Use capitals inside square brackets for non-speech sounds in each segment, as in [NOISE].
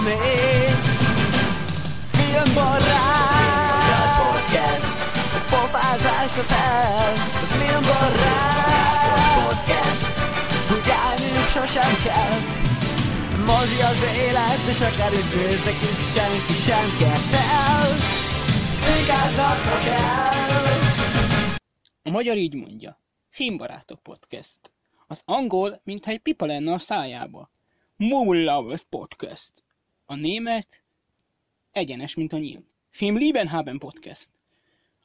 még Filmbarát Podcast Pofázásra fel A Filmbarát Hogy állniuk sosem kell Mozi az élet, és akárhogy néznek, itt senki sem kettel Vigáznak, ha kell A magyar így mondja. Filmbarátok podcast. Az angol, mintha egy pipa lenne a szájába. Movie Lovers podcast. A német egyenes, mint a nyíl. Film Liebenhaben podcast.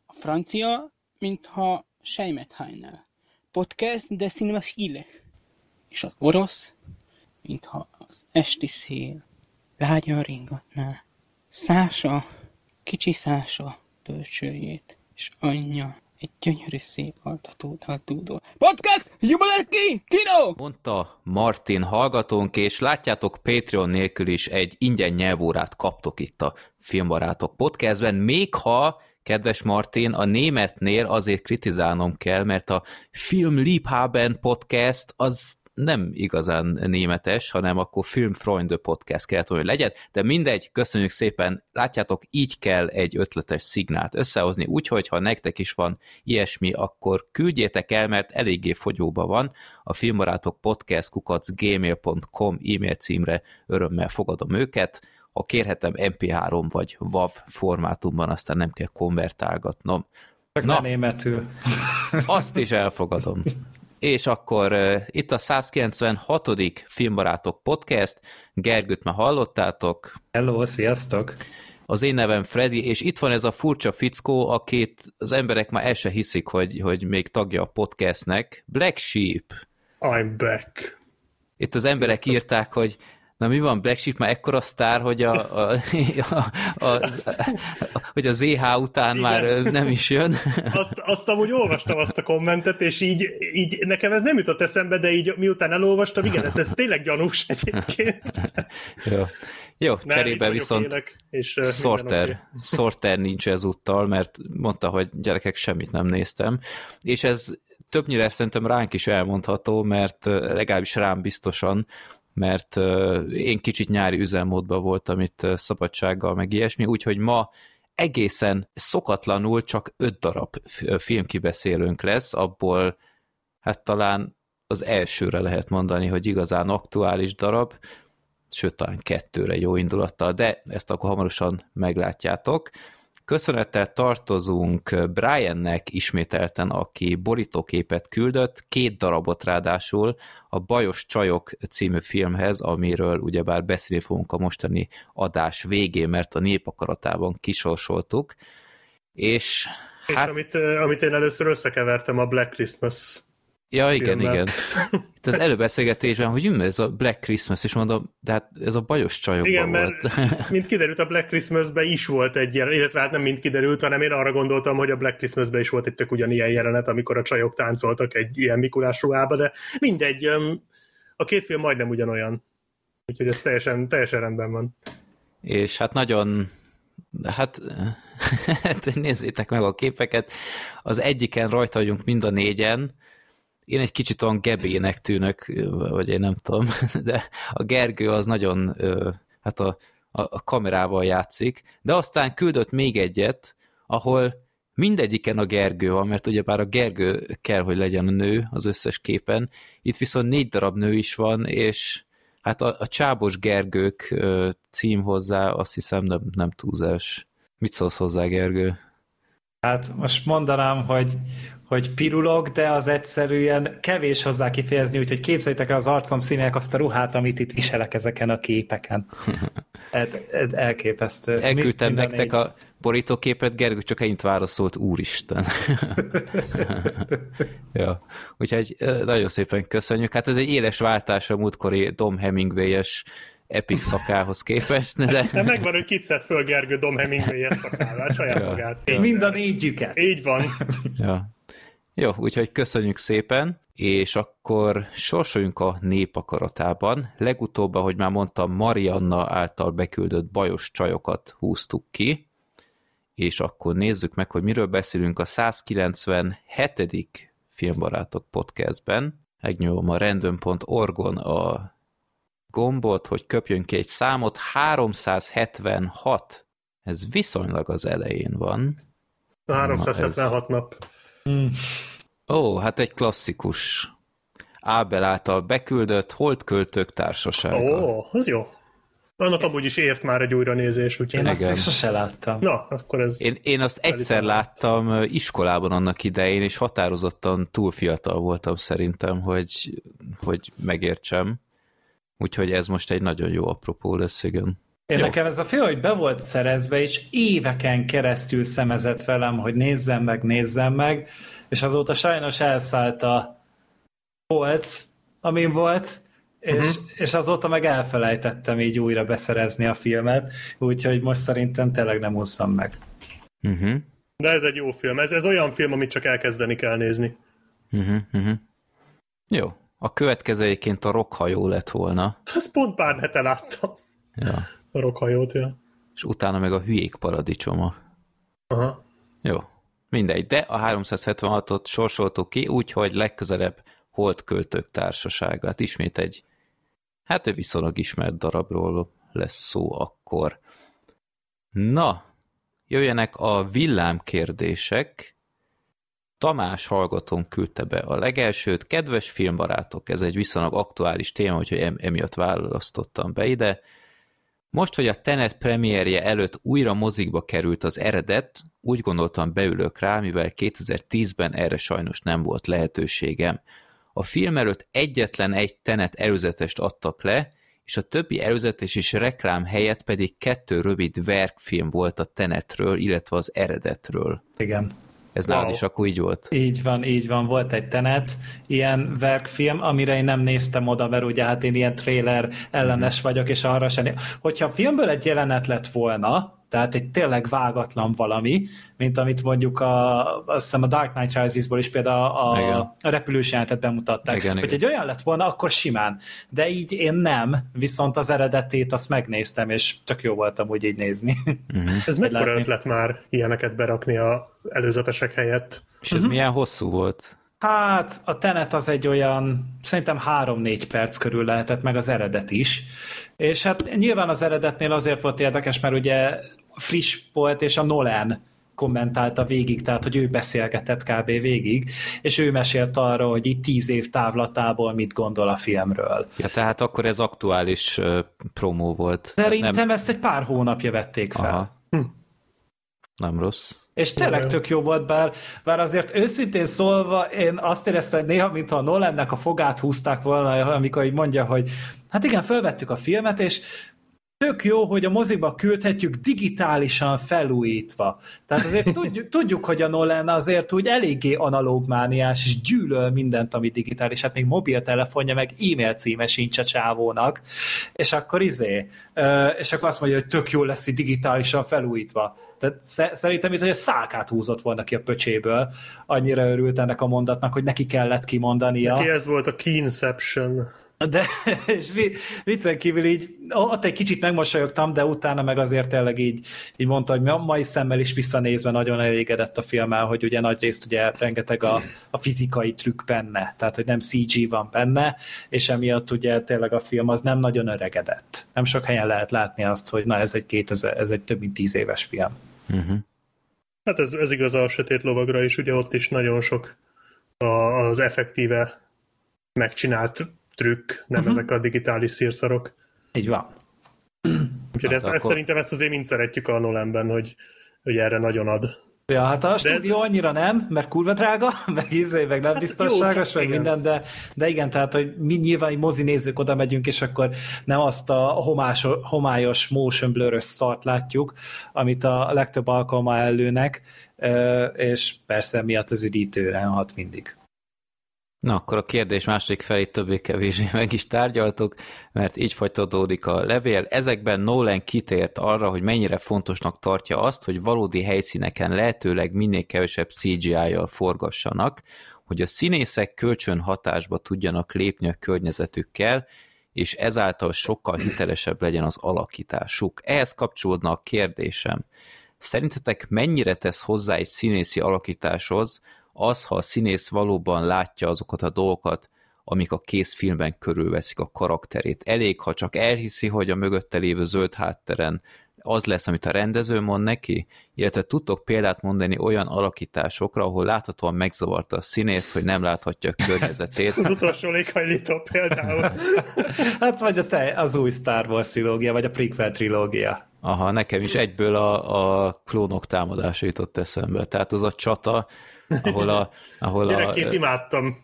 A francia, mintha Seimetheimnel. Podcast de Cinephile. És az orosz, mintha az esti szél lágyan ringatná. Szása, kicsi szása bölcsőjét, és anyja egy gyönyörű szép altatódal dúdol. Podcast! Jubiletti! Kino! Mondta Martin hallgatónk, és látjátok, Patreon nélkül is egy ingyen nyelvórát kaptok itt a Filmbarátok podcastben, még ha kedves Martin, a németnél azért kritizálnom kell, mert a Film Liebhaben podcast az nem igazán németes, hanem akkor Filmfreunde podcast kellett, hogy legyen, de mindegy, köszönjük szépen, látjátok, így kell egy ötletes szignált összehozni, úgyhogy ha nektek is van ilyesmi, akkor küldjétek el, mert eléggé fogyóba van, a filmbarátok podcast kukacgmail.com e-mail címre örömmel fogadom őket, ha kérhetem MP3 vagy WAV formátumban, aztán nem kell konvertálgatnom. Csak Na, németül. Azt is elfogadom. [LAUGHS] És akkor uh, itt a 196. Filmbarátok podcast, Gergőt már hallottátok. Hello, sziasztok! Az én nevem Freddy, és itt van ez a furcsa fickó, akit az emberek már el se hiszik, hogy, hogy még tagja a podcastnek. Black Sheep. I'm back. Itt az emberek Sziasztok. írták, hogy Na mi van, Black Sheep már ekkora sztár, hogy a, a, a, a, a, hogy a ZH után Igen. már nem is jön. Azt, azt amúgy olvastam azt a kommentet, és így, így nekem ez nem jutott eszembe, de így miután elolvastam, igen, ez tényleg gyanús egyébként. Jó. Jó, nem, cserébe viszont élek, és, Sorter, okay. Sorter nincs ezúttal, mert mondta, hogy gyerekek, semmit nem néztem, és ez többnyire szerintem ránk is elmondható, mert legalábbis rám biztosan, mert én kicsit nyári üzemmódban voltam itt szabadsággal, meg ilyesmi, úgyhogy ma egészen szokatlanul csak öt darab filmkibeszélőnk lesz, abból hát talán az elsőre lehet mondani, hogy igazán aktuális darab, sőt talán kettőre jó indulattal, de ezt akkor hamarosan meglátjátok. Köszönettel tartozunk Briannek ismételten, aki borítóképet küldött, két darabot ráadásul a Bajos Csajok című filmhez, amiről ugyebár beszélni fogunk a mostani adás végén, mert a népakaratában kisorsoltuk. És, és hát... amit, amit én először összekevertem a Black Christmas Ja, igen, filmmel. igen. Itt az előbeszélgetésben, hogy jön ez a Black Christmas, és mondom, de hát ez a bajos csajokban igen, volt. Mert, mint kiderült, a Black Christmasben is volt egy jelenet, illetve hát nem mint kiderült, hanem én arra gondoltam, hogy a Black Christmasben is volt egy tök ugyanilyen jelenet, amikor a csajok táncoltak egy ilyen Mikulás ruhába, de mindegy, a két film majdnem ugyanolyan. Úgyhogy ez teljesen, teljesen rendben van. És hát nagyon hát, [LAUGHS] hát nézzétek meg a képeket, az egyiken rajta vagyunk mind a négyen, én egy kicsit olyan gebének tűnök, vagy én nem tudom, [LAUGHS] de a Gergő az nagyon, hát a, a kamerával játszik, de aztán küldött még egyet, ahol mindegyiken a Gergő van, mert ugyebár a Gergő kell, hogy legyen a nő az összes képen, itt viszont négy darab nő is van, és hát a, a Csábos Gergők cím hozzá azt hiszem nem, nem túlzás. Mit szólsz hozzá, Gergő? Hát most mondanám, hogy, hogy pirulok, de az egyszerűen kevés hozzá kifejezni, úgyhogy képzeljétek el az arcom színek azt a ruhát, amit itt viselek ezeken a képeken. [LAUGHS] Ez elképesztő. Elküldtem nektek a borítóképet, Gergő csak ennyit válaszolt, úristen. [LAUGHS] ja. Úgyhogy nagyon szépen köszönjük. Hát ez egy éles váltás a múltkori Dom Hemingway-es epic szakához képest. De... [LAUGHS] de megvan, hogy kit szed föl Gergő Dom Hemingway-es szakávát, saját ja. magát. Mind a négyüket. Így van. ja. Jó, úgyhogy köszönjük szépen, és akkor sorsoljunk a népakaratában. Legutóbb, ahogy már mondtam, Marianna által beküldött bajos csajokat húztuk ki, és akkor nézzük meg, hogy miről beszélünk a 197. Filmbarátok podcastben. Megnyomom a random.org-on a gombot, hogy köpjön ki egy számot, 376. Ez viszonylag az elején van. 376 Na, ez... nap. Mm. Ó, hát egy klasszikus Ábel által beküldött Holdköltők társasága. Ó, az jó. Annak amúgy is ért már egy újranézés, úgyhogy... Én azt sose láttam. Na, akkor ez... Én, én azt egyszer láttam iskolában annak idején, és határozottan túl fiatal voltam szerintem, hogy, hogy megértsem. Úgyhogy ez most egy nagyon jó apropó lesz, igen. Én Jó. nekem ez a film, hogy be volt szerezve, és éveken keresztül szemezett velem, hogy nézzem meg, nézzem meg, és azóta sajnos elszállt a polc, amin volt, és, uh-huh. és azóta meg elfelejtettem így újra beszerezni a filmet, úgyhogy most szerintem tényleg nem úszom meg. Uh-huh. De ez egy jó film. Ez, ez olyan film, amit csak elkezdeni kell nézni. Uh-huh, uh-huh. Jó. A következő egyébként a rockhajó lett volna. Ezt pont pár hete láttam. Ja. A rockhajót, ja. És utána meg a hülyék paradicsoma. Aha. Jó. Mindegy, de a 376-ot sorsoltuk ki, úgyhogy legközelebb Holdköltők társaságát. Ismét egy, hát egy viszonylag ismert darabról lesz szó akkor. Na, jöjjenek a villámkérdések. Tamás hallgatón küldte be a legelsőt. Kedves filmbarátok, ez egy viszonylag aktuális téma, úgyhogy emiatt választottam be ide. Most, hogy a Tenet premierje előtt újra mozikba került az eredet, úgy gondoltam beülök rá, mivel 2010-ben erre sajnos nem volt lehetőségem. A film előtt egyetlen egy Tenet előzetest adtak le, és a többi előzetes és reklám helyett pedig kettő rövid verkfilm volt a Tenetről, illetve az eredetről. Igen. Ez wow. nálad is akkor így volt? Így van, így van. Volt egy Tenet, ilyen verkfilm, amire én nem néztem oda, mert ugye hát én ilyen trailer ellenes mm. vagyok, és arra sem. Hogyha a filmből egy jelenet lett volna, tehát egy tényleg vágatlan valami, mint amit mondjuk a, azt hiszem a Dark Knight Rises-ból is például a, a repülős jelentet bemutatták. Igen, hogy igen. egy olyan lett volna, akkor simán. De így én nem, viszont az eredetét azt megnéztem, és tök jó voltam úgy így nézni. Uh-huh. Ez mekkora ötlet már ilyeneket berakni a előzetesek helyett? És ez uh-huh. milyen hosszú volt? Hát a Tenet az egy olyan, szerintem három-négy perc körül lehetett, meg az eredet is. És hát nyilván az eredetnél azért volt érdekes, mert ugye friss volt, és a Nolan kommentálta végig, tehát hogy ő beszélgetett kb. végig, és ő mesélt arra, hogy itt tíz év távlatából mit gondol a filmről. Ja, tehát akkor ez aktuális uh, promó volt. Szerintem nem... ezt egy pár hónapja vették fel. Aha. Hm. Nem rossz. És tényleg tök jó volt, bár, bár azért őszintén szólva én azt éreztem, hogy néha, mintha a Nolannek a fogát húzták volna, amikor így mondja, hogy hát igen, felvettük a filmet, és tök jó, hogy a moziba küldhetjük digitálisan felújítva. Tehát azért [LAUGHS] tudjuk, tudjuk, hogy a Nolan azért úgy eléggé analógmániás, és gyűlöl mindent, ami digitális. Hát még mobiltelefonja, meg e-mail címe sincs a csávónak. És akkor izé, és akkor azt mondja, hogy tök jó lesz így digitálisan felújítva. Tehát szerintem itt, hogy a szákát húzott volna ki a pöcséből. Annyira örült ennek a mondatnak, hogy neki kellett kimondania. Neki ez volt a Keenception. De, [LAUGHS] és viccen kívül így, ott egy kicsit megmosolyogtam, de utána meg azért tényleg így, így mondta, hogy mai szemmel is visszanézve nagyon elégedett a filmmel, hogy ugye nagyrészt ugye rengeteg a, a fizikai trükk benne, tehát hogy nem CG van benne, és emiatt ugye tényleg a film az nem nagyon öregedett. Nem sok helyen lehet látni azt, hogy na ez egy 2000, ez egy több mint tíz éves film. Uh-huh. Hát ez, ez igaz a sötét lovagra is, ugye ott is nagyon sok a, az effektíve megcsinált trükk, nem uh-huh. ezek a digitális szírszarok. Így van. Úgyhogy ezt, akkor... ezt szerintem ezt azért mind szeretjük a Nolanben, hogy, hogy erre nagyon ad. Ja, hát a stúdió ez... annyira nem, mert kurva drága, [LAUGHS] meg ízé, meg nem biztonságos, meg igen. minden, de, de igen, tehát, hogy mi nyilván mozi nézők oda megyünk, és akkor nem azt a homás, homályos motion blur szart látjuk, amit a legtöbb alkalma előnek, és persze miatt az üdítően hat mindig. Na, akkor a kérdés második felé többé-kevésbé [LAUGHS] meg is tárgyaltuk, mert így folytatódik a levél. Ezekben Nolan kitért arra, hogy mennyire fontosnak tartja azt, hogy valódi helyszíneken lehetőleg minél kevesebb CGI-jal forgassanak, hogy a színészek kölcsön hatásba tudjanak lépni a környezetükkel, és ezáltal sokkal hitelesebb legyen az alakításuk. Ehhez kapcsolódna a kérdésem. Szerintetek mennyire tesz hozzá egy színészi alakításhoz az, ha a színész valóban látja azokat a dolgokat, amik a kész filmben körülveszik a karakterét. Elég, ha csak elhiszi, hogy a mögötte lévő zöld hátteren az lesz, amit a rendező mond neki, illetve tudtok példát mondani olyan alakításokra, ahol láthatóan megzavarta a színészt, hogy nem láthatja a környezetét. [LAUGHS] az utolsó léghajlító például. [LAUGHS] hát vagy a te, az új Star Wars trilógia, vagy a prequel trilógia. Aha, nekem is egyből a, a klónok támadása jutott eszembe. Tehát az a csata, ahol a... Ahol Gyerekként a, imádtam.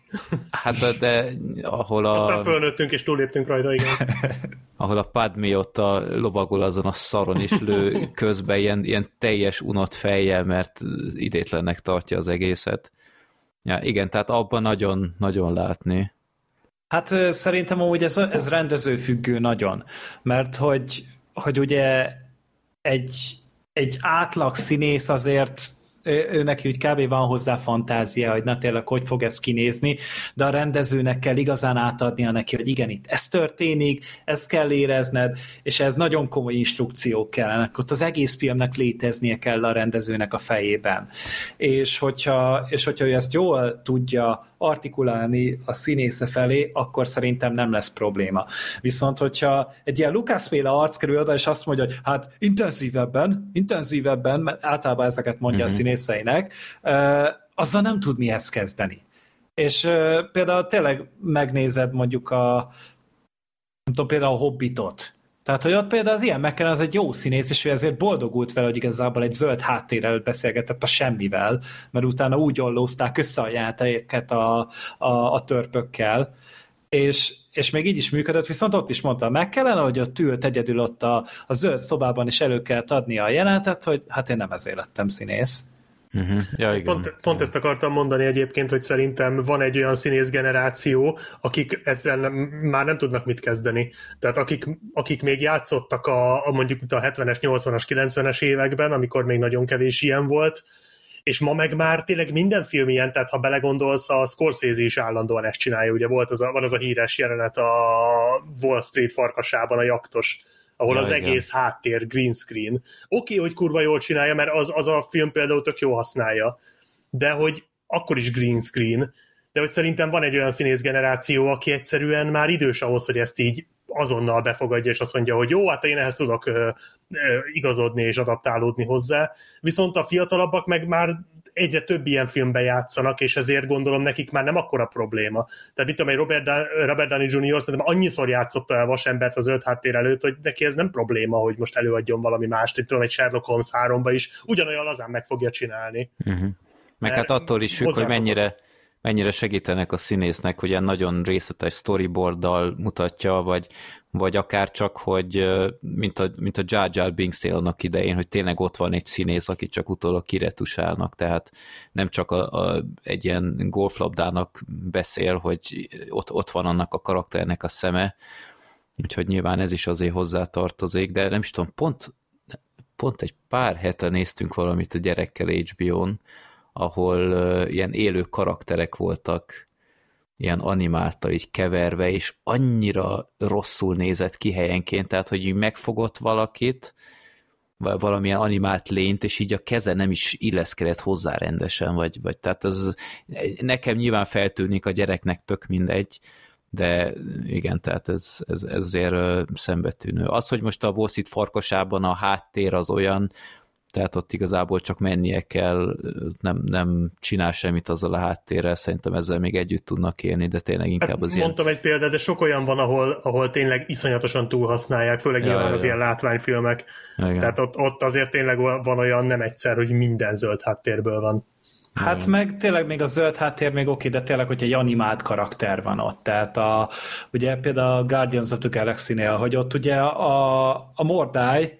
Hát de ahol a... Aztán fölnőttünk és túléptünk rajta, igen. [LAUGHS] ahol a Padmé ott a lovagol azon a szaron is lő közben ilyen, ilyen teljes unott fejjel, mert idétlennek tartja az egészet. Ja, igen, tehát abban nagyon, nagyon látni. Hát szerintem úgy ez, ez rendezőfüggő nagyon, mert hogy, hogy ugye egy, egy átlag színész azért ő neki úgy kb. van hozzá fantázia, hogy na tényleg hogy fog ez kinézni, de a rendezőnek kell igazán átadnia neki, hogy igen, itt ez történik, ezt kell érezned, és ez nagyon komoly instrukciók kellenek. Ott az egész filmnek léteznie kell a rendezőnek a fejében. És hogyha, és hogyha ő ezt jól tudja artikulálni a színésze felé, akkor szerintem nem lesz probléma. Viszont, hogyha egy ilyen Lucas-féle arc kerül oda, és azt mondja, hogy hát intenzívebben, intenzívebben, mert általában ezeket mondja uh-huh. a mhm. színészeinek, azzal nem tud mihez kezdeni. És például tényleg megnézed mondjuk a nem tudom, például a Hobbitot, tehát, hogy ott például az ilyen McKellen az egy jó színész, és ő ezért boldogult vele, hogy igazából egy zöld háttér előtt beszélgetett a semmivel, mert utána úgy ollózták össze a játéket a, a, a törpökkel, és, és még így is működött, viszont ott is mondta, meg kellene, hogy ott ült egyedül ott a, a zöld szobában is elő kell adni a jelenetet, hogy hát én nem ezért lettem színész. Uh-huh. Ja, igen. Pont, pont ezt akartam mondani egyébként, hogy szerintem van egy olyan színész generáció, akik ezzel nem, már nem tudnak mit kezdeni. Tehát akik, akik még játszottak a, a mondjuk a 70-es, 80-as, 90-es években, amikor még nagyon kevés ilyen volt, és ma meg már tényleg minden film ilyen, tehát ha belegondolsz, a Scorsese is állandóan ezt csinálja, ugye volt az a, van az a híres jelenet a Wall Street farkasában, a jaktos ahol ja, az igen. egész háttér green screen. Oké, okay, hogy kurva jól csinálja, mert az, az a film például tök jó használja, de hogy akkor is green screen, de hogy szerintem van egy olyan színész generáció, aki egyszerűen már idős ahhoz, hogy ezt így azonnal befogadja, és azt mondja, hogy jó, hát én ehhez tudok ö, ö, igazodni és adaptálódni hozzá. Viszont a fiatalabbak meg már egyre több ilyen filmben játszanak, és ezért gondolom nekik már nem akkora probléma. Tehát mit tudom, egy Robert, Dan- Robert Downey Jr. szerintem annyiszor játszotta el vasembert az öt háttér előtt, hogy neki ez nem probléma, hogy most előadjon valami mást, mint tudom, egy Sherlock Holmes 3 is, ugyanolyan lazán meg fogja csinálni. Uh-huh. Meg hát attól is függ, hogy mennyire, mennyire segítenek a színésznek, hogy ilyen nagyon részletes storyboarddal mutatja, vagy, vagy akár csak, hogy mint a, mint a Jar Jar Binks annak idején, hogy tényleg ott van egy színész, aki csak utólag kiretusálnak, tehát nem csak a, a, egy ilyen golflabdának beszél, hogy ott, ott van annak a karakternek a szeme, úgyhogy nyilván ez is azért hozzá tartozik, de nem is tudom, pont, pont egy pár hete néztünk valamit a gyerekkel HBO-n, ahol ilyen élő karakterek voltak, ilyen animáltal így keverve, és annyira rosszul nézett ki helyenként, tehát hogy így megfogott valakit, vagy valamilyen animált lényt, és így a keze nem is illeszkedett hozzá rendesen, vagy, vagy tehát az nekem nyilván feltűnik a gyereknek tök mindegy, de igen, tehát ez, ez, ez azért szembetűnő. Az, hogy most a Wall farkasában a háttér az olyan, tehát ott igazából csak mennie kell, nem, nem csinál semmit azzal a háttérrel, szerintem ezzel még együtt tudnak élni, de tényleg inkább hát, az Mondtam ilyen... egy példát, de sok olyan van, ahol, ahol tényleg iszonyatosan túlhasználják, főleg ja, nyilván ja, az ilyen látványfilmek. Ja, Tehát ott, ott azért tényleg van olyan nem egyszer, hogy minden zöld háttérből van. Hát meg tényleg még a zöld háttér még oké, de tényleg, hogy egy animált karakter van ott. Tehát a, ugye például a Guardians of the Galaxy-nél, hogy ott ugye a, a Mordai,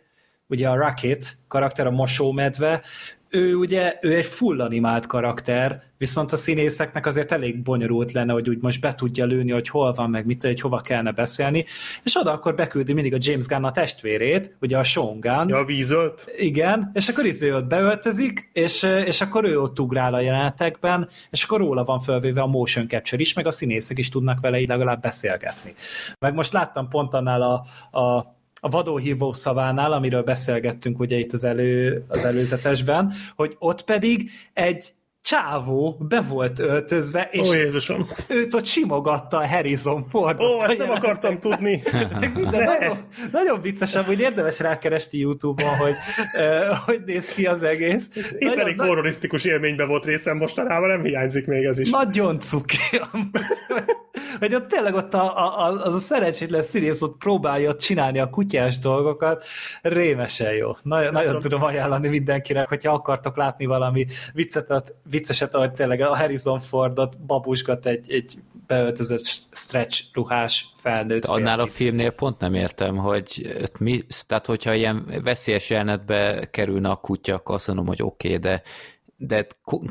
ugye a Rocket karakter, a mosómedve, ő ugye ő egy full animált karakter, viszont a színészeknek azért elég bonyolult lenne, hogy úgy most be tudja lőni, hogy hol van, meg mit, hogy hova kellene beszélni, és oda akkor beküldi mindig a James Gunn a testvérét, ugye a Sean Gunn. Ja, a vízölt. Igen, és akkor izé ott beöltözik, és, és akkor ő ott ugrál a jelenetekben, és akkor róla van fölvéve a motion capture is, meg a színészek is tudnak vele így legalább beszélgetni. Meg most láttam pont annál a, a vadóhívó szavánál, amiről beszélgettünk ugye itt az, elő, az előzetesben, hogy ott pedig egy csávó be volt öltözve, és Ó, Jézusom. őt ott simogatta a Harrison Ford. Ó, ezt nem akartam tudni. [LAUGHS] Minden, nagyon, nagyon vicces, hogy érdemes rákeresni Youtube-on, hogy uh, hogy néz ki az egész. Itt nagyon, elég horrorisztikus élményben volt részem mostanában, nem hiányzik még ez is. Nagyon cuki. hogy ott tényleg ott a, a, az a szerencsétlen színész ott próbálja csinálni a kutyás dolgokat, rémesen jó. Nagyon, nagyon tudom ajánlani mindenkinek, hogyha akartok látni valami viccet, vicceset, ahogy tényleg a Harrison Fordot babusgat egy, egy beöltözött stretch ruhás felnőtt férfi. Annál a filmnél pont nem értem, hogy mi, tehát hogyha ilyen veszélyes jelenetbe kerülne a kutya, akkor azt mondom, hogy oké, okay, de de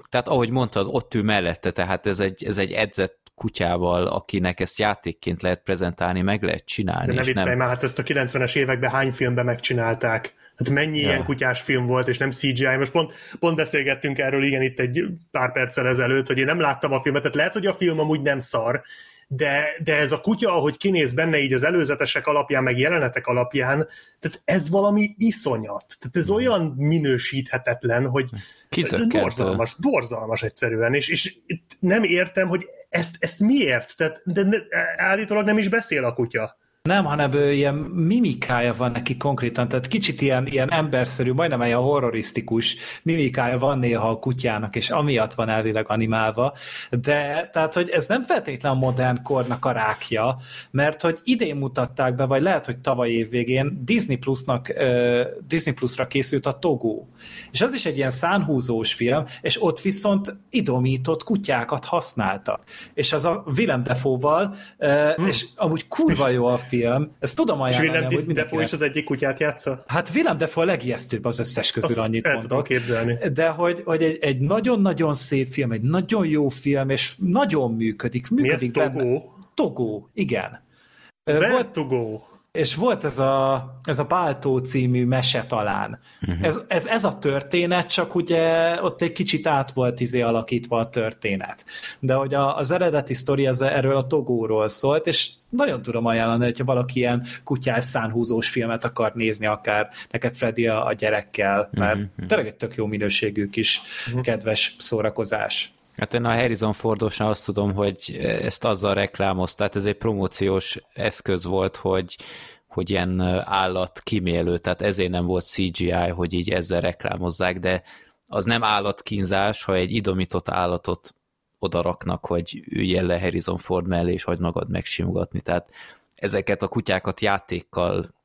tehát ahogy mondtad, ott ül mellette, tehát ez egy, ez egy edzett kutyával, akinek ezt játékként lehet prezentálni, meg lehet csinálni. De ne viccelj nem... már, hát ezt a 90-es években hány filmben megcsinálták? Hát mennyi ja. ilyen kutyás film volt, és nem CGI. Most pont, pont beszélgettünk erről, igen, itt egy pár perccel ezelőtt, hogy én nem láttam a filmet, tehát lehet, hogy a film amúgy nem szar, de, de ez a kutya, ahogy kinéz benne így az előzetesek alapján, meg jelenetek alapján, tehát ez valami iszonyat. Tehát ez olyan minősíthetetlen, hogy Kizökkentő. borzalmas, borzalmas egyszerűen, és, és nem értem, hogy ezt, ezt miért? Tehát, de ne, állítólag nem is beszél a kutya. Nem, hanem ő ilyen mimikája van neki konkrétan, tehát kicsit ilyen, ilyen emberszerű, majdnem egy horrorisztikus mimikája van néha a kutyának, és amiatt van elvileg animálva, de tehát, hogy ez nem feltétlenül a modern kornak a rákja, mert hogy idén mutatták be, vagy lehet, hogy tavaly év végén Disney Plusnak, Disney Plusra készült a Togó, és az is egy ilyen szánhúzós film, és ott viszont idomított kutyákat használtak, és az a Willem Defoe-val, hmm. és amúgy kurva jó a film, film. Ezt tudom ajánlani. És Willem Dafoe is az egyik kutyát játsza? Hát Willem Dafoe a legijesztőbb az összes közül, Azt annyit mondok. képzelni. De hogy, hogy egy, egy nagyon-nagyon szép film, egy nagyon jó film, és nagyon működik. működik Mi ez, Togó? Togó, igen. Where Volt? És volt ez a, ez a Páltó című mese talán. Uh-huh. Ez, ez, ez a történet, csak ugye ott egy kicsit át volt izé alakítva a történet. De hogy a, az eredeti sztori az erről a Togóról szólt, és nagyon tudom ajánlani, hogyha valaki ilyen kutyás szánhúzós filmet akar nézni, akár neked Freddy a, a gyerekkel, mert uh-huh. tényleg egy tök jó minőségű kis uh-huh. kedves szórakozás. Hát én a Harrison Fordosnál azt tudom, hogy ezt azzal reklámozták, ez egy promóciós eszköz volt, hogy, hogy ilyen állat kimélő, tehát ezért nem volt CGI, hogy így ezzel reklámozzák, de az nem állatkínzás, ha egy idomított állatot odaraknak, hogy üljél le Harrison Ford mellé, és hagyd magad megsimogatni. Tehát ezeket a kutyákat játékkal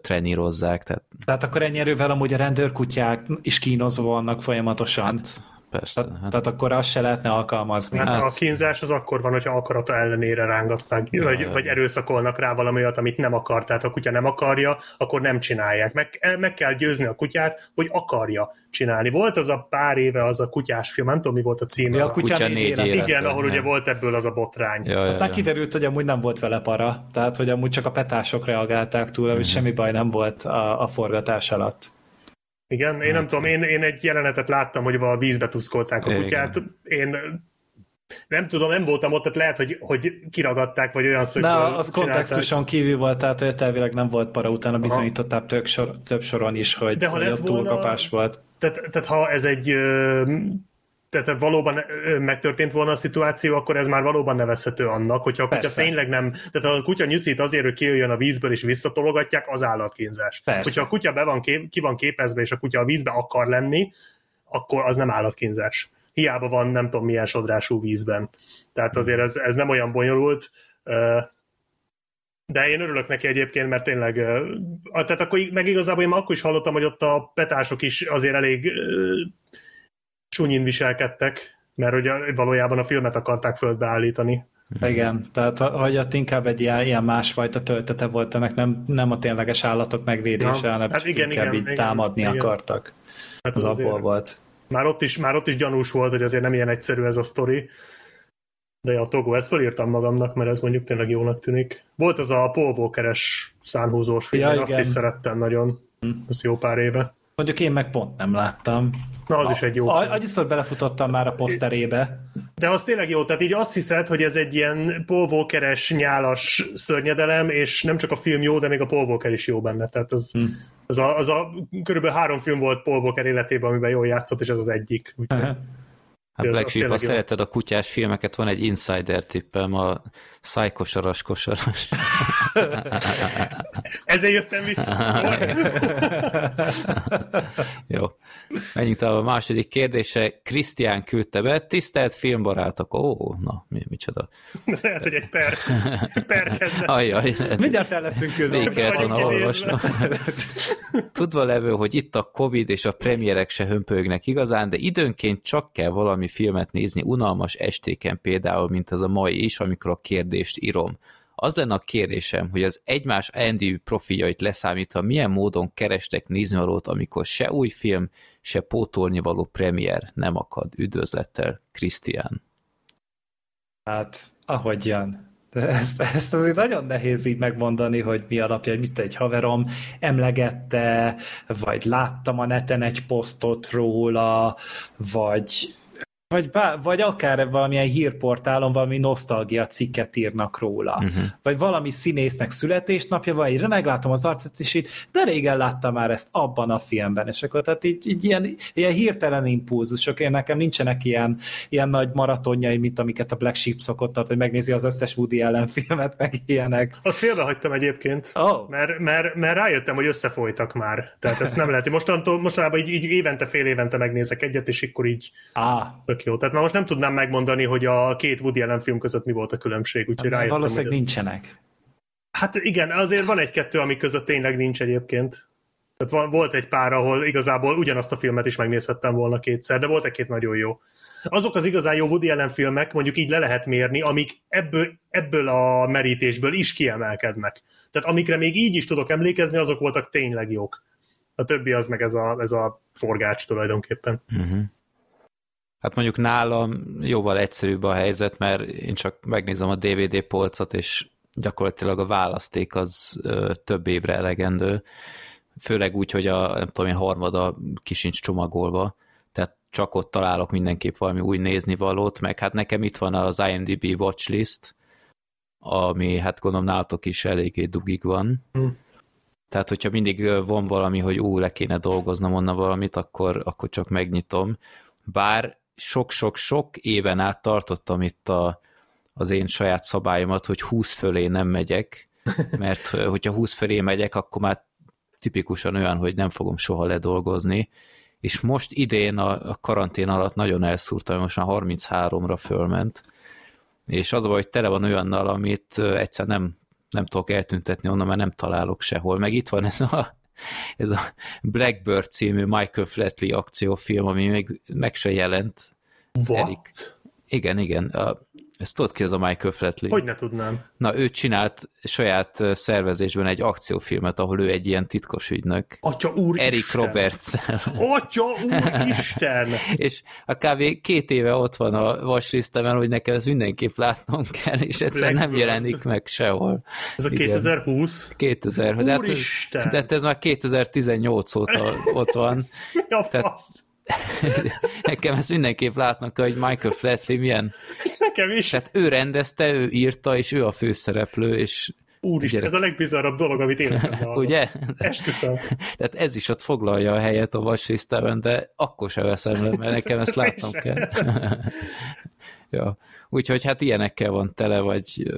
trenírozzák. Tehát... tehát akkor ennyi erővel amúgy a rendőrkutyák is kínozva vannak folyamatosan. Hát, Persze. Hát. tehát akkor azt se lehetne alkalmazni. Hát, hát a kínzás az akkor van, hogyha akarata ellenére rángatnak, ja, vagy, vagy erőszakolnak rá valami olyat, amit nem akar. Tehát ha a kutya nem akarja, akkor nem csinálják. Meg, meg kell győzni a kutyát, hogy akarja csinálni. Volt az a pár éve az a kutyás film, nem tudom, mi volt a címe. Ja, a kutya, kutya négy élet. Igen, ahol ugye volt ebből az a botrány. Ja, Aztán ja, kiderült, hogy amúgy nem volt vele para, tehát hogy amúgy csak a petások reagálták túl, hogy uh-huh. semmi baj nem volt a, a forgatás alatt. Igen, én nem hát, tudom, én, én egy jelenetet láttam, hogy a vízbe tuszkolták a kutyát. Én nem tudom, nem voltam ott, tehát lehet, hogy, hogy kiragadták, vagy olyan szögből De az kontextuson kívül volt, tehát hogy elvileg nem volt para, utána bizonyították több, sor, több soron is, hogy, De ha hogy ott volna, túlkapás volt. Tehát, tehát ha ez egy tehát valóban megtörtént volna a szituáció, akkor ez már valóban nevezhető annak, hogyha a kutya Persze. tényleg nem, tehát a kutya nyuszít azért, hogy kijöjjön a vízből és visszatologatják, az állatkínzás. Persze. Hogyha a kutya be van kép, ki van képezve, és a kutya a vízbe akar lenni, akkor az nem állatkínzás. Hiába van nem tudom milyen sodrású vízben. Tehát azért ez, ez nem olyan bonyolult, de én örülök neki egyébként, mert tényleg, tehát akkor meg igazából én akkor is hallottam, hogy ott a petások is azért elég sunyin viselkedtek, mert ugye valójában a filmet akarták földbe állítani. Igen, tehát hogy ott inkább egy ilyen, ilyen másfajta töltete volt ennek, nem, nem a tényleges állatok megvédése, hanem hát igen, inkább igen, így igen, támadni igen. akartak. Hát az, az abból volt. Már ott, is, már ott is gyanús volt, hogy azért nem ilyen egyszerű ez a sztori. De a Togo, ezt felírtam magamnak, mert ez mondjuk tényleg jónak tűnik. Volt az a Paul Walker-es szánhúzós film, ja, azt is szerettem nagyon. Hm. Ez jó pár éve. Mondjuk én meg pont nem láttam. Na, az a, is egy jó. Annyiszor belefutottam már a poszterébe. De az tényleg jó, tehát így azt hiszed, hogy ez egy ilyen Paul Walker-es, nyálas szörnyedelem, és nem csak a film jó, de még a Paul Walker is jó benne. Tehát az, hmm. az, a, az a körülbelül három film volt Paul Walker életében, amiben jól játszott, és ez az egyik. Úgyhogy... [LAUGHS] Hát Black Sheep, ha szereted a kutyás filmeket, van egy insider tippem, a szájkosaras kosaras. [LAUGHS] Ezért jöttem vissza. [LAUGHS] Jó. Menjünk tovább a második kérdése. Krisztián küldte be. Tisztelt filmbarátok. Ó, na, mi, micsoda. [LAUGHS] Lehet, hogy egy per, per kezdet. Ajaj. Mindjárt el leszünk küldve. Végig kellett volna olvasnom. Tudva levő, hogy itt a Covid és a premierek se hömpögnek igazán, de időnként csak kell valami filmet nézni, unalmas estéken például, mint az a mai is, amikor a kérdést írom. Az lenne a kérdésem, hogy az egymás IMDb profiljait leszámítva milyen módon kerestek néznivalót, amikor se új film, se pótolni való premier nem akad. Üdvözlettel, Krisztián. Hát, ahogyan. De ezt, ezt azért nagyon nehéz így megmondani, hogy mi alapja, hogy mit egy haverom emlegette, vagy láttam a neten egy posztot róla, vagy vagy, bá, vagy akár valamilyen hírportálon valami nosztalgia cikket írnak róla. Uh-huh. Vagy valami színésznek születésnapja van, így meglátom az arcát, és így, de régen láttam már ezt abban a filmben, és akkor tehát így, így ilyen, ilyen hirtelen impulzusok, én nekem nincsenek ilyen, ilyen nagy maratonjai, mint amiket a Black Sheep szokott, tehát, hogy megnézi az összes Woody ellen filmet, meg ilyenek. Azt félbehagytam egyébként, oh. mert, mert, mert rájöttem, hogy összefolytak már. Tehát ezt nem lehet. Mostantól, mostanában így, így évente, fél évente megnézek egyet, és akkor így ah. Tök jó. Tehát már most nem tudnám megmondani, hogy a két Woody Allen film között mi volt a különbség, úgyhogy hát, rájöttem. Valószínűleg nincsenek. Hát igen, azért van egy-kettő, ami között tényleg nincs egyébként. Tehát van, volt egy pár, ahol igazából ugyanazt a filmet is megnézhettem volna kétszer, de volt egy-két nagyon jó. Azok az igazán jó Woody Allen filmek, mondjuk így le lehet mérni, amik ebből, ebből a merítésből is kiemelkednek. Tehát amikre még így is tudok emlékezni, azok voltak tényleg jók. A többi az meg ez a, ez a forgács tulajdonképpen. Uh-huh. Hát mondjuk nálam jóval egyszerűbb a helyzet, mert én csak megnézem a DVD polcot, és gyakorlatilag a választék az ö, több évre elegendő, főleg úgy, hogy a nem tudom én, harmada kisincs csomagolva, tehát csak ott találok mindenképp valami új néznivalót, meg hát nekem itt van az IMDb watchlist, ami hát gondolom nálatok is eléggé dugig van. Mm. Tehát, hogyha mindig van valami, hogy ú, le kéne dolgoznom onnan valamit, akkor, akkor csak megnyitom. Bár sok-sok-sok éven át tartottam itt a, az én saját szabályomat, hogy 20 fölé nem megyek, [LAUGHS] mert hogyha 20 fölé megyek, akkor már tipikusan olyan, hogy nem fogom soha ledolgozni, és most idén a, a karantén alatt nagyon elszúrtam, most már 33-ra fölment, és az hogy tele van olyannal, amit egyszer nem, nem tudok eltüntetni onnan, mert nem találok sehol. Meg itt van ez a ez a Blackbird című Michael Flatley akciófilm, ami még meg se jelent. What? Erik. Igen, igen. A, ezt tudod ki az a Michael Flatley? Hogy ne tudnám. Na, ő csinált saját szervezésben egy akciófilmet, ahol ő egy ilyen titkos ügynök. Atya úr Eric roberts Atya úr Isten! [LAUGHS] és a kávé két éve ott van a vaslisztemen, hogy nekem ezt mindenképp látnom kell, és egyszer nem jelenik meg sehol. Ez a Igen. 2020? 2000. De hát, de hát ez már 2018 óta ott van. [LAUGHS] Mi a Tehát, fasz? [LAUGHS] Nekem ezt mindenképp látnak, hogy Michael Flatley milyen... Nekem is. Tehát ő rendezte, ő írta, és ő a főszereplő, és Úristen, gyerek... ez a legbizarrabb dolog, amit életemben Ugye? Esküszöm. [LAUGHS] Tehát ez is ott foglalja a helyet a vaslisztában, de akkor sem veszem le, mert nekem ezt [LAUGHS] látnom kell. ja. Úgyhogy hát ilyenekkel van tele, vagy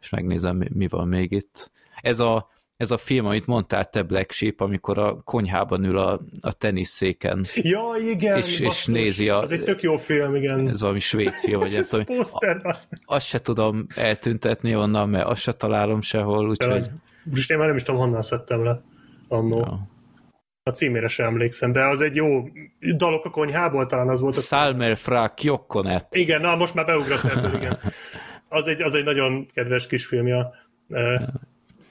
és megnézem, mi van még itt. Ez a ez a film, amit mondtál te Black Sheep, amikor a konyhában ül a, a teniszszéken. Ja, igen. És, és nézi a... Ez egy tök jó film, igen. Ez valami svéd film, vagy nem tudom. Poszter, az. Azt se tudom eltüntetni onnan, mert azt se találom sehol, úgyhogy... Most én már nem is tudom, honnan szedtem le annó. Ja. A címére sem emlékszem, de az egy jó dalok a konyhából, talán az volt. A... Salmer fra Kjokkonet. Igen, na most már beugrott ebből, igen. [LAUGHS] Az egy, az egy nagyon kedves kisfilmja.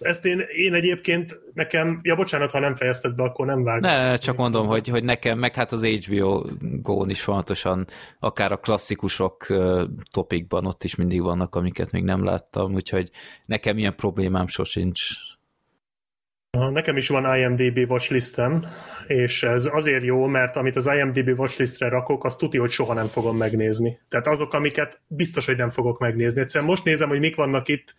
Ezt én, én egyébként nekem, ja bocsánat, ha nem fejezted be, akkor nem vágom. Ne csak mondom, hogy, hogy nekem, meg hát az HBO Go-n is fontosan, akár a klasszikusok topikban ott is mindig vannak, amiket még nem láttam, úgyhogy nekem ilyen problémám sosincs. Nekem is van IMDB watchlistem, és ez azért jó, mert amit az IMDb watchlistre rakok, azt tudja, hogy soha nem fogom megnézni. Tehát azok, amiket biztos, hogy nem fogok megnézni. Egyszerűen most nézem, hogy mik vannak itt,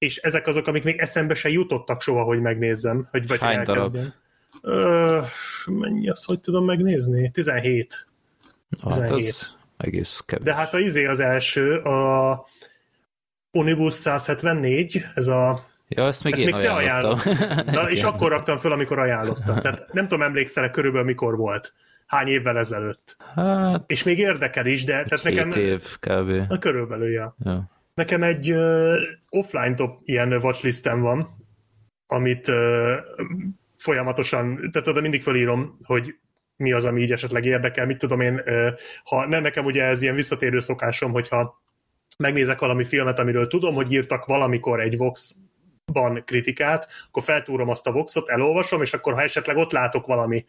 és ezek azok, amik még eszembe se jutottak soha, hogy megnézzem. Hogy vagy Hány darab? Ö, mennyi azt, hogy tudom megnézni? 17. 17. Hát az egész kevés. De hát a izé az első, a Onibus 174, ez a Ja, ezt még ezt én még te ajánlottam. [LAUGHS] Na, és akkor raktam föl, amikor ajánlottam. Tehát nem tudom, emlékszel körülbelül mikor volt. Hány évvel ezelőtt. Hát, és még érdekel is, de... Tehát nekem, év kb. Na, körülbelül, ja. ja. Nekem egy uh, offline top ilyen watchlistem van, amit uh, folyamatosan, tehát oda mindig felírom, hogy mi az, ami így esetleg érdekel, mit tudom én, ha nem nekem ugye ez ilyen visszatérő szokásom, hogyha megnézek valami filmet, amiről tudom, hogy írtak valamikor egy Vox ban kritikát, akkor feltúrom azt a Voxot, elolvasom, és akkor ha esetleg ott látok valami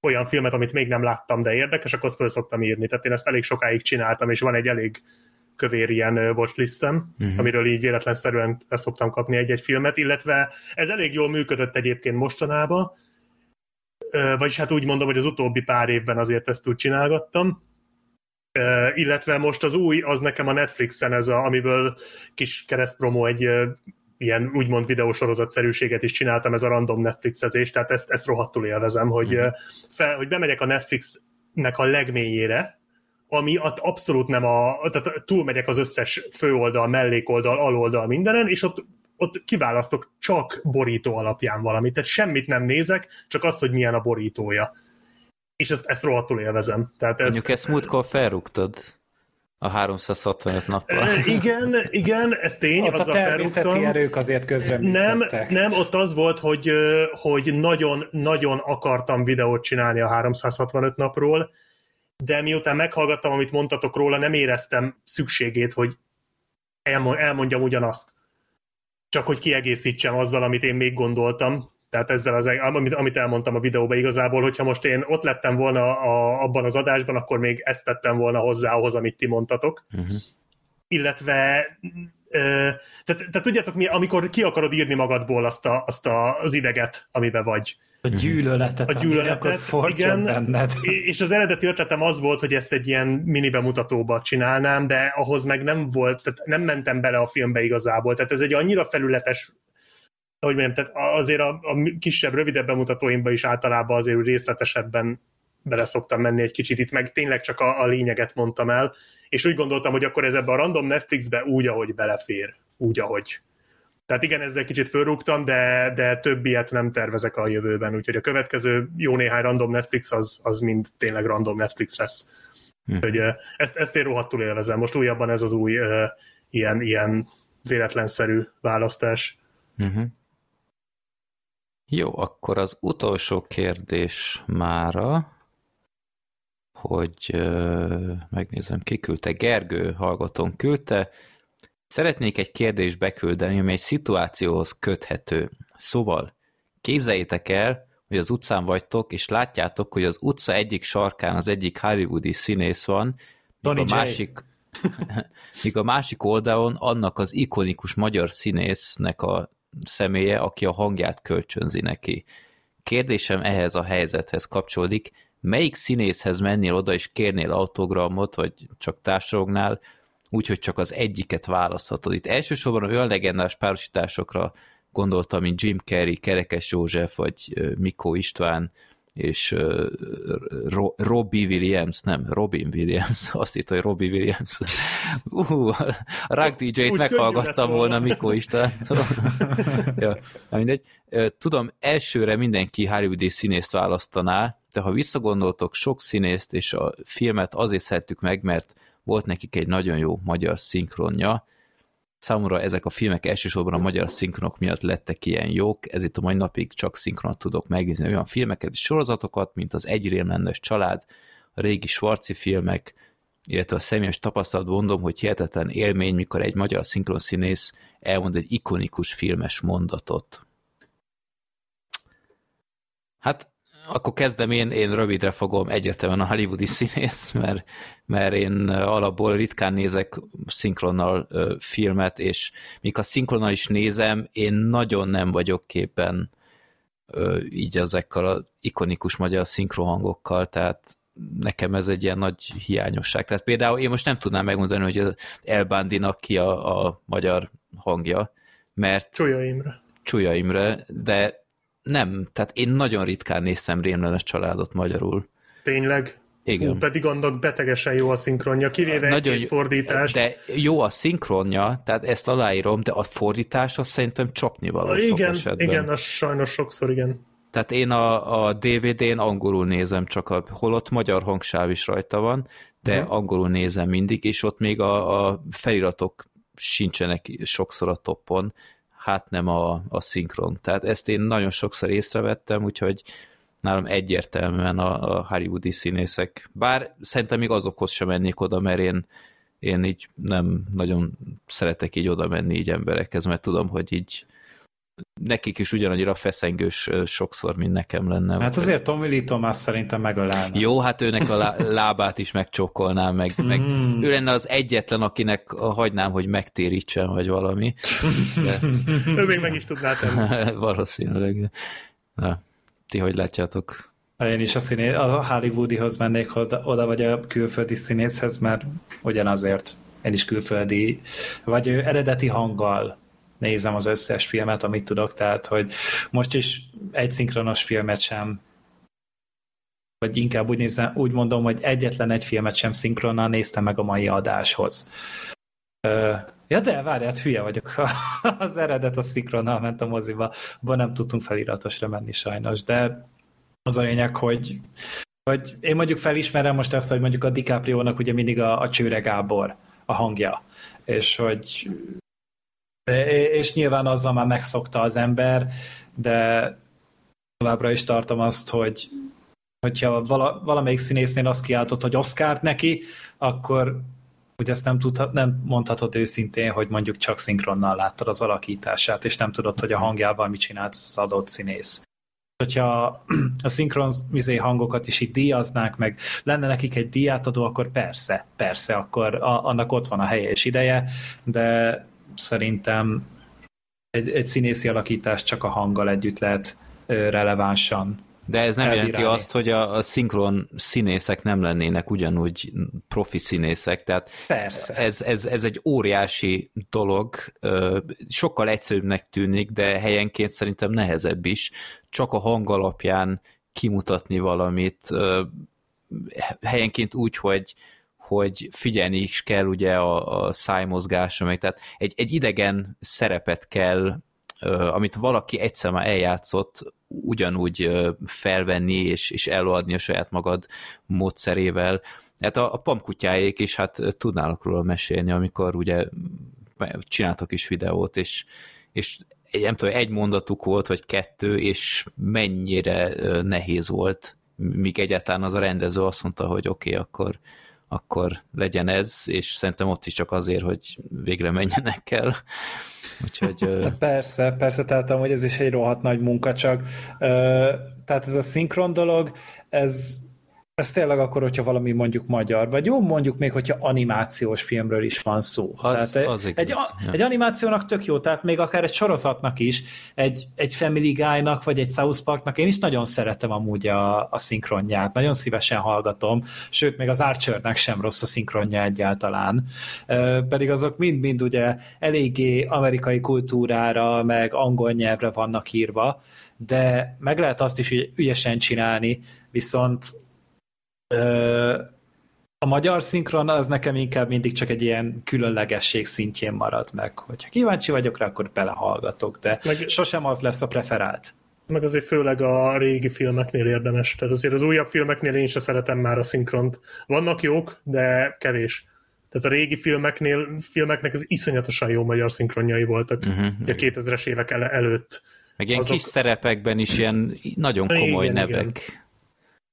olyan filmet, amit még nem láttam, de érdekes, akkor azt fel szoktam írni. Tehát én ezt elég sokáig csináltam, és van egy elég kövér ilyen watchlistem, uh-huh. amiről így véletlenszerűen szoktam kapni egy-egy filmet, illetve ez elég jól működött egyébként mostanában, vagyis hát úgy mondom, hogy az utóbbi pár évben azért ezt úgy csinálgattam, illetve most az új, az nekem a Netflixen ez a, amiből kis keresztpromo egy ilyen úgymond videósorozatszerűséget is csináltam, ez a random Netflixezés, tehát ezt, ezt rohadtul élvezem, hogy, mm. fel, hogy bemegyek a Netflixnek a legmélyére, ami abszolút nem a, tehát túlmegyek az összes főoldal, mellékoldal, aloldal, mindenen, és ott, ott kiválasztok csak borító alapján valamit, tehát semmit nem nézek, csak azt, hogy milyen a borítója. És ezt, ezt rohadtul élvezem. Tehát ez, Mondjuk ezt múltkor felrúgtad a 365 nappal. E, igen, igen, ez tény. Ott a természeti felrúgtam. erők azért közre Nem, nem, ott az volt, hogy, hogy nagyon, nagyon akartam videót csinálni a 365 napról, de miután meghallgattam, amit mondtatok róla, nem éreztem szükségét, hogy elmondjam ugyanazt. Csak hogy kiegészítsem azzal, amit én még gondoltam. Tehát ezzel az, amit, amit elmondtam a videóban igazából, hogyha most én ott lettem volna a, abban az adásban, akkor még ezt tettem volna hozzá ahhoz, amit ti mondtatok. Uh-huh. Illetve tehát, tehát tudjátok mi, amikor ki akarod írni magadból azt, a, azt a, az ideget, amiben vagy. A gyűlöletet, a gyűlöletet akkor igen, benned. És az eredeti ötletem az volt, hogy ezt egy ilyen mini bemutatóba csinálnám, de ahhoz meg nem volt, tehát nem mentem bele a filmbe igazából. Tehát ez egy annyira felületes ahogy mondjam, tehát azért a, a kisebb, rövidebb bemutatóimban is általában azért részletesebben bele szoktam menni egy kicsit, itt meg tényleg csak a, a lényeget mondtam el, és úgy gondoltam, hogy akkor ez ebbe a random Netflixbe úgy, ahogy belefér, úgy, ahogy. Tehát igen, ezzel kicsit fölrúgtam, de, de több ilyet nem tervezek a jövőben, úgyhogy a következő jó néhány random Netflix az, az mind tényleg random Netflix lesz. Hm. Úgyhogy ezt, ezt én rohadtul élvezem. Most újabban ez az új uh, ilyen, ilyen véletlenszerű választás. Uh-huh. Jó, akkor az utolsó kérdés mára, hogy uh, megnézem, ki küldte. Gergő hallgatón küldte. Szeretnék egy kérdést beküldeni, ami egy szituációhoz köthető. Szóval, képzeljétek el, hogy az utcán vagytok, és látjátok, hogy az utca egyik sarkán az egyik hollywoodi színész van, míg a, másik, [LAUGHS] míg a másik oldalon annak az ikonikus magyar színésznek a személye, aki a hangját kölcsönzi neki. Kérdésem ehhez a helyzethez kapcsolódik, melyik színészhez mennél oda és kérnél autogramot, vagy csak társalognál, úgyhogy csak az egyiket választhatod. Itt elsősorban olyan legendás párosításokra gondoltam, mint Jim Carrey, Kerekes József, vagy Mikó István, és uh, Ro- Robbie Williams, nem, Robin Williams, [LAUGHS] azt itt, hogy Robbie Williams. Uh, a Rock DJ-t meghallgattam volna Mikó István. [LAUGHS] ja, mindegy. Tudom, elsőre mindenki Hollywoodi színészt választaná, de ha visszagondoltok, sok színészt és a filmet azért szerettük meg, mert volt nekik egy nagyon jó magyar szinkronja, Számomra ezek a filmek elsősorban a magyar szinkronok miatt lettek ilyen jók, ezért a mai napig csak szinkronot tudok megnézni olyan filmeket és sorozatokat, mint az Egy család, a régi Svarci filmek, illetve a személyes tapasztalat mondom, hogy hihetetlen élmény, mikor egy magyar szinkronszínész elmond egy ikonikus filmes mondatot. Hát akkor kezdem én, én rövidre fogom egyértelműen a hollywoodi színész, mert, mert én alapból ritkán nézek szinkronnal filmet, és míg a szinkronnal is nézem, én nagyon nem vagyok képen így ezekkel a ikonikus magyar szinkrohangokkal, tehát nekem ez egy ilyen nagy hiányosság. Tehát például én most nem tudnám megmondani, hogy az Elbándinak ki a, a magyar hangja, mert... Csúlya Imre. Csúlya Imre, de nem, tehát én nagyon ritkán néztem Rémlenes családot magyarul. Tényleg? Igen. Hú, pedig annak betegesen jó a szinkronja, kivéve nagyon egy fordítás. De jó a szinkronja, tehát ezt aláírom, de a fordítás az szerintem csapnivaló Igen, igen, az sajnos sokszor igen. Tehát én a, a DVD-n angolul nézem, csak a, holott magyar hangsáv is rajta van, de hmm. angolul nézem mindig, és ott még a, a feliratok sincsenek sokszor a toppon, hát nem a, a szinkron. Tehát ezt én nagyon sokszor észrevettem, úgyhogy nálam egyértelműen a, a hollywoodi színészek. Bár szerintem még azokhoz sem mennék oda, mert én, én így nem nagyon szeretek így oda menni így emberekhez, mert tudom, hogy így nekik is ugyanannyira feszengős sokszor, mint nekem lenne. Hát azért Tommy Lee Thomas szerintem megölelne. Jó, hát őnek a [LAUGHS] lábát is megcsókolnám, meg, mm. meg ő lenne az egyetlen, akinek hagynám, hogy megtérítsen, vagy valami. De... ő még meg is tudná tenni. [LAUGHS] Valószínűleg. Na, ti hogy látjátok? Én is a, színé, a Hollywoodihoz mennék oda, oda, vagy a külföldi színészhez, mert ugyanazért én is külföldi, vagy eredeti hanggal nézem az összes filmet, amit tudok, tehát hogy most is egy szinkronos filmet sem vagy inkább úgy, nézem, úgy mondom, hogy egyetlen egy filmet sem szinkronnal néztem meg a mai adáshoz. Ö, ja, de várját, hülye vagyok. [LAUGHS] az eredet a szinkronnal ment a moziba, abban nem tudtunk feliratosra menni sajnos, de az a lényeg, hogy, hogy én mondjuk felismerem most ezt, hogy mondjuk a DiCaprio-nak ugye mindig a, a Csőre Gábor a hangja, és hogy és nyilván azzal már megszokta az ember, de továbbra is tartom azt, hogy hogyha vala, valamelyik színésznél azt kiáltott, hogy Oscárt neki, akkor ugye ezt nem, tudhat, nem mondhatod őszintén, hogy mondjuk csak szinkronnal láttad az alakítását, és nem tudod, hogy a hangjával mit csinált az adott színész. Hogyha a szinkron mizé hangokat is itt díjaznák, meg lenne nekik egy díjátadó, akkor persze, persze, akkor a, annak ott van a helye és ideje, de szerintem egy, egy színészi alakítás csak a hanggal együtt lehet relevánsan de ez nem elbírálni. jelenti azt, hogy a, a szinkron színészek nem lennének ugyanúgy profi színészek, tehát Persze. Ez, ez, ez egy óriási dolog, sokkal egyszerűbbnek tűnik, de helyenként szerintem nehezebb is, csak a hang alapján kimutatni valamit, helyenként úgy, hogy, hogy figyelni is kell ugye a, a szájmozgásra, meg tehát egy, egy idegen szerepet kell, amit valaki egyszer már eljátszott, ugyanúgy felvenni és, és előadni a saját magad módszerével. Hát a, a pamkutyáék is hát tudnának róla mesélni, amikor ugye csináltak is videót, és, és nem tudom, egy mondatuk volt, vagy kettő, és mennyire nehéz volt, míg egyáltalán az a rendező azt mondta, hogy oké, okay, akkor akkor legyen ez, és szerintem ott is csak azért, hogy végre menjenek el. [LAUGHS] Úgyhogy, persze, persze, tehát hogy ez is egy rohadt nagy munka, csak tehát ez a szinkron dolog, ez ez tényleg akkor, hogyha valami mondjuk magyar, vagy jó, mondjuk még, hogyha animációs filmről is van szó. Az, tehát az egy, ja. egy animációnak tök jó, tehát még akár egy sorozatnak is, egy, egy Family Guy-nak, vagy egy South Parknak, én is nagyon szeretem amúgy a, a szinkronját, nagyon szívesen hallgatom, sőt, még az Archernek sem rossz a szinkronja egyáltalán. Pedig azok mind-mind ugye eléggé amerikai kultúrára, meg angol nyelvre vannak írva, de meg lehet azt is ügyesen csinálni, viszont a magyar szinkron az nekem inkább mindig csak egy ilyen különlegesség szintjén marad meg. Hogyha kíváncsi vagyok rá, akkor belehallgatok, de meg, sosem az lesz a preferált. Meg azért főleg a régi filmeknél érdemes. Tehát azért az újabb filmeknél én sem szeretem már a szinkront. Vannak jók, de kevés. Tehát a régi filmeknél, filmeknek az iszonyatosan jó magyar szinkronjai voltak uh-huh, a 2000-es évek el- előtt. Meg ilyen Azok... kis szerepekben is ilyen nagyon komoly igen, nevek. Igen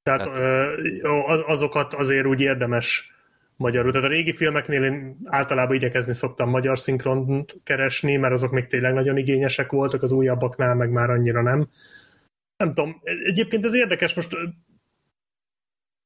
tehát, Tehát azokat azért úgy érdemes magyarul. Tehát a régi filmeknél én általában igyekezni szoktam magyar szinkront keresni, mert azok még tényleg nagyon igényesek voltak, az újabbaknál meg már annyira nem. Nem tudom, egyébként ez érdekes, most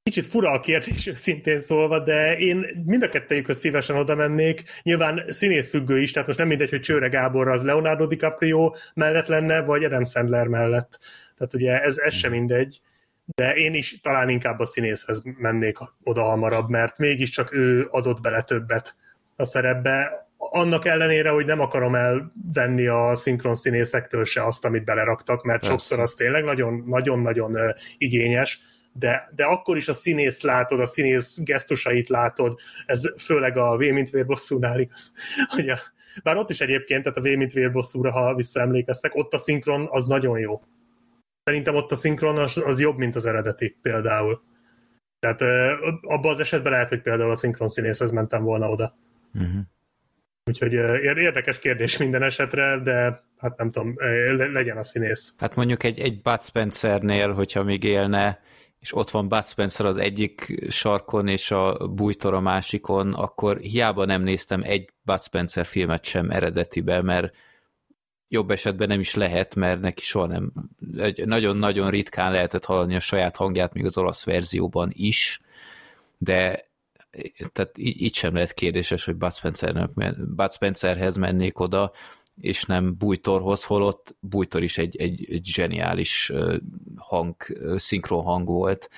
kicsit fura a kérdés, szintén szólva, de én mind a kettejükhöz szívesen oda mennék. Nyilván színészfüggő is, tehát most nem mindegy, hogy Csőre Gábor az Leonardo DiCaprio mellett lenne, vagy Adam Sandler mellett. Tehát ugye ez, ez sem mindegy de én is talán inkább a színészhez mennék oda hamarabb, mert mégiscsak ő adott bele többet a szerepbe, annak ellenére, hogy nem akarom elvenni a szinkron színészektől se azt, amit beleraktak, mert Persze. sokszor az tényleg nagyon-nagyon igényes, de, de akkor is a színész látod, a színész gesztusait látod, ez főleg a V mint vérbosszúnál igaz, [LAUGHS] hogy a, bár ott is egyébként, tehát a V mint vérbosszúra, ha visszaemlékeztek, ott a szinkron az nagyon jó. Szerintem ott a szinkron az, az jobb, mint az eredeti például. Tehát abban az esetben lehet, hogy például a szinkron színészhez mentem volna oda. Uh-huh. Úgyhogy érdekes kérdés minden esetre, de hát nem tudom, legyen a színész. Hát mondjuk egy, egy Bud Spencernél, hogyha még élne, és ott van Bud Spencer az egyik sarkon, és a bújtor a másikon, akkor hiába nem néztem egy Bud Spencer filmet sem eredetibe, mert jobb esetben nem is lehet, mert neki soha nem, nagyon-nagyon ritkán lehetett hallani a saját hangját, még az olasz verzióban is, de tehát így, így sem lehet kérdéses, hogy Bud, Spencernek, Bud Spencerhez mennék oda, és nem Bújtorhoz, holott Bújtor is egy, egy, egy zseniális hang, szinkron hang volt.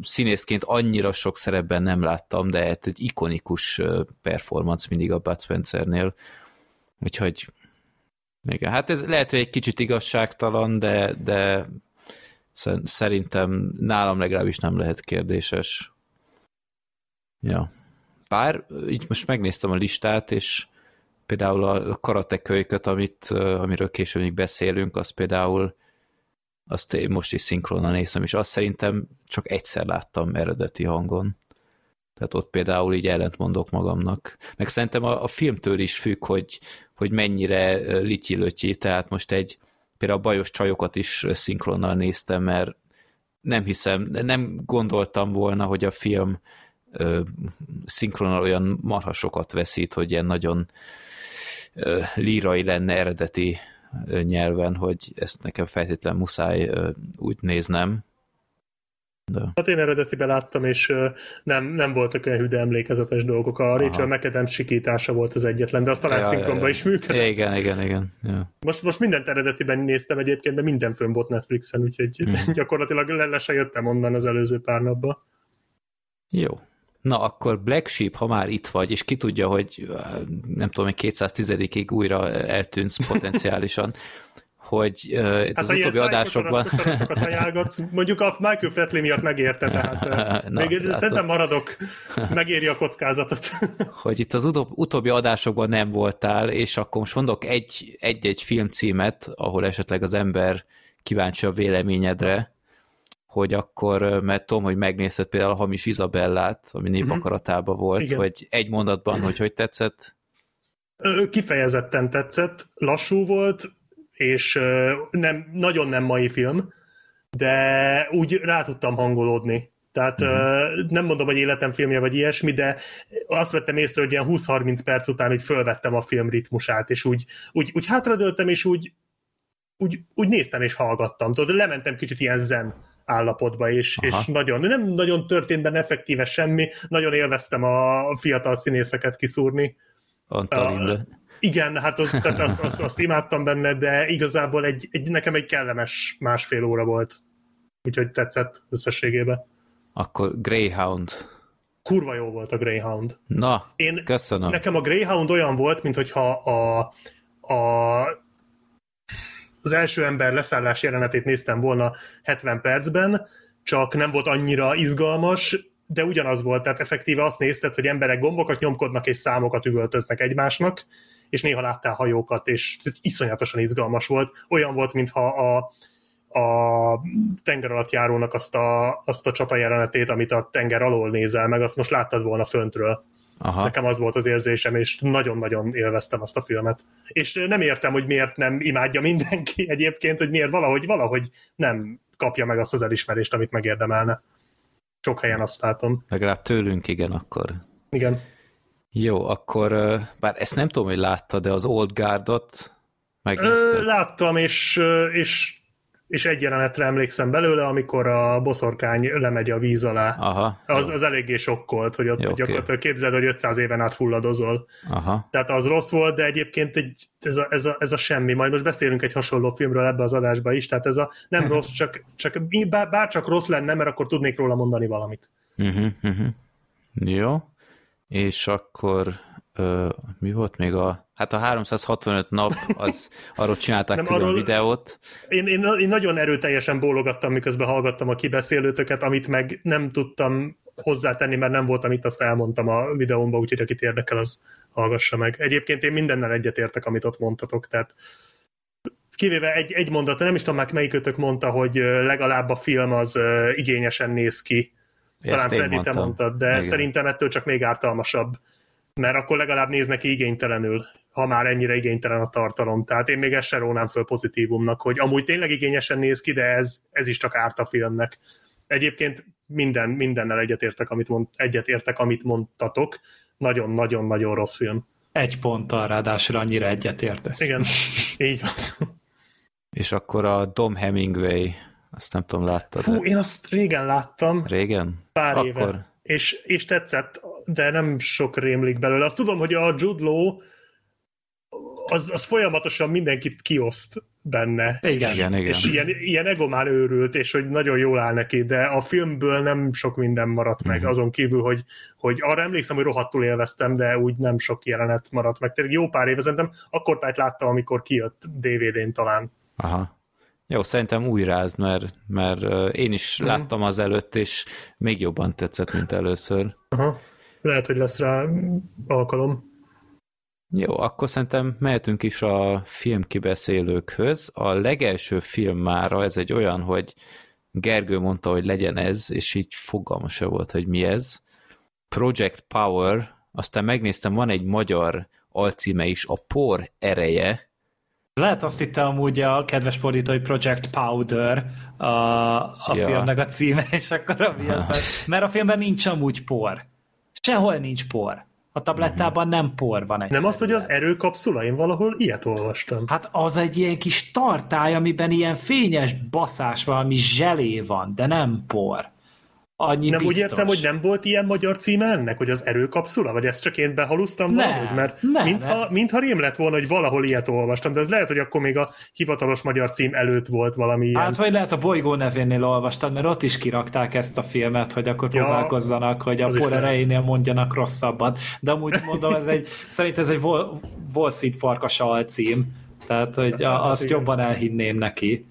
Színészként annyira sok szerepben nem láttam, de hát egy ikonikus performance mindig a Bud Spencernél, úgyhogy igen, hát ez lehet, hogy egy kicsit igazságtalan, de, de szerintem nálam legalábbis nem lehet kérdéses. Ja. Bár így most megnéztem a listát, és például a karatekölyköt, amit, amiről később még beszélünk, az például azt én most is szinkronan nézem, és azt szerintem csak egyszer láttam eredeti hangon. Tehát ott például így ellent mondok magamnak. Meg szerintem a, a filmtől is függ, hogy, hogy mennyire lityi tehát most egy például a bajos csajokat is szinkronnal néztem, mert nem hiszem, nem gondoltam volna, hogy a film ö, szinkronnal olyan marhasokat veszít, hogy ilyen nagyon ö, lírai lenne eredeti nyelven, hogy ezt nekem feltétlenül muszáj ö, úgy néznem. De. Hát én eredetiben láttam, és nem, nem voltak olyan hűde emlékezetes dolgok. A Rachel McAdams sikítása volt az egyetlen, de az talán ja, szinkronban ja, is működött. Igen, igen, igen. Ja. Most, most mindent eredetiben néztem egyébként, de minden fönn volt Netflixen, úgyhogy mm. [LAUGHS] gyakorlatilag le, le se jöttem onnan az előző pár napba. Jó. Na akkor Black Sheep, ha már itt vagy, és ki tudja, hogy nem tudom, hogy 210-ig újra eltűnsz [LAUGHS] potenciálisan, hogy uh, hát, az utóbbi adásokban... mondjuk a Michael Flatley miatt megérte, tehát [LAUGHS] Na, még hát szerintem maradok, megéri a kockázatot. [LAUGHS] hogy itt az utóbbi, utóbbi adásokban nem voltál, és akkor most mondok egy, egy-egy filmcímet, ahol esetleg az ember kíváncsi a véleményedre, hogy akkor, mert tudom, hogy megnézted például a Hamis Izabellát, ami mhm. volt, Igen. hogy egy mondatban, hogy hogy tetszett? Kifejezetten tetszett, lassú volt, és nem, nagyon nem mai film, de úgy rá tudtam hangolódni. Tehát uh-huh. nem mondom, hogy életem filmje vagy ilyesmi, de azt vettem észre, hogy ilyen 20-30 perc után úgy fölvettem a film ritmusát, és úgy, úgy, úgy hátradőltem, és úgy, úgy, úgy néztem és hallgattam. Tudod, lementem kicsit ilyen zen állapotba, és, és nagyon, nem nagyon történt benne effektíve semmi, nagyon élveztem a fiatal színészeket kiszúrni. Antalin. Igen, hát az, tehát azt, azt, azt imádtam benne, de igazából egy, egy, nekem egy kellemes másfél óra volt. Úgyhogy tetszett összességében. Akkor Greyhound. Kurva jó volt a Greyhound. Na, Én, köszönöm. Nekem a Greyhound olyan volt, mint hogyha a, a az első ember leszállás jelenetét néztem volna 70 percben, csak nem volt annyira izgalmas, de ugyanaz volt, tehát effektíve azt nézted, hogy emberek gombokat nyomkodnak és számokat üvöltöznek egymásnak, és néha láttál hajókat, és iszonyatosan izgalmas volt. Olyan volt, mintha a, a tenger alatt járónak azt a, azt a csata jelenetét, amit a tenger alól nézel meg, azt most láttad volna föntről. Aha. Nekem az volt az érzésem, és nagyon-nagyon élveztem azt a filmet. És nem értem, hogy miért nem imádja mindenki [LAUGHS] egyébként, hogy miért valahogy, valahogy nem kapja meg azt az elismerést, amit megérdemelne. sok helyen azt látom. Legalább tőlünk igen akkor. Igen. Jó, akkor bár ezt nem tudom, hogy látta, de az Old Guardot megnézted? Láttam, és, és és egy jelenetre emlékszem belőle, amikor a boszorkány lemegy a víz alá. Aha, az, az eléggé sokkolt, hogy ott jó, gyakorlatilag okay. képzeld, hogy 500 éven át fulladozol. Aha. Tehát az rossz volt, de egyébként egy, ez, a, ez, a, ez a semmi. Majd most beszélünk egy hasonló filmről ebbe az adásba is, tehát ez a nem [LAUGHS] rossz, csak, csak bár, bár csak rossz lenne, mert akkor tudnék róla mondani valamit. Uh-huh, uh-huh. Jó. És akkor ö, mi volt még a, hát a 365 nap, az [LAUGHS] arról csinálták Nem, külön arról, videót. Én, én, én nagyon erőteljesen bólogattam, miközben hallgattam a kibeszélőtöket, amit meg nem tudtam hozzátenni, mert nem voltam itt, azt elmondtam a videómban, úgyhogy akit érdekel, az hallgassa meg. Egyébként én mindennel egyetértek, amit ott mondtatok, tehát kivéve egy, egy mondat, nem is tudom már melyikötök mondta, hogy legalább a film az igényesen néz ki. Talán Freddy te mondtad, de Igen. szerintem ettől csak még ártalmasabb mert akkor legalább néz neki igénytelenül, ha már ennyire igénytelen a tartalom. Tehát én még ezt se rónám föl pozitívumnak, hogy amúgy tényleg igényesen néz ki, de ez, ez is csak árt a filmnek. Egyébként minden, mindennel egyetértek, amit, mond, egyetértek, amit mondtatok. Nagyon-nagyon-nagyon rossz film. Egy ponttal ráadásul annyira egyetértesz. Igen, így van. És akkor a Dom Hemingway, azt nem tudom, láttad Fú, én azt régen láttam. Régen? Pár akkor... éve és, és tetszett, de nem sok rémlik belőle. Azt tudom, hogy a Jude Law az, az folyamatosan mindenkit kioszt benne. Igen, igen, igen. És ilyen, ilyen egomán őrült, és hogy nagyon jól áll neki, de a filmből nem sok minden maradt meg, mm. azon kívül, hogy, hogy arra emlékszem, hogy rohadtul élveztem, de úgy nem sok jelenet maradt meg. Tényleg jó pár éve szerintem, akkor tájt láttam, amikor kijött DVD-n talán. Aha. Jó, szerintem újrázd, mert, mert én is uh-huh. láttam az előtt, és még jobban tetszett, mint először. Aha. Lehet, hogy lesz rá alkalom. Jó, akkor szerintem mehetünk is a filmkibeszélőkhöz. A legelső film mára ez egy olyan, hogy Gergő mondta, hogy legyen ez, és így fogalma se volt, hogy mi ez. Project Power, aztán megnéztem, van egy magyar alcíme is, a Por ereje, lehet azt hitte amúgy a kedves fordító, hogy Project Powder a, a ja. filmnek a címe, [LAUGHS] és akkor a filmben, mert a filmben nincs amúgy por. Sehol nincs por. A tablettában nem por van egy. Nem az, hogy az erőkapszula? Én valahol ilyet olvastam. Hát az egy ilyen kis tartály, amiben ilyen fényes baszás, valami zselé van, de nem por. Annyi nem biztos. úgy értem, hogy nem volt ilyen magyar címe ennek, hogy az erőkapszula, vagy ezt csak én behalusztam nem, valahogy? Mert nem, mintha, nem. mintha rém lett volna, hogy valahol ilyet olvastam, de ez lehet, hogy akkor még a hivatalos magyar cím előtt volt valami ilyen. Hát vagy lehet a bolygó nevénél olvastad, mert ott is kirakták ezt a filmet, hogy akkor ja, próbálkozzanak, hogy a por erejénél mondjanak rosszabbat. De amúgy [LAUGHS] mondom, ez egy, szerint ez egy Wall Street farkas alcím, tehát hogy ja, azt hát jobban elhinném neki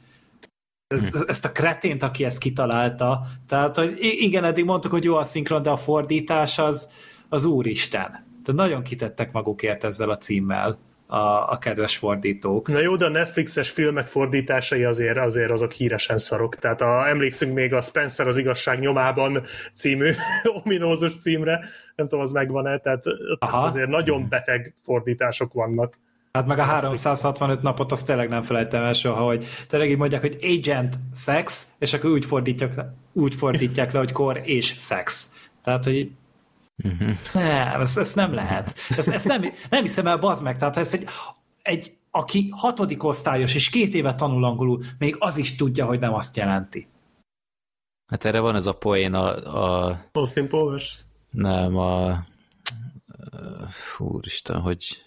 ezt, ezt a kretént, aki ezt kitalálta. Tehát, hogy igen, eddig mondtuk, hogy jó a szinkron, de a fordítás az, az úristen. Tehát nagyon kitettek magukért ezzel a címmel a, a kedves fordítók. Na jó, de a Netflixes filmek fordításai azért, azért azok híresen szarok. Tehát a, emlékszünk még a Spencer az igazság nyomában című [LAUGHS] ominózus címre, nem tudom, az megvan-e, tehát Aha. azért nagyon beteg fordítások vannak. Hát meg a 365 napot azt tényleg nem felejtem el soha, hogy tényleg így mondják, hogy agent sex, és akkor úgy fordítják, le, úgy fordítják le, hogy kor és sex. Tehát, hogy uh-huh. nem, ezt, ezt nem lehet. Ezt, ezt nem, nem hiszem el, bazd meg. Tehát ez egy, egy, aki hatodik osztályos és két éve tanul angolul, még az is tudja, hogy nem azt jelenti. Hát erre van ez a poén a... a... Austin Powers? Nem, a... Úristen, hogy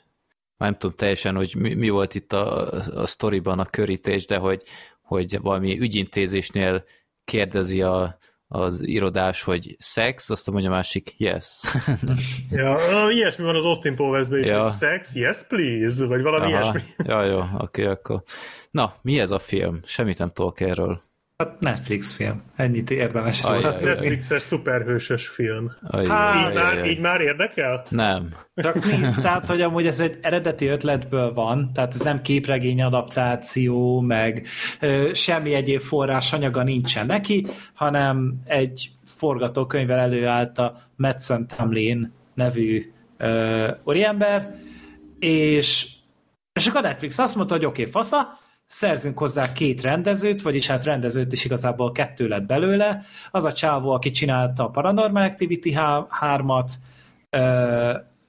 nem tudom teljesen, hogy mi, mi volt itt a, a sztoriban a körítés, de hogy, hogy valami ügyintézésnél kérdezi a, az irodás, hogy szex, azt mondja a másik, yes. [LAUGHS] ja, ilyesmi van az Austin powers is, ja. hogy sex, yes please, vagy valami Aha. ilyesmi. Ja, jó, oké, okay, akkor. Na, mi ez a film? Semmit nem tudok erről. Hát Netflix film. Ennyit érdemes ajj, volt. Netflixes szuperhősös film. Ajj, hát, így, már, így már érdekel? Nem. Csak mi, tehát, hogy amúgy ez egy eredeti ötletből van, tehát ez nem képregény adaptáció, meg ö, semmi egyéb forrás anyaga nincsen neki, hanem egy forgatókönyvvel előállt a Madsen Tamlin nevű ö, úriember, és, és akkor a Netflix azt mondta, hogy oké, okay, fasza, szerzünk hozzá két rendezőt, vagyis hát rendezőt is igazából kettő lett belőle. Az a csávó, aki csinálta a Paranormal Activity 3-at,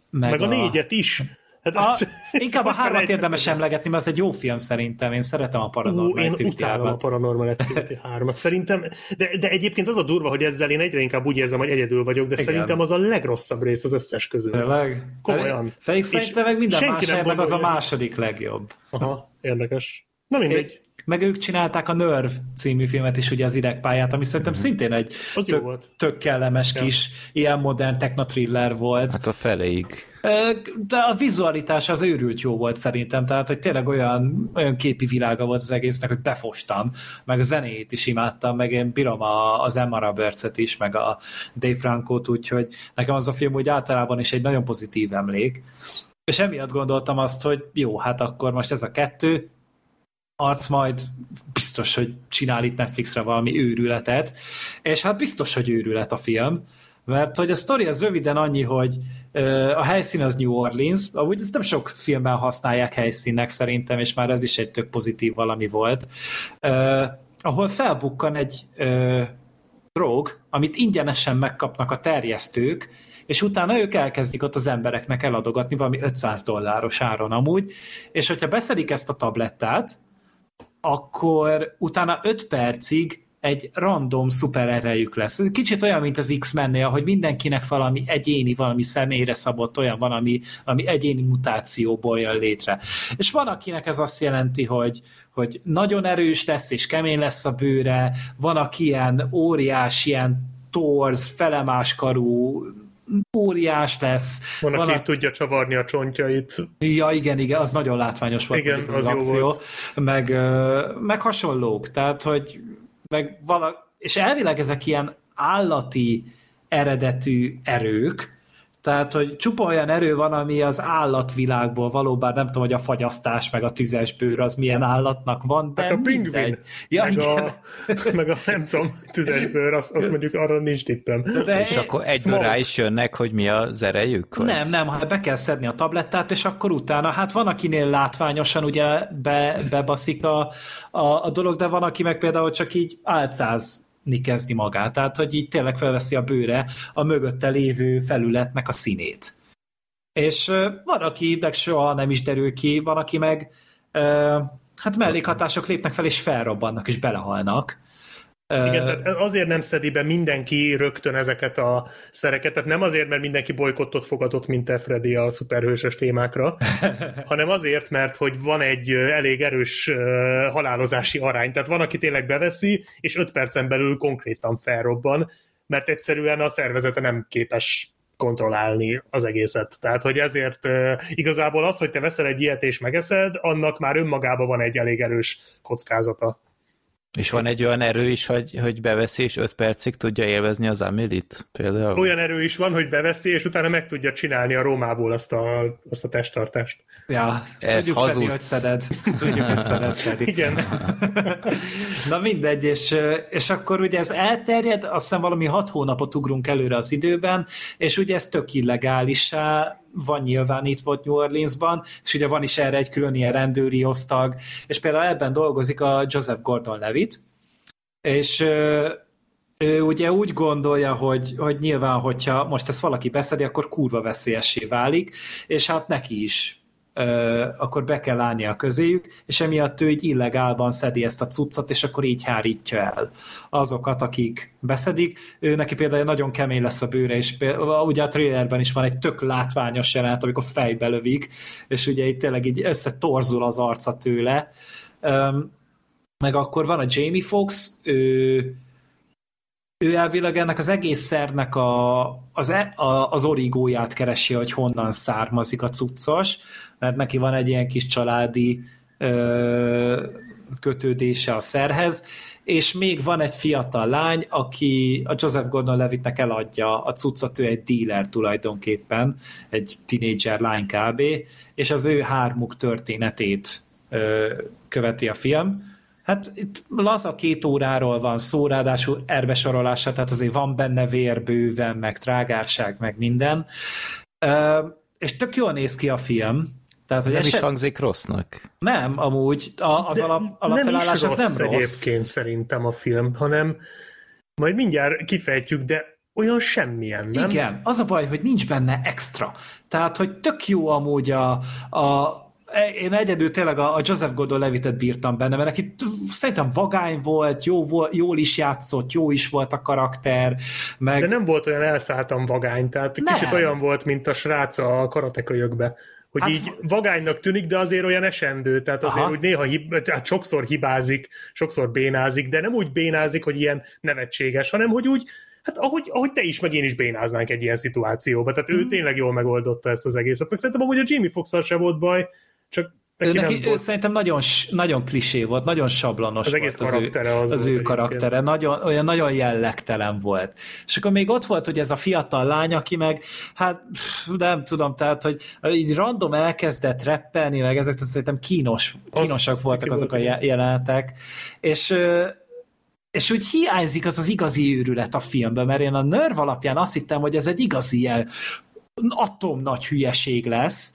meg, meg a, a négyet is. Hát a, [LAUGHS] inkább a hármat érdemes emlegetni, mert az egy jó film szerintem. Én szeretem a Paranormal Activity [LAUGHS] Én utálom a Paranormal Activity 3-at. Szerintem, de, de egyébként az a durva, hogy ezzel én egyre inkább úgy érzem, hogy egyedül vagyok, de Igen. szerintem az a legrosszabb rész az összes közül. Tényleg? Komolyan. Felix szerintem meg minden más meg az a második legjobb. Aha, érdekes. Na mindegy. Meg ők csinálták a Nerve című filmet is, ugye az idegpályát, ami szerintem mm-hmm. szintén egy tök, volt. tök kellemes ja. kis, ilyen modern technotriller volt. Hát a feléig. De a vizualitás az őrült jó volt szerintem, tehát hogy tényleg olyan, olyan képi világa volt az egésznek, hogy befostam, meg a zenét is imádtam, meg én bírom a, az Emma roberts is, meg a Dave Franco-t, úgyhogy nekem az a film úgy általában is egy nagyon pozitív emlék. És emiatt gondoltam azt, hogy jó, hát akkor most ez a kettő, arc majd biztos, hogy csinál itt Netflixre valami őrületet, és hát biztos, hogy őrület a film, mert hogy a sztori az röviden annyi, hogy a helyszín az New Orleans, amúgy ezt nem sok filmben használják helyszínnek szerintem, és már ez is egy tök pozitív valami volt, ahol felbukkan egy drog, amit ingyenesen megkapnak a terjesztők, és utána ők elkezdik ott az embereknek eladogatni valami 500 dolláros áron amúgy, és hogyha beszedik ezt a tablettát, akkor utána 5 percig egy random szupererejük lesz. Kicsit olyan, mint az X-mennél, hogy mindenkinek valami egyéni, valami személyre szabott olyan van, ami, ami egyéni mutációból jön létre. És van, akinek ez azt jelenti, hogy, hogy nagyon erős lesz, és kemény lesz a bőre, van, aki ilyen óriás, ilyen torz, felemáskarú, óriás lesz. Van, aki a... tudja csavarni a csontjait. Ja, igen, igen, az nagyon látványos volt igen, az, az, az akció. Volt. Meg, meg hasonlók, tehát, hogy meg vala, és elvileg ezek ilyen állati eredetű erők, tehát, hogy csupa olyan erő van, ami az állatvilágból valóban nem tudom, hogy a fagyasztás, meg a tüzes bőr az milyen állatnak van, de hát a pingvin, ja, meg, igen. A, [LAUGHS] meg a nem tudom, tüzes bőr, azt, azt mondjuk arra nincs tippem. De és akkor egyből rá is jönnek, hogy mi az erejük? Vagy? Nem, nem, hát be kell szedni a tablettát, és akkor utána, hát van, akinél látványosan ugye be, bebaszik a, a, a dolog, de van, aki meg például csak így álcáz kezdi magát, tehát hogy így tényleg felveszi a bőre a mögötte lévő felületnek a színét. És van, aki meg soha nem is derül ki, van, aki meg hát mellékhatások lépnek fel, és felrobbannak, és belehalnak. Igen, tehát azért nem szedi be mindenki rögtön ezeket a szereket, tehát nem azért, mert mindenki bolykottot fogadott, mint te, Freddy, a szuperhősös témákra, [LAUGHS] hanem azért, mert hogy van egy elég erős halálozási arány, tehát van, aki tényleg beveszi, és öt percen belül konkrétan felrobban, mert egyszerűen a szervezete nem képes kontrollálni az egészet. Tehát, hogy ezért uh, igazából az, hogy te veszel egy ilyet és megeszed, annak már önmagában van egy elég erős kockázata. És van egy olyan erő is, hogy, hogy beveszi, és 5 percig tudja élvezni az Amilit például? Olyan erő is van, hogy beveszi, és utána meg tudja csinálni a Rómából azt a, azt a testtartást. Ja, Ez tudjuk Fedi, hogy szeded. Tudjuk, hogy szeded, Fedi. [LAUGHS] Igen. Na mindegy, és, és akkor ugye ez elterjed, azt hiszem valami hat hónapot ugrunk előre az időben, és ugye ez tök illegálisá van nyilván itt volt New Orleansban, és ugye van is erre egy külön ilyen rendőri osztag, és például ebben dolgozik a Joseph Gordon-Levitt, és ő ugye úgy gondolja, hogy, hogy nyilván, hogyha most ezt valaki beszedi, akkor kurva veszélyessé válik, és hát neki is akkor be kell állni a közéjük, és emiatt ő így illegálban szedi ezt a cuccot, és akkor így hárítja el azokat, akik beszedik. Ő neki például nagyon kemény lesz a bőre, és például, ugye a trailerben is van egy tök látványos jelenet, amikor fejbe lövik, és ugye itt tényleg így összetorzul az arca tőle. Meg akkor van a Jamie Fox, ő ő elvileg ennek az egész szernek a, az, e, a, az origóját keresi, hogy honnan származik a cuccos, mert neki van egy ilyen kis családi ö, kötődése a szerhez, és még van egy fiatal lány, aki a Joseph Gordon-Levittnek eladja a cuccot, ő egy dealer tulajdonképpen, egy tinédzser lány kb., és az ő hármuk történetét ö, követi a film. Hát itt laza két óráról van szó, ráadásul erbesorolása, tehát azért van benne vér bőven, meg trágárság, meg minden. Ö, és tök jól néz ki a film, Tehát, hogy nem eset... is hangzik rossznak. Nem, amúgy a, az alap, alapfelállás nem is rossz az nem rossz. egyébként szerintem a film, hanem majd mindjárt kifejtjük, de olyan semmilyen, nem? Igen, az a baj, hogy nincs benne extra. Tehát, hogy tök jó amúgy a, a én egyedül tényleg a, a Joseph Gordon-Levitet bírtam benne, mert neki szerintem vagány volt, jó, volt, jól is játszott, jó is volt a karakter, meg... De nem volt olyan elszálltam vagány, tehát nem. kicsit olyan volt, mint a srác a karatekölyökbe hogy hát, így vagánynak tűnik, de azért olyan esendő, tehát azért Aha. úgy néha hib, tehát sokszor hibázik, sokszor bénázik, de nem úgy bénázik, hogy ilyen nevetséges, hanem hogy úgy, hát ahogy, ahogy te is, meg én is bénáznánk egy ilyen szituációba, tehát mm. ő mhm. tényleg jól megoldotta ezt az egészet, meg szerintem amúgy a Jamie fox se volt baj, csak ő, neki, ő szerintem nagyon, nagyon klisé volt, nagyon sablonos az volt az, az, az ő karaktere, nagyon, olyan nagyon jellegtelen volt. És akkor még ott volt, hogy ez a fiatal lány, aki meg, hát nem tudom, tehát, hogy így random elkezdett reppelni, meg ezek szerintem kínos, kínosak Azt voltak azok volt, a jelenetek, és és úgy hiányzik az az igazi őrület a filmben, mert én a Nerv alapján azt hittem, hogy ez egy igazi ilyen atom nagy hülyeség lesz,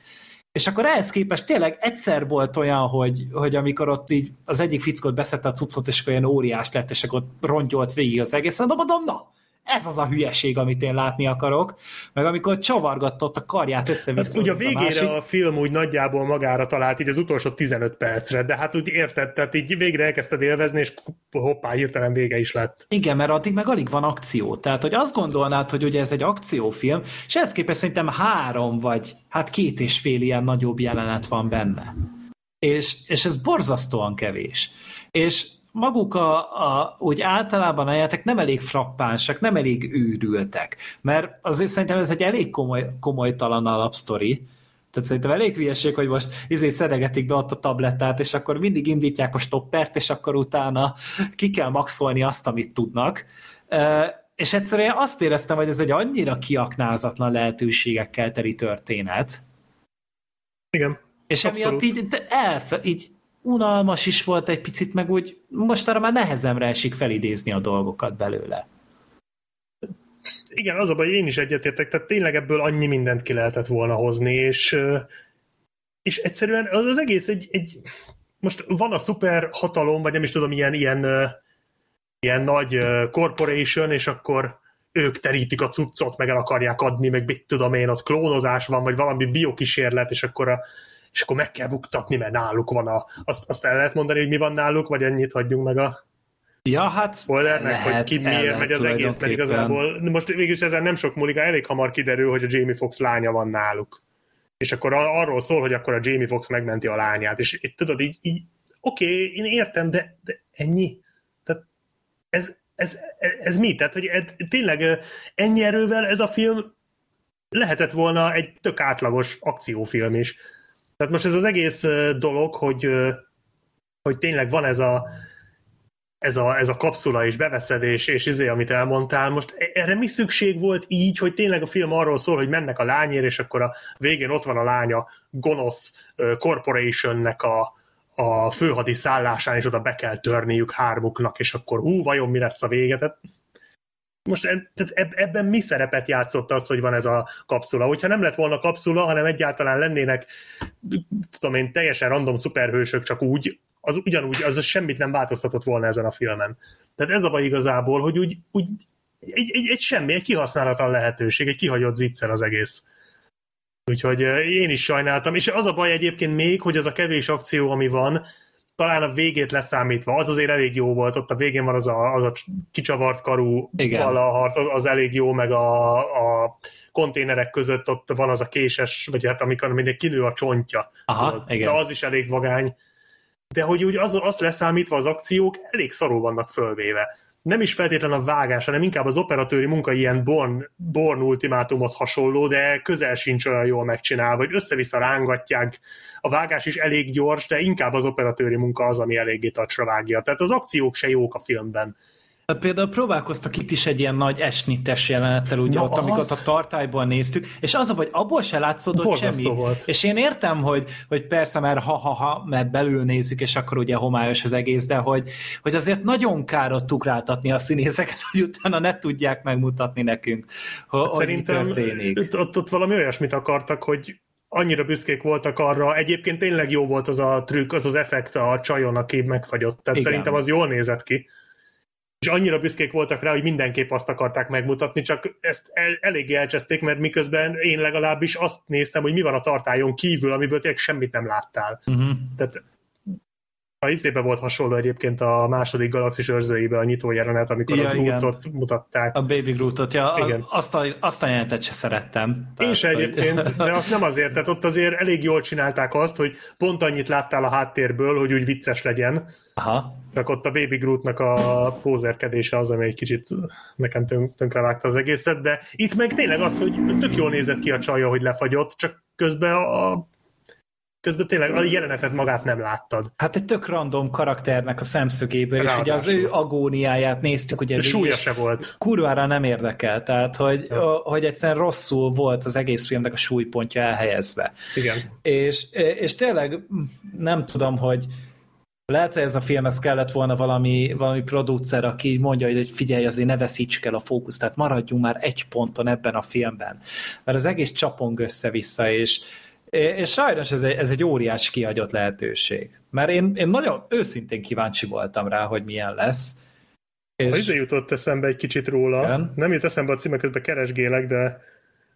és akkor ehhez képest tényleg egyszer volt olyan, hogy, hogy amikor ott így az egyik fickót beszette a cuccot, és akkor olyan óriás lett, és akkor rongyolt végig az egész, mondom, mondom, na, ez az a hülyeség, amit én látni akarok, meg amikor csavargatott a karját össze-vissza. Hát, ugye a végére a, a film úgy nagyjából magára talált, így az utolsó 15 percre, de hát úgy érted, tehát így végre elkezdted élvezni, és hoppá, hirtelen vége is lett. Igen, mert addig meg alig van akció. Tehát, hogy azt gondolnád, hogy ugye ez egy akciófilm, és ehhez képest szerintem három vagy hát két és fél ilyen nagyobb jelenet van benne. És, és ez borzasztóan kevés. És maguk a, a, úgy általában a játék nem elég frappánsak, nem elég őrültek, mert azért szerintem ez egy elég komoly, komolytalan alapsztori, tehát szerintem elég hülyeség, hogy most izé szedegetik be ott a tablettát, és akkor mindig indítják a stoppert, és akkor utána ki kell maxolni azt, amit tudnak. És egyszerűen azt éreztem, hogy ez egy annyira kiaknázatlan lehetőségekkel teli történet. Igen. És abszolút. emiatt így, elfe, így unalmas is volt egy picit, meg úgy most arra már nehezemre esik felidézni a dolgokat belőle. Igen, az a baj, én is egyetértek, tehát tényleg ebből annyi mindent ki lehetett volna hozni, és, és egyszerűen az, az egész egy, egy most van a szuper hatalom, vagy nem is tudom, ilyen, ilyen, ilyen nagy corporation, és akkor ők terítik a cuccot, meg el akarják adni, meg mit tudom én, ott klónozás van, vagy valami biokísérlet, és akkor a, és akkor meg kell buktatni, mert náluk van a... Azt, azt el lehet mondani, hogy mi van náluk, vagy ennyit hagyjunk meg a Ja, hát spoilernek, lehet, hogy ki miért megy az egész, mert igazából most végülis ezen nem sok múlik, elég hamar kiderül, hogy a Jamie Fox lánya van náluk. És akkor arról szól, hogy akkor a Jamie Fox megmenti a lányát, és itt tudod, így, így oké, okay, én értem, de, de ennyi. Tehát ez, ez, ez, ez mi? Tehát, hogy ed, tényleg ennyi erővel ez a film lehetett volna egy tök átlagos akciófilm is. Tehát most ez az egész dolog, hogy, hogy tényleg van ez a, ez a, ez a kapszula és beveszed, és, és izé, amit elmondtál, most e, erre mi szükség volt így, hogy tényleg a film arról szól, hogy mennek a lányért, és akkor a végén ott van a lánya gonosz corporationnek a, a főhadi szállásán, és oda be kell törniük hármuknak, és akkor hú, vajon mi lesz a vége? Tehát most tehát ebben mi szerepet játszott az, hogy van ez a kapszula? Hogyha nem lett volna kapszula, hanem egyáltalán lennének, tudom én, teljesen random szuperhősök csak úgy, az ugyanúgy, az semmit nem változtatott volna ezen a filmen. Tehát ez a baj igazából, hogy úgy, úgy egy, egy, egy semmi, egy kihasználatlan lehetőség, egy kihagyott zicser az egész. Úgyhogy én is sajnáltam, és az a baj egyébként még, hogy az a kevés akció, ami van, talán a végét leszámítva, az azért elég jó volt, ott a végén van az a, az a kicsavart karú harc, az, elég jó, meg a, a konténerek között ott van az a késes, vagy hát amikor mindig kinő a csontja. Aha, igen. De az is elég vagány. De hogy úgy az, azt leszámítva az akciók elég szarul vannak fölvéve nem is feltétlen a vágás, hanem inkább az operatőri munka ilyen Born, Born ultimátumhoz hasonló, de közel sincs olyan jól megcsinálva, hogy össze-vissza rángatják. A vágás is elég gyors, de inkább az operatőri munka az, ami eléggé tacsra vágja. Tehát az akciók se jók a filmben. Hát például próbálkoztak itt is egy ilyen nagy esnites jelenettel, ugye Na ott, az... amikor a tartályból néztük, és az a hogy abból se látszódott Borzasztó semmi. Volt. És én értem, hogy, hogy persze, mert ha-ha-ha, mert belül nézzük, és akkor ugye homályos az egész, de hogy, hogy azért nagyon kárott ugráltatni a színészeket, hogy utána ne tudják megmutatni nekünk, hogy, hát Szerintem történik. Ott, ott valami olyasmit akartak, hogy annyira büszkék voltak arra, egyébként tényleg jó volt az a trükk, az az effekt a csajon, aki megfagyott, tehát Igen. szerintem az jól nézett ki. És annyira büszkék voltak rá, hogy mindenképp azt akarták megmutatni, csak ezt el, eléggé elcseszték, mert miközben én legalábbis azt néztem, hogy mi van a tartályon kívül, amiből tényleg semmit nem láttál. Uh-huh. Tehát a izébe volt hasonló egyébként a második galaxis őrzőibe a nyitó jelenet, amikor ja, a Grootot mutatták. A Baby Grootot, ja, igen. azt, a, azt a jelenetet se szerettem. Én se egyébként, de [LAUGHS] azt nem azért, tehát ott azért elég jól csinálták azt, hogy pont annyit láttál a háttérből, hogy úgy vicces legyen. Aha. Csak ott a Baby Grootnak a pózerkedése az, ami egy kicsit nekem tönkrevágta az egészet, de itt meg tényleg az, hogy tök jól nézett ki a csaja, hogy lefagyott, csak közben a közben tényleg a jelenetet magát nem láttad. Hát egy tök random karakternek a szemszögéből, Ráadásul. és ugye az ő agóniáját néztük, ugye... súlya se volt. Kurvára nem érdekel, tehát hogy, ja. hogy egyszerűen rosszul volt az egész filmnek a súlypontja elhelyezve. Igen. És, és tényleg nem tudom, hogy lehet, hogy ez a film ez kellett volna valami, valami producer, aki mondja, hogy figyelj, azért ne veszítsük el a fókuszt, tehát maradjunk már egy ponton ebben a filmben. Mert az egész csapong össze-vissza, és, és sajnos ez egy, ez egy óriás kihagyott lehetőség. Mert én, én nagyon őszintén kíváncsi voltam rá, hogy milyen lesz. És... Ide jutott eszembe egy kicsit róla. Igen? Nem jut eszembe a címe, közben keresgélek, de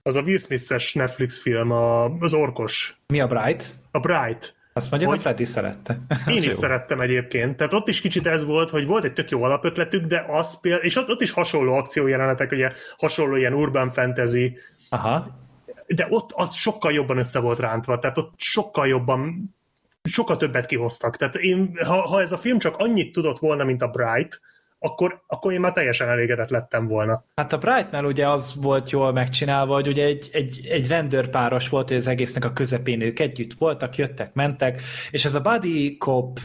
az a Will Smith-es Netflix film, a, az orkos. Mi a Bright? A Bright. Azt mondja, hogy Freddy szerette. Én is szerettem egyébként. Tehát ott is kicsit ez volt, hogy volt egy tök jó alapötletük, de az például, és ott, ott is hasonló akciójelenetek, ugye hasonló ilyen urban fantasy, Aha de ott az sokkal jobban össze volt rántva, tehát ott sokkal jobban, sokkal többet kihoztak. Tehát én, ha, ha ez a film csak annyit tudott volna, mint a Bright, akkor, akkor én már teljesen elégedett lettem volna. Hát a Brightnál ugye az volt jól megcsinálva, hogy ugye egy, egy, egy rendőrpáros volt, hogy az egésznek a közepén ők együtt voltak, jöttek, mentek, és ez a buddy cop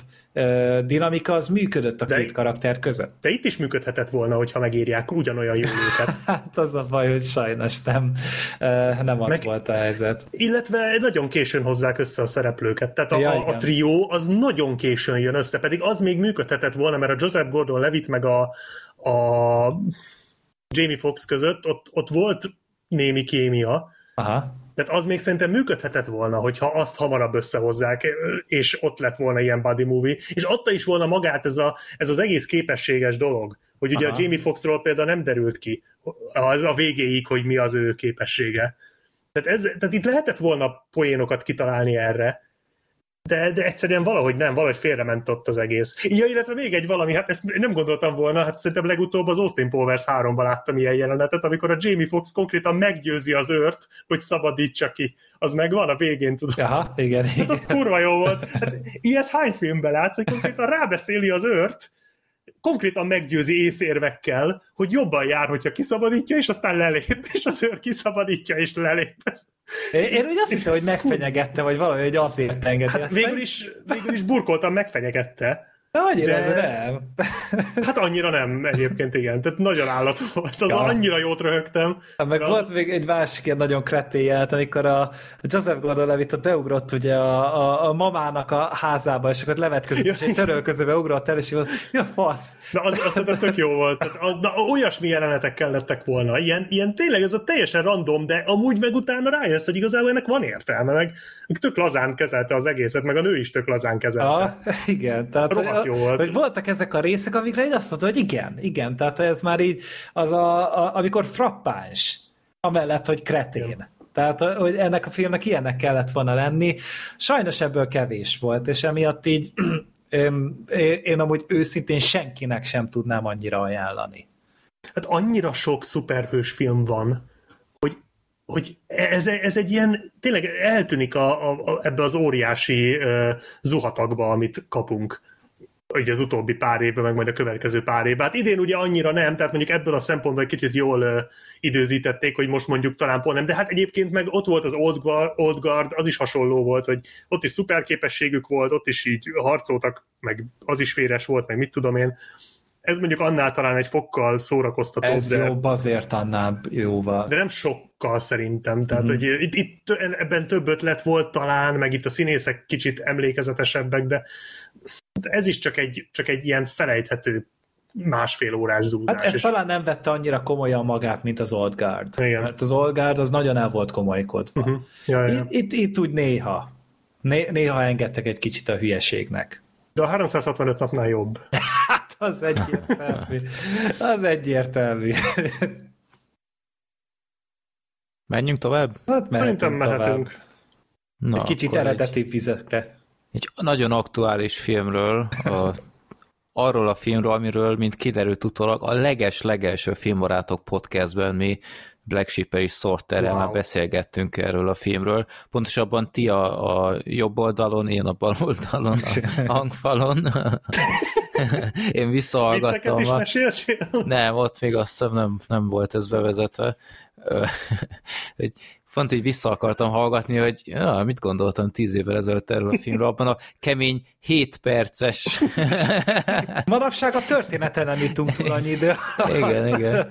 dinamika az működött a de két karakter között. De itt is működhetett volna, hogyha megírják ugyanolyan jó őket. [LAUGHS] hát az a baj, hogy sajnos nem, nem az Meg, volt a helyzet. Illetve nagyon későn hozzák össze a szereplőket. Tehát a, ja, a, a trió az nagyon későn jön össze, pedig az még működhetett volna, mert a Joseph Gordon-Levitt meg a, a Jamie Foxx között ott, ott volt némi kémia, Aha. Tehát az még szerintem működhetett volna, hogyha azt hamarabb összehozzák, és ott lett volna ilyen body movie, és adta is volna magát ez, a, ez az egész képességes dolog, hogy ugye Aha. a Jamie Foxxról például nem derült ki a, a végéig, hogy mi az ő képessége. Tehát, ez, tehát itt lehetett volna poénokat kitalálni erre, de, de egyszerűen valahogy nem, valahogy félrement ott az egész. Ja, illetve még egy valami, hát ezt nem gondoltam volna, hát szerintem legutóbb az Austin Powers 3-ban láttam ilyen jelenetet, amikor a Jamie Foxx konkrétan meggyőzi az őrt, hogy szabadítsa ki. Az megvan a végén, tudod. Aha, igen. Hát az kurva jó volt. Hát, ilyet hány filmben látsz, hogy konkrétan rábeszéli az őrt, konkrétan meggyőzi észérvekkel, hogy jobban jár, hogyha kiszabadítja, és aztán lelép, [LAUGHS] és az őr kiszabadítja, és lelép. Én, én úgy azt hittem, hogy megfenyegette, vagy valami, hogy azért engedi. Hát végül is, végül is burkoltam, megfenyegette, annyira de... ez nem. [LAUGHS] Hát annyira nem egyébként, igen. Tehát nagyon állat volt. Az ja. annyira jót röhögtem. Hát meg az... volt még egy másik ilyen nagyon kretén jelent, amikor a Joseph Gordon-Levitt beugrott ugye a, a, a, mamának a házába, és akkor levetközött, ja. és egy törölközőbe ugrott el, és így volt, mi a fasz? Na, az, az az tök jó volt. Tehát, az, na, olyasmi jelenetek kellettek volna. Ilyen, ilyen tényleg ez a teljesen random, de amúgy meg utána rájössz, hogy igazából ennek van értelme, meg, meg tök lazán kezelte az egészet, meg a nő is tök lazán kezelte. Ah, [LAUGHS] igen, tehát jó volt. Hogy voltak ezek a részek, amikre én azt mondtam, hogy igen, igen, tehát ez már így az a, a amikor frappáns, amellett, hogy kretén. Igen. Tehát, hogy ennek a filmnek ilyennek kellett volna lenni. Sajnos ebből kevés volt, és emiatt így [CLEARS THROAT] én, én amúgy őszintén senkinek sem tudnám annyira ajánlani. Hát annyira sok szuperhős film van, hogy, hogy ez, ez egy ilyen, tényleg eltűnik a, a, a, ebbe az óriási uh, zuhatagba, amit kapunk ugye az utóbbi pár évben, meg majd a következő pár évben. Hát idén ugye annyira nem, tehát mondjuk ebből a szempontból egy kicsit jól időzítették, hogy most mondjuk talán pont nem, de hát egyébként meg ott volt az Old Guard, Old Guard, az is hasonló volt, hogy ott is szuperképességük volt, ott is így harcoltak, meg az is féres volt, meg mit tudom én. Ez mondjuk annál talán egy fokkal szórakoztatóbb. Ez de, jobb azért annál jóval. De nem sokkal szerintem. Tehát, mm. hogy itt, itt ebben több ötlet volt talán, meg itt a színészek kicsit emlékezetesebbek, de ez is csak egy, csak egy ilyen felejthető másfél órás zúzás. Hát ez és... talán nem vette annyira komolyan magát, mint az Old Guard. Igen. Mert az Old Guard az nagyon el volt komolykodva. Uh-huh. Ja, ja. Itt, itt, itt úgy néha. Né- néha engedtek egy kicsit a hülyeségnek. De a 365 napnál jobb. [LAUGHS] hát az egyértelmű. Az egyértelmű. Menjünk tovább? Hát Szerintem mehetünk. Na, egy kicsit eredeti vizekre. Egy nagyon aktuális filmről, a, arról a filmről, amiről, mint kiderült utólag, a leges-legelső filmbarátok podcastben mi Black Sheep és Sorterrel wow. már beszélgettünk erről a filmről. Pontosabban ti a, a jobb oldalon, én a bal oldalon, a [LAUGHS] hangfalon. [LAUGHS] én visszahallgattam. is Nem, ott még azt hiszem nem, nem volt ez bevezetve. [LAUGHS] Font, hogy vissza akartam hallgatni, hogy ja, mit gondoltam tíz évvel ezelőtt erről a filmről, abban a kemény 7 perces. [LAUGHS] Manapság a történeten nem jutunk túl annyi idő. igen, igen.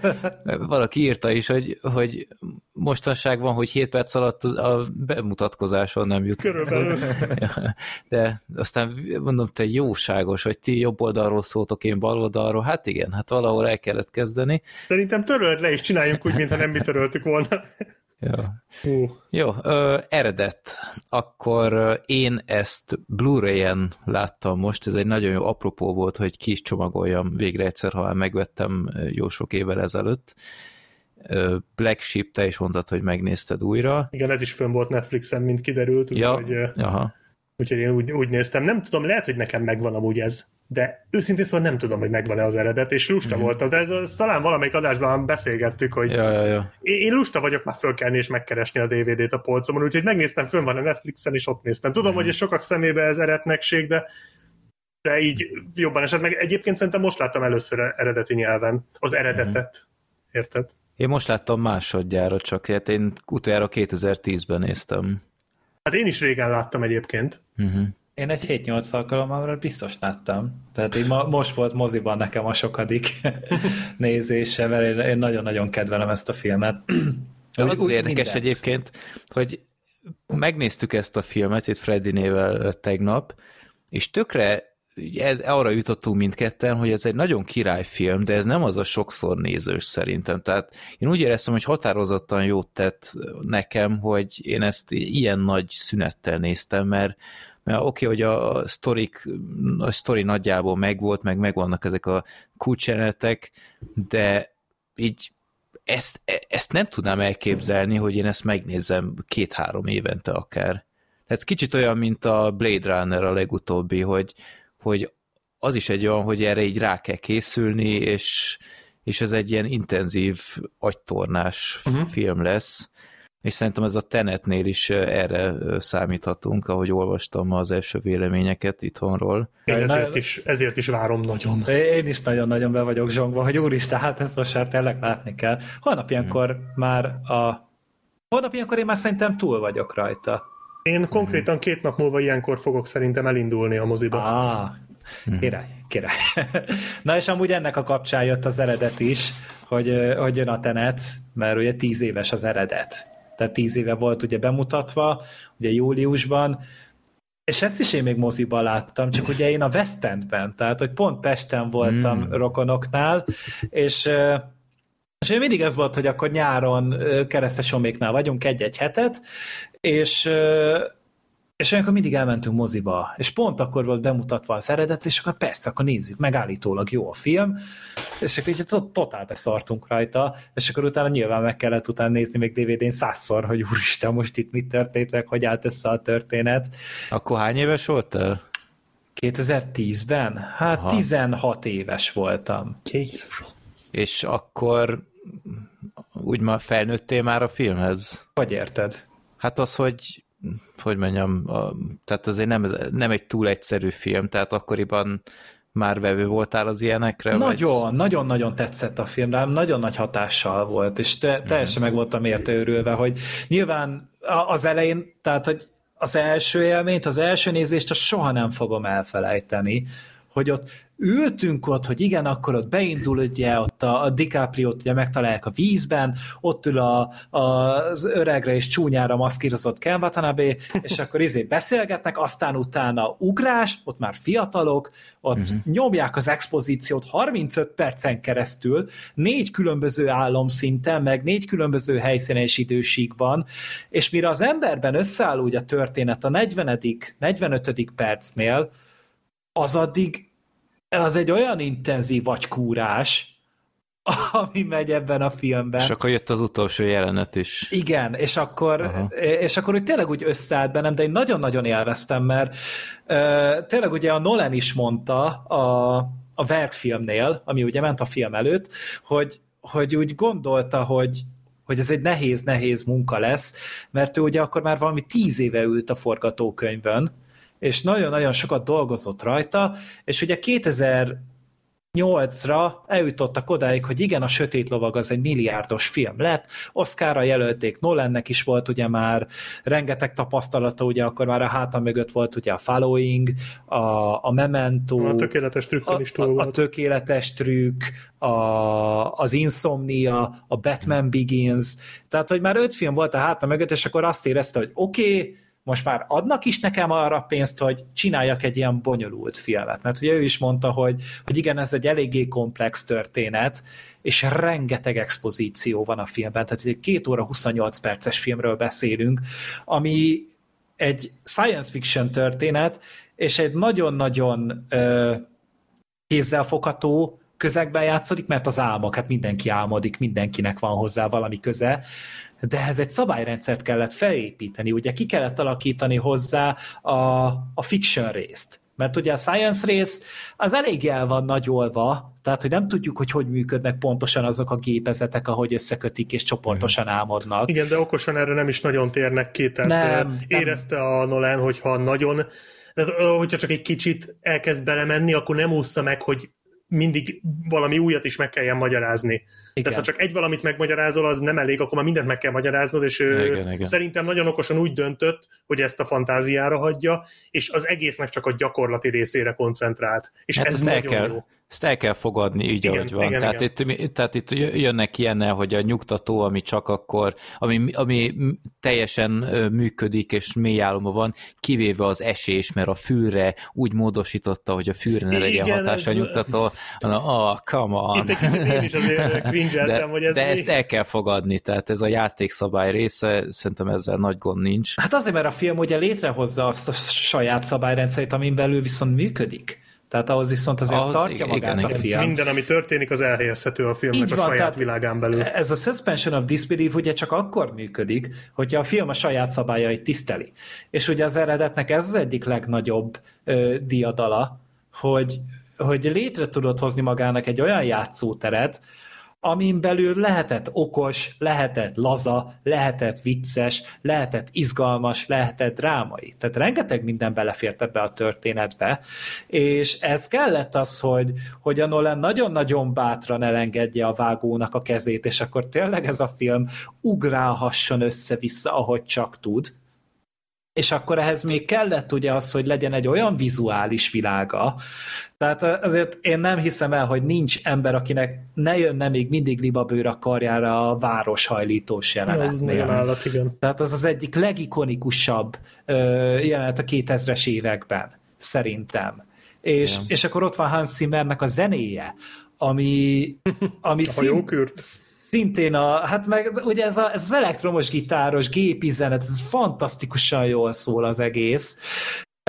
Valaki írta is, hogy, hogy mostanság van, hogy 7 perc alatt a bemutatkozáson nem jut. Körülbelül. [LAUGHS] De aztán mondom, te jóságos, hogy ti jobb oldalról szóltok, én bal oldalról. Hát igen, hát valahol el kellett kezdeni. Szerintem töröld le, és csináljunk úgy, mintha nem mi töröltük volna. Ja. Uh. Jó, ö, eredet. Akkor én ezt Blu-ray-en láttam most, ez egy nagyon jó apropó volt, hogy ki is csomagoljam végre egyszer, ha már megvettem jó sok évvel ezelőtt. Black Sheep, te is mondtad, hogy megnézted újra. Igen, ez is fönn volt Netflixen, mint kiderült. Ja, úgyhogy, aha. úgyhogy én úgy, úgy néztem. Nem tudom, lehet, hogy nekem megvan amúgy ez de őszintén szóval nem tudom, hogy megvan-e az eredet, és lusta mm. voltam, de ez, ez talán valamelyik adásban beszélgettük, hogy ja, ja, ja. Én, én lusta vagyok már fölkelni és megkeresni a DVD-t a polcomon, úgyhogy megnéztem, fönn van a Netflixen, és ott néztem. Tudom, mm. hogy sokak szemébe ez eretnekség, de de így jobban esett meg. Egyébként szerintem most láttam először eredeti nyelven az eredetet. Mm. Érted? Én most láttam másodjára, csak hát én utoljára 2010-ben néztem. Hát én is régen láttam egyébként. Mm-hmm. Én egy 7-8 alkalommal biztos láttam. Tehát így ma, most volt moziban nekem a sokadik [LAUGHS] nézése, mert én, én nagyon-nagyon kedvelem ezt a filmet. az az érdekes mindent. egyébként, hogy megnéztük ezt a filmet itt Freddy-nével tegnap, és tökre ez, arra jutottunk mindketten, hogy ez egy nagyon királyfilm, de ez nem az a sokszor nézős szerintem. Tehát én úgy éreztem, hogy határozottan jót tett nekem, hogy én ezt ilyen nagy szünettel néztem, mert mert oké, okay, hogy a sztorik, a sztori nagyjából megvolt, meg megvannak ezek a kulcsjelenetek, de így ezt, ezt nem tudnám elképzelni, hogy én ezt megnézem két-három évente akár. Tehát ez kicsit olyan, mint a Blade Runner a legutóbbi, hogy, hogy az is egy olyan, hogy erre így rá kell készülni, és, és ez egy ilyen intenzív agytornás uh-huh. film lesz, és szerintem ez a Tenetnél is erre számíthatunk, ahogy olvastam az első véleményeket itthonról. Én ezért is, ezért is várom nagyon. Én is nagyon-nagyon be vagyok zsongva, hogy úristen, hát ezt most már tényleg látni kell. Holnap ilyenkor hmm. már a... Holnap ilyenkor én már szerintem túl vagyok rajta. Én konkrétan két nap múlva ilyenkor fogok szerintem elindulni a moziba. Ah, Király, király. [LAUGHS] Na és amúgy ennek a kapcsán jött az eredet is, hogy, hogy jön a Tenet, mert ugye tíz éves az eredet tehát tíz éve volt ugye bemutatva, ugye júliusban, és ezt is én még moziban láttam, csak ugye én a West Endben, tehát hogy pont Pesten voltam mm. rokonoknál, és és én mindig ez volt, hogy akkor nyáron keresztes oméknál vagyunk egy-egy hetet, és és olyankor mindig elmentünk moziba, és pont akkor volt bemutatva az eredet, és akkor persze, akkor nézzük, megállítólag jó a film, és akkor így totál beszartunk rajta, és akkor utána nyilván meg kellett utána nézni még DVD-n százszor, hogy úristen, most itt mit történt meg, hogy állt össze a történet. Akkor hány éves voltál? 2010-ben? Hát Aha. 16 éves voltam. Jézusom. És akkor úgy már felnőttél már a filmhez? Hogy érted? Hát az, hogy hogy mondjam, a, tehát azért nem, nem egy túl egyszerű film, tehát akkoriban már vevő voltál az ilyenekre? Nagyon, vagy? nagyon-nagyon tetszett a film, rám nagyon nagy hatással volt, és te, teljesen mm. meg voltam érte örülve, hogy nyilván az elején, tehát hogy az első élményt, az első nézést, azt soha nem fogom elfelejteni, hogy ott ültünk ott, hogy igen, akkor ott beindul, ugye ott a, a DiCaprio-t ugye megtalálják a vízben, ott ül a, a, az öregre és csúnyára maszkírozott Ken Watanabe, és akkor izé beszélgetnek, aztán utána ugrás, ott már fiatalok, ott uh-huh. nyomják az expozíciót 35 percen keresztül, négy különböző álomszinten, meg négy különböző helyszínen és idősíkban, és mire az emberben összeáll úgy a történet a 40 45. percnél, az addig az egy olyan intenzív kúrás, [LAUGHS] ami megy ebben a filmben. És akkor jött az utolsó jelenet is. Igen, és akkor, Aha. és akkor úgy tényleg úgy összeállt bennem, de én nagyon-nagyon élveztem, mert uh, tényleg ugye a Nolan is mondta a, a verkfilmnél, ami ugye ment a film előtt, hogy, hogy úgy gondolta, hogy, hogy ez egy nehéz-nehéz munka lesz, mert ő ugye akkor már valami tíz éve ült a forgatókönyvön, és nagyon-nagyon sokat dolgozott rajta, és ugye 2000 2008-ra eljutottak odáig, hogy igen, a Sötét Lovag az egy milliárdos film lett, Oscarra jelölték, Nolannek is volt ugye már rengeteg tapasztalata, ugye akkor már a háta mögött volt ugye a Following, a, a Memento, a tökéletes trükk is túl a, volt. a tökéletes trükk, a, az Insomnia, a Batman Begins, tehát hogy már öt film volt a háta mögött, és akkor azt érezte, hogy oké, okay, most már adnak is nekem arra pénzt, hogy csináljak egy ilyen bonyolult filmet. Mert ugye ő is mondta, hogy, hogy igen, ez egy eléggé komplex történet, és rengeteg expozíció van a filmben, tehát egy két óra 28 perces filmről beszélünk, ami egy science fiction történet, és egy nagyon-nagyon ö, kézzelfogható közegben játszódik, mert az álmok, hát mindenki álmodik, mindenkinek van hozzá valami köze, de ez egy szabályrendszert kellett felépíteni, ugye ki kellett alakítani hozzá a, a fiction részt. Mert ugye a science rész az elég el van nagyolva, tehát hogy nem tudjuk, hogy hogy működnek pontosan azok a gépezetek, ahogy összekötik és csoportosan mhm. álmodnak. Igen, de okosan erre nem is nagyon térnek ki, tehát nem, érezte nem. a Nolan, hogyha nagyon de hogyha csak egy kicsit elkezd belemenni, akkor nem úszza meg, hogy mindig valami újat is meg kelljen magyarázni. Igen. Tehát ha csak egy valamit megmagyarázol, az nem elég, akkor már mindent meg kell magyaráznod, és igen, igen. szerintem nagyon okosan úgy döntött, hogy ezt a fantáziára hagyja, és az egésznek csak a gyakorlati részére koncentrált. És hát ez nagyon el kell, jó. Ezt el kell fogadni így, igen, ahogy van. Igen, tehát, igen. Itt, tehát itt jönnek ilyennel, hogy a nyugtató, ami csak akkor, ami, ami teljesen működik, és mély áloma van, kivéve az esés, mert a fűre úgy módosította, hogy a fűre ne legyen hatása ez... nyugtató. Na, oh, come on. Itt én is azért [LAUGHS] de, hogy ez De mi... ezt el kell fogadni, tehát ez a játékszabály része, szerintem ezzel nagy gond nincs. Hát azért, mert a film ugye létrehozza azt a saját szabályrendszerét, amin belül viszont működik. Tehát ahhoz viszont azért ahhoz tartja igen, magát igen, a film. Minden, ami történik, az elhelyezhető a filmnek Így a van, saját világán belül. Ez a suspension of disbelief ugye csak akkor működik, hogyha a film a saját szabályait tiszteli. És ugye az eredetnek ez az egyik legnagyobb ö, diadala, hogy, hogy létre tudod hozni magának egy olyan játszóteret, amin belül lehetett okos, lehetett laza, lehetett vicces, lehetett izgalmas, lehetett drámai. Tehát rengeteg minden belefért ebbe a történetbe, és ez kellett az, hogy, hogy a Nolan nagyon-nagyon bátran elengedje a vágónak a kezét, és akkor tényleg ez a film ugrálhasson össze-vissza, ahogy csak tud, és akkor ehhez még kellett ugye az, hogy legyen egy olyan vizuális világa. Tehát azért én nem hiszem el, hogy nincs ember, akinek ne jönne még mindig libabőr a karjára a városhajlítós jelenetnél. állat, igen. Tehát az az egyik legikonikusabb jelenet a 2000-es években, szerintem. És, és akkor ott van Hans Zimmernek a zenéje, ami, ami [LAUGHS] szín, szintén a, hát meg ugye ez, a, ez az elektromos gitáros gépi zenet, ez fantasztikusan jól szól az egész.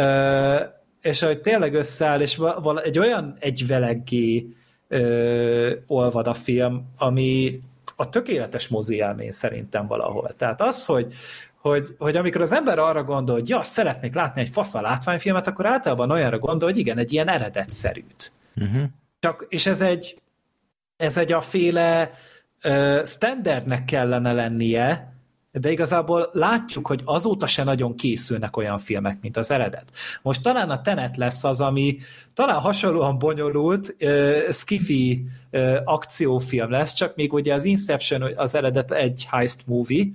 Ö, és ahogy tényleg összeáll, és vala, egy olyan egyveleggé ö, olvad a film, ami a tökéletes mozi élmény szerintem valahol. Tehát az, hogy, hogy, hogy amikor az ember arra gondol, hogy ja, szeretnék látni egy fasz a látványfilmet, akkor általában olyanra gondol, hogy igen, egy ilyen eredetszerűt. Uh-huh. Csak, és ez egy, ez egy a féle standardnek kellene lennie, de igazából látjuk, hogy azóta se nagyon készülnek olyan filmek, mint az eredet. Most talán a Tenet lesz az, ami talán hasonlóan bonyolult, uh, skiffy uh, akciófilm lesz, csak még ugye az Inception az eredet egy heist movie,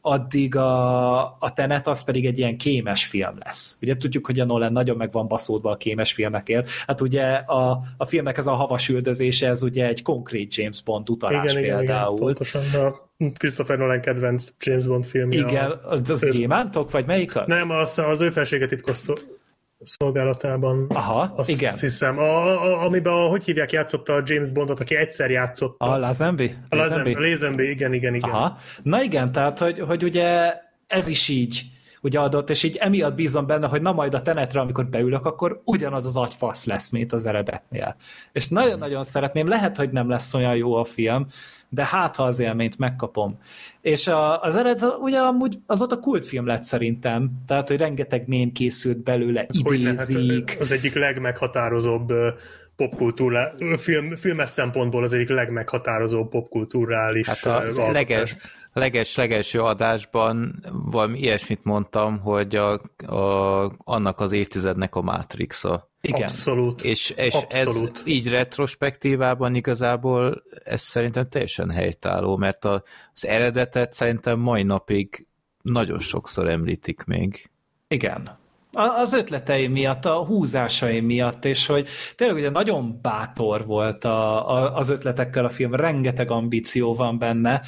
addig a, a Tenet az pedig egy ilyen kémes film lesz. Ugye tudjuk, hogy a Nolan nagyon meg van baszódva a kémes filmekért. Hát ugye a, a filmek ez a havas üldözése, ez ugye egy konkrét James Bond utalás igen, például. Igen, pontosan a Christopher Nolan kedvenc James Bond filmje. Igen, az, az gyémántok, vagy melyik az? Nem, az, az ő felséget titkos szolgálatában. Aha, azt igen. hiszem. A, a, amiben, a, hogy hívják, játszotta a James Bondot, aki egyszer játszott. A Lazenby? A Lazenby, Lazenby, igen, igen, igen. Aha. Na igen, tehát, hogy, hogy ugye ez is így ugye adott, és így emiatt bízom benne, hogy na majd a tenetre, amikor beülök, akkor ugyanaz az agyfasz lesz, mint az eredetnél. És nagyon-nagyon szeretném, lehet, hogy nem lesz olyan jó a film, de hát ha az élményt megkapom. És a, az eredet ugye amúgy azóta kultfilm lett szerintem, tehát hogy rengeteg mém készült belőle, idézik. Hát az egyik legmeghatározóbb popkultúrá, film, filmes szempontból az egyik legmeghatározóbb popkulturális Hát az leges, leges, leges adásban valami ilyesmit mondtam, hogy a, a, annak az évtizednek a Matrixa. Igen. Abszolút. És, és Abszolút. ez így retrospektívában igazából ez szerintem teljesen helytálló, mert a, az eredetet szerintem mai napig nagyon sokszor említik még. Igen az ötletei miatt, a húzásai miatt, és hogy tényleg ugye nagyon bátor volt a, a, az ötletekkel a film, rengeteg ambíció van benne,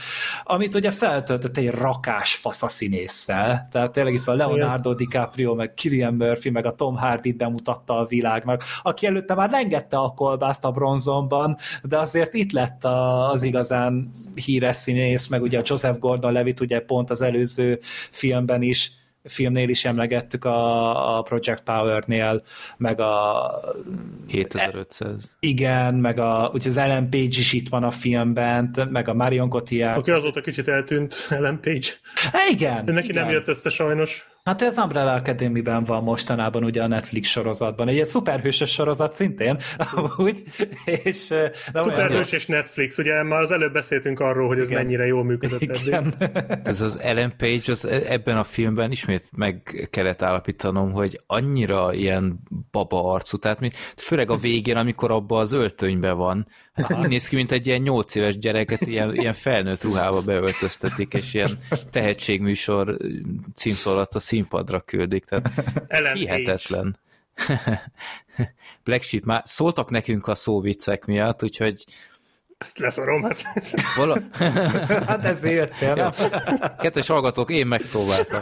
amit ugye feltöltött egy rakás fasz a színésszel, tehát tényleg itt van Leonardo DiCaprio, meg Killian Murphy, meg a Tom Hardy bemutatta a világnak, aki előtte már lengette a kolbászt a bronzonban, de azért itt lett a, az igazán híres színész, meg ugye a Joseph Gordon-Levitt ugye pont az előző filmben is filmnél is emlegettük a, a Project Power-nél, meg a... 7500. Igen, meg a, ugye az Ellen Page is itt van a filmben, meg a Marion Cotillard. Aki azóta kicsit eltűnt, Ellen Page. Há, igen. De neki igen. nem jött össze sajnos. Hát ez Umbrella Academy-ben van mostanában ugye a Netflix sorozatban. Egy ilyen szuperhősös sorozat szintén, [LAUGHS] amúgy. És, nem Szuperhős és Netflix, ugye már az előbb beszéltünk arról, hogy ez Igen. mennyire jól működött Igen. eddig. [LAUGHS] Ez az Ellen Page az e- ebben a filmben ismét meg kellett állapítanom, hogy annyira ilyen baba arcú, tehát mi, főleg a végén, amikor abban az öltönyben van, Hát úgy néz ki, mint egy ilyen nyolc éves gyereket ilyen, ilyen felnőtt ruhába beöltöztetik, és ilyen tehetségműsor címszólat a színpadra küldik. Tehát Ellen hihetetlen. [LAUGHS] Black Sheep, már szóltak nekünk a szóviccek miatt, úgyhogy Leszarom, hát. Vala... [LAUGHS] hát ezért nem? Kettes hallgatók, én megpróbáltam.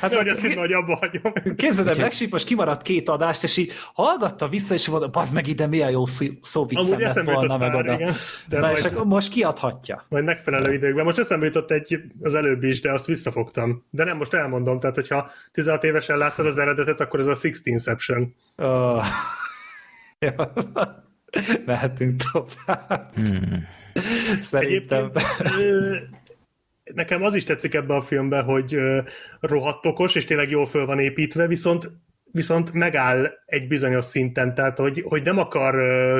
hát hogy ezt nagy abba hagyom. Képzeld el, most kimaradt két adást, és így hallgatta vissza, és mondta, bazd meg ide, milyen jó szóviccem lett volna meg oda. Igen, de Na, majd, és akkor most kiadhatja. Majd megfelelő időkben. Most eszembe jutott egy az előbb is, de azt visszafogtam. De nem, most elmondom, tehát hogyha 16 évesen láttad az eredetet, akkor ez a Sixteenception. Uh. [LAUGHS] [LAUGHS] Mehetünk tovább. Hmm. Szerintem... nekem az is tetszik ebbe a filmbe, hogy rohadt okos, és tényleg jól föl van építve, viszont viszont megáll egy bizonyos szinten, tehát hogy, hogy nem akar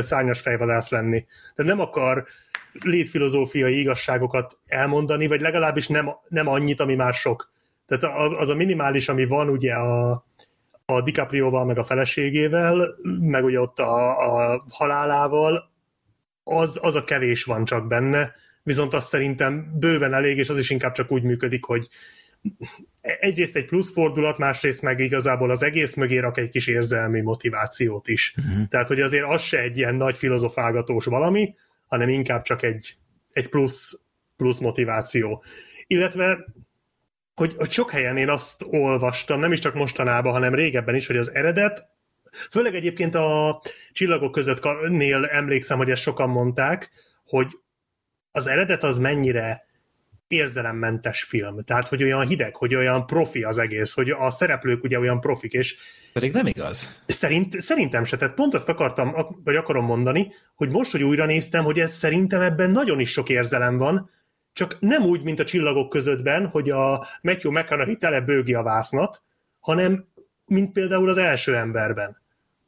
szárnyas fejvadász lenni. Tehát nem akar létfilozófiai igazságokat elmondani, vagy legalábbis nem, nem annyit, ami már sok. Tehát az a minimális, ami van ugye a, a DiCaprioval, meg a feleségével, meg ugye ott a, a halálával, az, az a kevés van csak benne, viszont azt szerintem bőven elég, és az is inkább csak úgy működik, hogy egyrészt egy plusz fordulat, másrészt meg igazából az egész mögé rak egy kis érzelmi motivációt is. Uh-huh. Tehát, hogy azért az se egy ilyen nagy filozofálgatós valami, hanem inkább csak egy, egy plusz, plusz motiváció. Illetve hogy, hogy sok helyen én azt olvastam, nem is csak mostanában, hanem régebben is, hogy az eredet, főleg egyébként a csillagok között nél emlékszem, hogy ezt sokan mondták, hogy az eredet az mennyire érzelemmentes film. Tehát, hogy olyan hideg, hogy olyan profi az egész, hogy a szereplők ugye olyan profik, és pedig nem igaz. Szerint, szerintem se. Tehát pont azt akartam, vagy akarom mondani, hogy most, hogy újra néztem, hogy ez szerintem ebben nagyon is sok érzelem van, csak nem úgy, mint a csillagok közöttben, hogy a Matthew McConaughey tele bőgi a vásznat, hanem mint például az első emberben.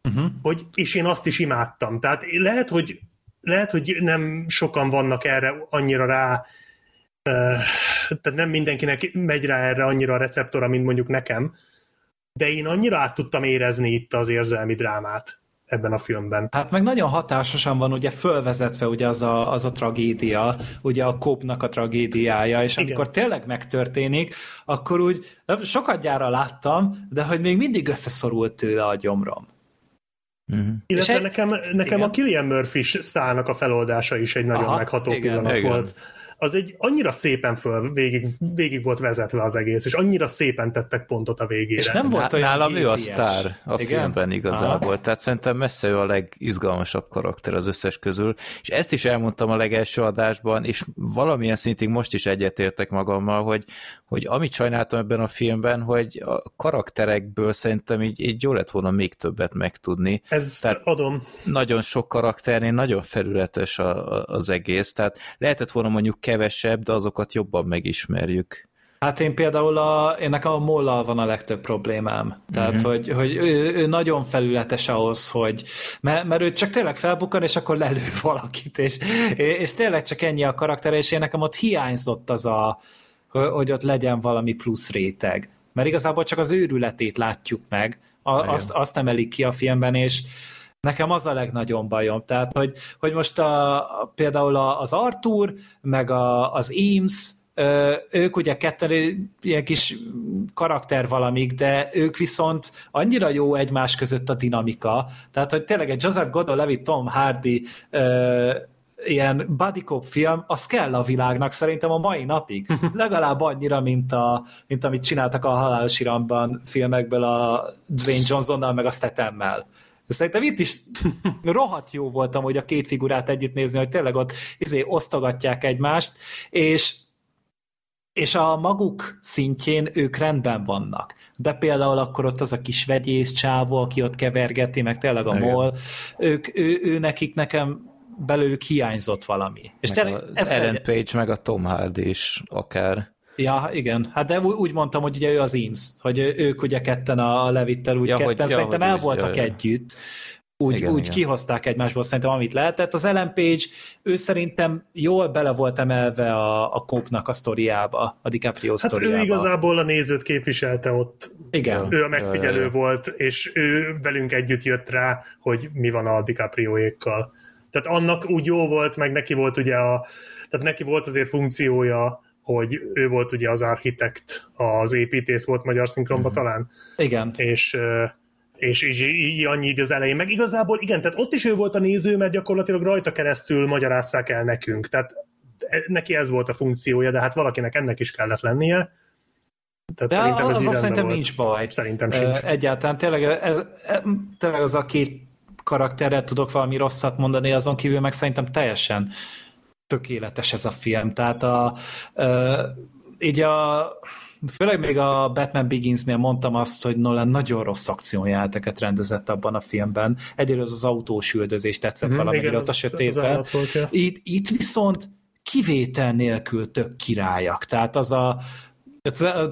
Uh-huh. Hogy, és én azt is imádtam. Tehát lehet, hogy lehet, hogy nem sokan vannak erre annyira rá, tehát nem mindenkinek megy rá erre annyira a receptora, mint mondjuk nekem, de én annyira át tudtam érezni itt az érzelmi drámát. Ebben a filmben. Hát meg nagyon hatásosan van ugye fölvezetve ugye az a, az a tragédia, ugye a kopnak a tragédiája, és Igen. amikor tényleg megtörténik, akkor úgy sokat gyára láttam, de hogy még mindig összeszorult tőle a gyomrom. Uh-huh. Illetve egy... nekem, nekem a Killian Murphy szálnak a feloldása is egy nagyon Aha, megható igen, pillanat igen. volt az egy annyira szépen föl, végig, végig volt vezetve az egész, és annyira szépen tettek pontot a végére. És nem volt olyan Nálam ő a sztár a Igen? filmben igazából, Aha. tehát szerintem messze ő a legizgalmasabb karakter az összes közül, és ezt is elmondtam a legelső adásban, és valamilyen szintig most is egyetértek magammal, hogy, hogy amit sajnáltam ebben a filmben, hogy a karakterekből szerintem így, így jó lett volna még többet megtudni. Ez tehát adom. Nagyon sok karakternél nagyon felületes a, a, az egész, tehát lehetett volna mondjuk kevesebb, de azokat jobban megismerjük. Hát én például a, én nekem a mollal van a legtöbb problémám. Tehát, uh-huh. hogy, hogy ő, ő nagyon felületes ahhoz, hogy mert, mert ő csak tényleg felbukkan, és akkor lelő [LAUGHS] valakit, és, és tényleg csak ennyi a karakter, és én nekem ott hiányzott az a, hogy ott legyen valami plusz réteg. Mert igazából csak az őrületét látjuk meg, a, azt, azt emelik ki a filmben, és Nekem az a legnagyobb bajom. Tehát, hogy, hogy most a, például az Arthur, meg a, az Eames, ők ugye ketten ilyen kis karakter valamik, de ők viszont annyira jó egymás között a dinamika, tehát hogy tényleg egy Joseph Gordon-Levitt, Tom Hardy ilyen buddy cop film, az kell a világnak szerintem a mai napig. Legalább annyira, mint, a, mint amit csináltak a Halálos Iramban filmekből a Dwayne Johnsonnal, meg a Stathammel. Szerintem itt is [LAUGHS] rohadt jó voltam, hogy a két figurát együtt nézni, hogy tényleg ott izé, osztogatják egymást, és és a maguk szintjén ők rendben vannak. De például akkor ott az a kis vegyész csávó, aki ott kevergeti, meg tényleg a mol, ők, ő, ő nekik nekem belőlük hiányzott valami. És tényleg, ez Ellen egy... Page, meg a Tom Hardy is akár. Ja, igen. Hát de úgy mondtam, hogy ugye ő az Eames, hogy ők ugye ketten a Levittel úgy ja, ketten, hogy, szerintem ja, el voltak ja, együtt, úgy, igen, úgy igen. kihozták egymásból szerintem, amit lehetett. Az Ellen Page, ő szerintem jól bele volt emelve a, a Kopnak a sztoriába, a DiCaprio hát sztoriába. ő igazából a nézőt képviselte ott. Igen. Ő a megfigyelő ja. volt, és ő velünk együtt jött rá, hogy mi van a DiCaprio-ékkal. Tehát annak úgy jó volt, meg neki volt ugye a, tehát neki volt azért funkciója, hogy ő volt ugye az architekt, az építész volt magyar szinkronban mm-hmm. talán. Igen. És és így, így annyi így az elején. Meg igazából igen, tehát ott is ő volt a néző, mert gyakorlatilag rajta keresztül magyarázták el nekünk. Tehát e, neki ez volt a funkciója, de hát valakinek ennek is kellett lennie. Tehát de szerintem ez az, az szerintem volt. nincs baj. Szerintem sincs. Egyáltalán tényleg, ez, e, tényleg az a két karakterre tudok valami rosszat mondani, azon kívül meg szerintem teljesen tökéletes ez a film. Tehát a, így a főleg még a Batman Begins-nél mondtam azt, hogy Nolan nagyon rossz akciójáteket rendezett abban a filmben. Egyébként az, az autós üldözés tetszett mm, valamennyire ott a sötétben. Itt, itt viszont kivétel nélkül tök királyak. Tehát az a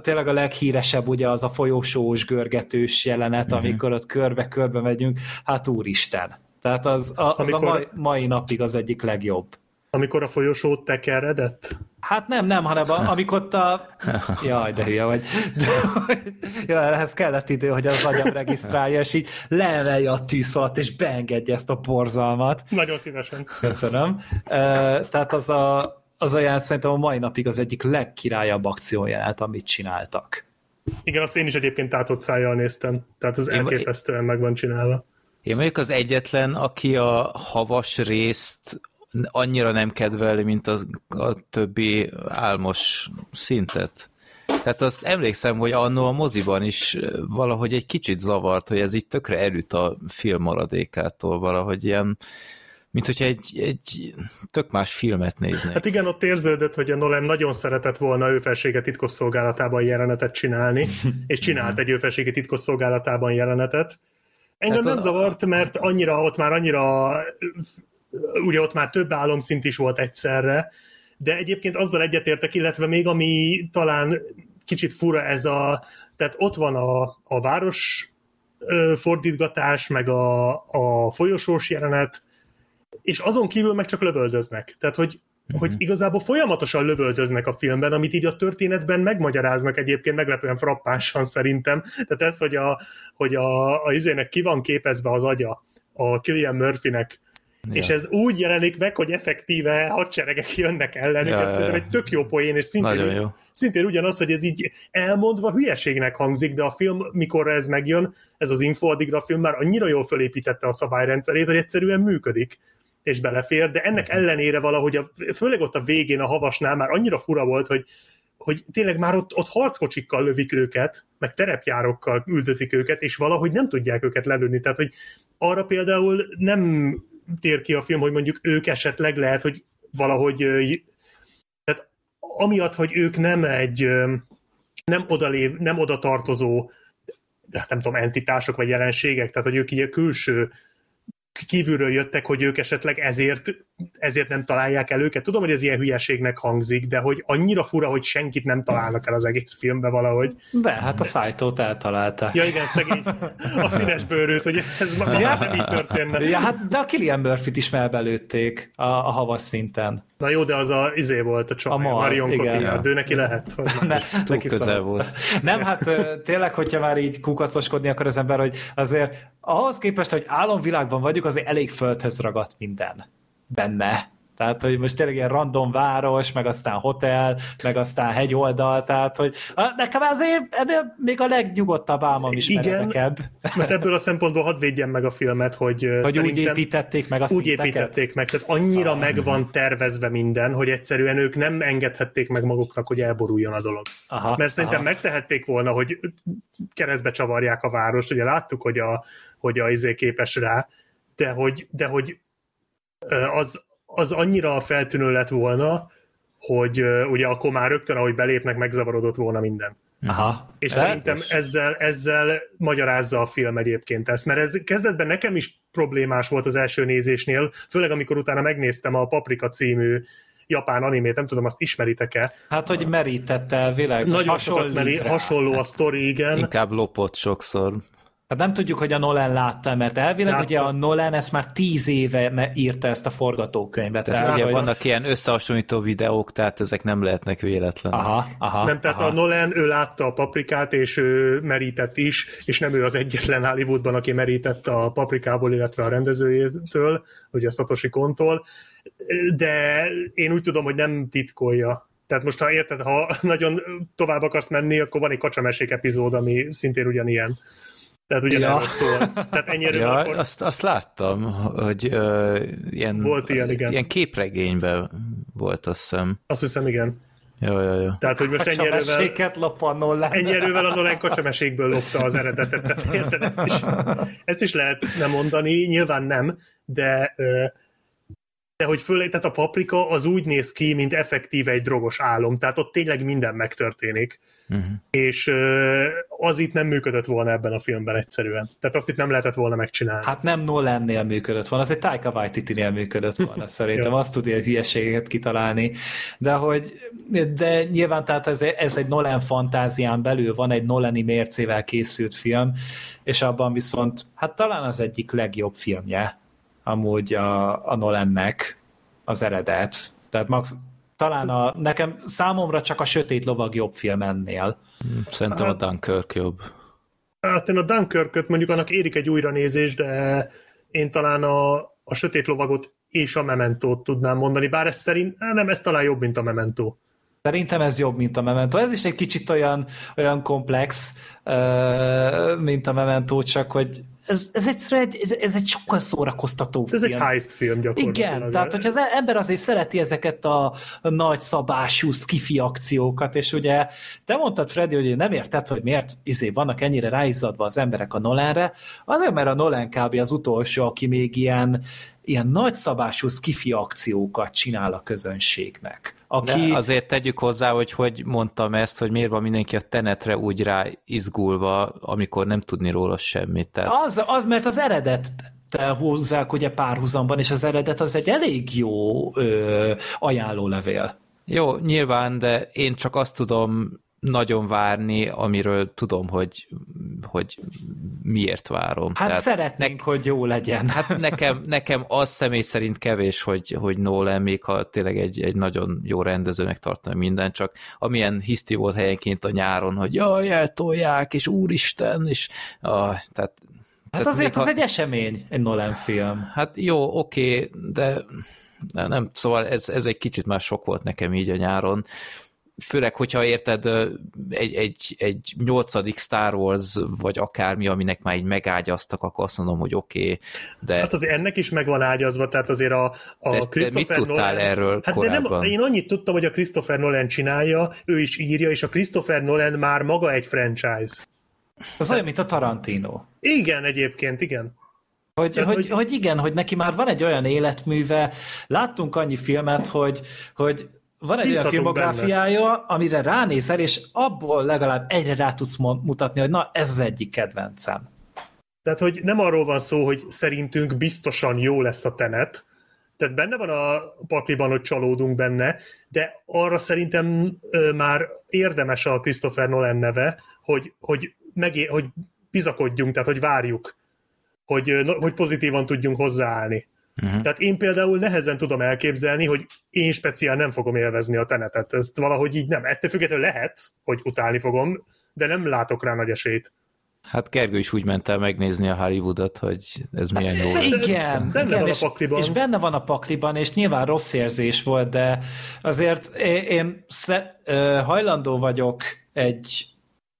tényleg a leghíresebb ugye az a folyosós, görgetős jelenet, mm-hmm. amikor ott körbe-körbe megyünk, hát úristen. Tehát az a, az amikor... a mai, mai napig az egyik legjobb. Amikor a folyosót tekeredett? Hát nem, nem, hanem a, amikor a... [LAUGHS] Jaj, de hülye vagy. De, [LAUGHS] ja, ehhez kellett idő, hogy az agyam regisztrálja, és így leemelje a tűz alatt, és beengedje ezt a borzalmat. Nagyon szívesen. Köszönöm. Tehát az a, az a jelent szerintem a mai napig az egyik legkirályabb akciójelent, amit csináltak. Igen, azt én is egyébként tátott szájjal néztem. Tehát az elképesztően meg van csinálva. Én vagyok az egyetlen, aki a havas részt annyira nem kedveli, mint a, a többi álmos szintet. Tehát azt emlékszem, hogy annó a moziban is valahogy egy kicsit zavart, hogy ez így tökre elüt a film maradékától, valahogy ilyen, mint hogyha egy, egy tök más filmet néznék. Hát igen, ott érződött, hogy a Nolan nagyon szeretett volna őfelsége titkosszolgálatában jelenetet csinálni, [LAUGHS] és csinált egy őfelsége titkosszolgálatában jelenetet. Engem hát nem a... zavart, mert annyira, ott már annyira ugye ott már több álomszint is volt egyszerre, de egyébként azzal egyetértek, illetve még ami talán kicsit fura ez a, tehát ott van a, a város fordítgatás, meg a, a folyosós jelenet, és azon kívül meg csak lövöldöznek. Tehát, hogy, uh-huh. hogy igazából folyamatosan lövöldöznek a filmben, amit így a történetben megmagyaráznak egyébként meglepően frappánsan szerintem. Tehát ez, hogy a, hogy a, a izének ki van képezve az agya, a Killian Murphynek Ja. És ez úgy jelenik meg, hogy effektíve hadseregek jönnek ellenük, ja, ez ja, ja. egy tök jó poén, és szintén, jó. szintén ugyanaz, hogy ez így elmondva hülyeségnek hangzik, de a film, mikor ez megjön, ez az infoadigra film már annyira jól fölépítette a szabályrendszerét, hogy egyszerűen működik és belefér, de ennek mhm. ellenére valahogy, a, főleg ott a végén a havasnál már annyira fura volt, hogy hogy tényleg már ott, ott harckocsikkal lövik őket, meg terepjárokkal üldözik őket, és valahogy nem tudják őket lelőni. Tehát, hogy arra például nem tér ki a film, hogy mondjuk ők esetleg lehet, hogy valahogy tehát amiatt, hogy ők nem egy nem oda, lév, nem oda tartozó nem tudom, entitások vagy jelenségek, tehát hogy ők így a külső kívülről jöttek, hogy ők esetleg ezért, ezért nem találják el őket. Tudom, hogy ez ilyen hülyeségnek hangzik, de hogy annyira fura, hogy senkit nem találnak el az egész filmbe valahogy. De, hát a szájtót eltalálta. Ja igen, szegény. A színes bőrőt, hogy ez ja, nem így történne. Ja, hát de a Killian Murphy-t is melbelőtték a, a havas szinten. Na jó, de az a izé volt a csaj, a Marion Cotillard, de neki lehet. Ne, Túl neki közel volt. Nem, hát tényleg, hogyha már így kukacoskodni akar az ember, hogy azért ahhoz képest, hogy álomvilágban vagyunk, azért elég földhöz ragadt minden benne. Tehát, hogy most tényleg ilyen random város, meg aztán hotel, meg aztán hegyoldal, tehát, hogy nekem azért ennél még a legnyugodtabb álmom is Igen, mert ebből a szempontból hadd védjem meg a filmet, hogy Hogy úgy építették meg a Úgy szinteket? építették meg, tehát annyira ah, meg van tervezve minden, hogy egyszerűen ők nem engedhették meg maguknak, hogy elboruljon a dolog. Aha, mert szerintem aha. megtehették volna, hogy keresztbe csavarják a várost, ugye láttuk, hogy a, hogy a izé képes rá, de hogy, de hogy az, az annyira feltűnő lett volna, hogy ugye akkor már rögtön, ahogy belépnek, megzavarodott volna minden. Aha. És De szerintem ezzel, ezzel magyarázza a film egyébként ezt, mert ez kezdetben nekem is problémás volt az első nézésnél, főleg amikor utána megnéztem a Paprika című japán animét, nem tudom, azt ismeritek-e? Hát, hogy merítette világ. Nagyon sokat meri, hasonló a sztori, igen. Inkább lopott sokszor. Hát nem tudjuk, hogy a Nolan látta, mert elvileg látta. ugye a Nolan ezt már tíz éve írta ezt a forgatókönyvet. Tehát, tehát ugye hogy... vannak ilyen összehasonlító videók, tehát ezek nem lehetnek véletlenek. Aha, aha, nem, tehát aha. a Nolan, ő látta a paprikát, és ő merített is, és nem ő az egyetlen Hollywoodban, aki merített a paprikából, illetve a rendezőjétől, ugye a Satoshi Kontól, de én úgy tudom, hogy nem titkolja tehát most, ha érted, ha nagyon tovább akarsz menni, akkor van egy kacsamesék epizód, ami szintén ugyanilyen. Tehát ugyanerről ja. szól. Tehát [LAUGHS] ennyire ja, akkor... azt, azt láttam, hogy uh, ilyen, volt ilyen, igen. ilyen képregényben volt, azt hiszem. Azt hiszem, igen. Jó, jó, jó. Tehát, hogy most ennyi erővel, lop a Nolan. ennyi erővel a Nolan kacsamesékből lopta az eredetet. Tehát érted, ezt is, ezt is lehet nem mondani, nyilván nem, de de hogy föl, tehát a paprika az úgy néz ki, mint effektíve egy drogos álom, tehát ott tényleg minden megtörténik. Uh-huh. És az itt nem működött volna ebben a filmben egyszerűen. Tehát azt itt nem lehetett volna megcsinálni. Hát nem Nolan-nél működött volna, az egy Taika Waititi-nél működött volna, [LAUGHS] szerintem. Azt tudja hülyeségeket kitalálni. De hogy, de nyilván tehát ez, ez egy Nolan fantázián belül van, egy Nolani mércével készült film, és abban viszont, hát talán az egyik legjobb filmje amúgy a, a Nolannek az eredet. Tehát max, talán a, nekem számomra csak a Sötét Lovag jobb film ennél. Szerintem hát, a Dunkirk jobb. Hát én a Dunkirköt mondjuk annak érik egy újranézés, de én talán a, a Sötét Lovagot és a Mementót tudnám mondani, bár ez szerint, nem, ez talán jobb, mint a Mementó. Szerintem ez jobb, mint a Memento. Ez is egy kicsit olyan, olyan komplex, mint a Memento, csak hogy ez, ez egyszerűen egy, ez, ez egy sokkal szórakoztató ez film. Ez egy heist film gyakorlatilag. Igen, tehát hogyha az ember azért szereti ezeket a, a nagy szabású skifi akciókat, és ugye te mondtad, Freddy, hogy nem érted, hogy miért izé vannak ennyire ráizzadva az emberek a Nolanre, azért, mert a Nolan kb. az utolsó, aki még ilyen, ilyen nagyszabású skifi akciókat csinál a közönségnek. Aki... De azért tegyük hozzá, hogy hogy mondtam ezt, hogy miért van mindenki a tenetre úgy rá izgulva, amikor nem tudni róla semmit. Tehát... Az, az, mert az eredet hozzák ugye párhuzamban, és az eredet az egy elég jó ö, ajánlólevél. Jó, nyilván, de én csak azt tudom nagyon várni, amiről tudom, hogy, hogy miért várom. Hát Tehát szeretnénk, ne, hogy jó legyen. Hát nekem, nekem az személy szerint kevés, hogy, hogy Nolan, még ha tényleg egy, egy nagyon jó rendezőnek tartana minden, csak amilyen hiszti volt helyenként a nyáron, hogy jaj, eltolják, és úristen, és ah, tehát Hát azért ha... az egy esemény, egy Nolan film. Hát jó, oké, de nem, nem, szóval ez, ez egy kicsit már sok volt nekem így a nyáron főleg, hogyha érted egy, egy, egy nyolcadik Star Wars, vagy akármi, aminek már így megágyaztak, akkor azt mondom, hogy oké, okay, de... Hát azért ennek is meg van ágyazva, tehát azért a, a de, Christopher de mit tudtál Nolan... erről hát korábban? De nem, én annyit tudtam, hogy a Christopher Nolan csinálja, ő is írja, és a Christopher Nolan már maga egy franchise. Az olyan, mint a Tarantino. Igen, egyébként, igen. Hogy, Tehát, hogy, hogy, hogy igen, hogy neki már van egy olyan életműve, láttunk annyi filmet, hogy, hogy van egy olyan filmográfiája, benne. amire ránézel, és abból legalább egyre rá tudsz mutatni, hogy na, ez az egyik kedvencem. Tehát, hogy nem arról van szó, hogy szerintünk biztosan jó lesz a tenet, tehát benne van a pakliban, hogy csalódunk benne, de arra szerintem már érdemes a Christopher Nolan neve, hogy, hogy, megé- hogy bizakodjunk, tehát hogy várjuk, hogy, hogy pozitívan tudjunk hozzáállni. Uh-huh. Tehát én például nehezen tudom elképzelni, hogy én speciál nem fogom élvezni a tenetet. Ezt valahogy így nem. Ettől függetlenül lehet, hogy utálni fogom, de nem látok rá nagy esélyt. Hát Gergő is úgy ment el megnézni a Hollywoodot, hogy ez milyen jó lesz. Igen, benne igen van és, a pakliban. és benne van a pakliban, és nyilván rossz érzés volt, de azért én, én hajlandó vagyok egy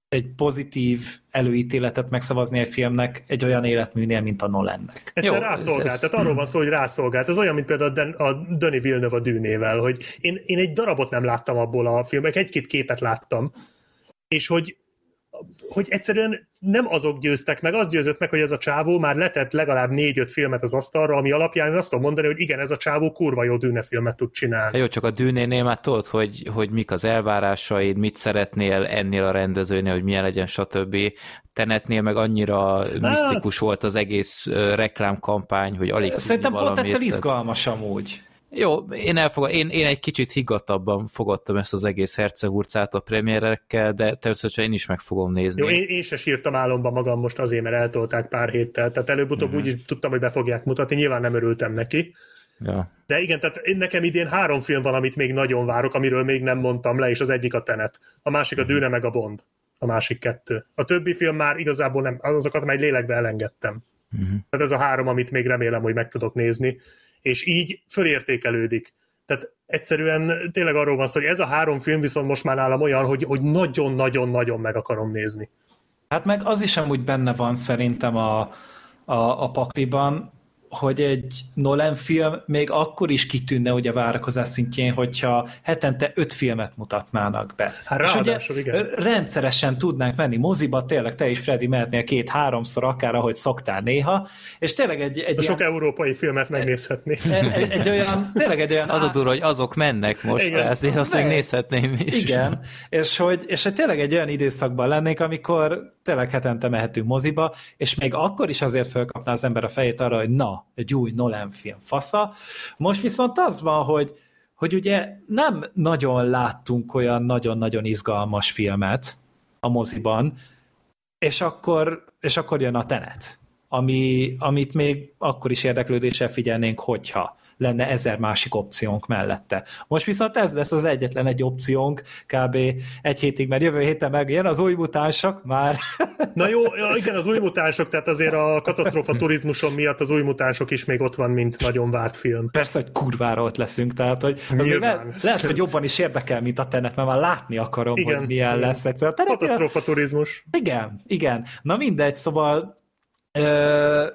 egy pozitív előítéletet megszavazni egy filmnek egy olyan életműnél, mint a Nolannek. Egyszer Jó, rászolgált, ez, tehát arról van szó, hogy rászolgált. Ez olyan, mint például a, Den, a Denis Villeneuve a dűnével, hogy én, én egy darabot nem láttam abból a filmek, egy-két képet láttam, és hogy hogy egyszerűen nem azok győztek meg, az győzött meg, hogy ez a csávó már letett legalább négy-öt filmet az asztalra, ami alapján én azt tudom mondani, hogy igen, ez a csávó kurva jó dűnefilmet tud csinálni. Jó, csak a dűnénél már tudod, hogy, hogy mik az elvárásaid, mit szeretnél ennél a rendezőnél, hogy milyen legyen, stb. Tenetnél meg annyira hát, misztikus volt az egész reklámkampány, hogy alig Szerintem pont ettől izgalmas amúgy. Jó, én, elfogad, én, én egy kicsit higgadtabban fogadtam ezt az egész hercegurcát a premierekkel, de természetesen én is meg fogom nézni. Jó, én, én se sírtam álomba magam most azért, mert eltolták pár héttel, tehát előbb-utóbb uh-huh. úgy is tudtam, hogy be fogják mutatni, nyilván nem örültem neki. Ja. De igen, tehát nekem idén három film van, amit még nagyon várok, amiről még nem mondtam le, és az egyik a Tenet, a másik a uh-huh. Dűne meg a Bond, a másik kettő. A többi film már igazából nem, azokat már egy lélekbe elengedtem. Uh-huh. Tehát ez a három, amit még remélem, hogy meg tudok nézni és így fölértékelődik. Tehát egyszerűen tényleg arról van szó, hogy ez a három film viszont most már nálam olyan, hogy, hogy nagyon-nagyon-nagyon meg akarom nézni. Hát meg az is amúgy benne van szerintem a, a, a pakliban, hogy egy Nolan film még akkor is kitűnne ugye a várakozás szintjén, hogyha hetente öt filmet mutatnának be. Hát és ugye igen. rendszeresen tudnánk menni moziba, tényleg te is, Freddy, mehetnél két-háromszor, akár ahogy szoktál néha, és tényleg egy, egy ilyen, sok európai filmet megnézhetni. Egy, egy, egy olyan, tényleg egy olyan... Az a durva, hogy azok mennek most, igen, tehát én azt meg nézhetném is. Igen, és hogy, és hogy tényleg egy olyan időszakban lennék, amikor tényleg hetente mehetünk moziba, és még akkor is azért felkapná az ember a fejét arra, hogy na, egy új Nolan film fasza. Most viszont az van, hogy, hogy ugye nem nagyon láttunk olyan nagyon-nagyon izgalmas filmet a moziban, és akkor, és akkor jön a Tenet, ami, amit még akkor is érdeklődéssel figyelnénk, hogyha lenne ezer másik opciónk mellette. Most viszont ez lesz az egyetlen egy opciónk kb. egy hétig, mert jövő héten megjön az új mutánsok már. Na jó, igen, az új mutánsok, tehát azért a katasztrófa turizmuson miatt az új mutánsok is még ott van, mint nagyon várt film. Persze, hogy kurvára ott leszünk, tehát hogy le, lehet, hogy jobban is érdekel, mint a tenet, mert már látni akarom, igen, hogy milyen igen. lesz. Egyszer. A katasztrófa turizmus. Igen, igen. Na mindegy, szóval ö,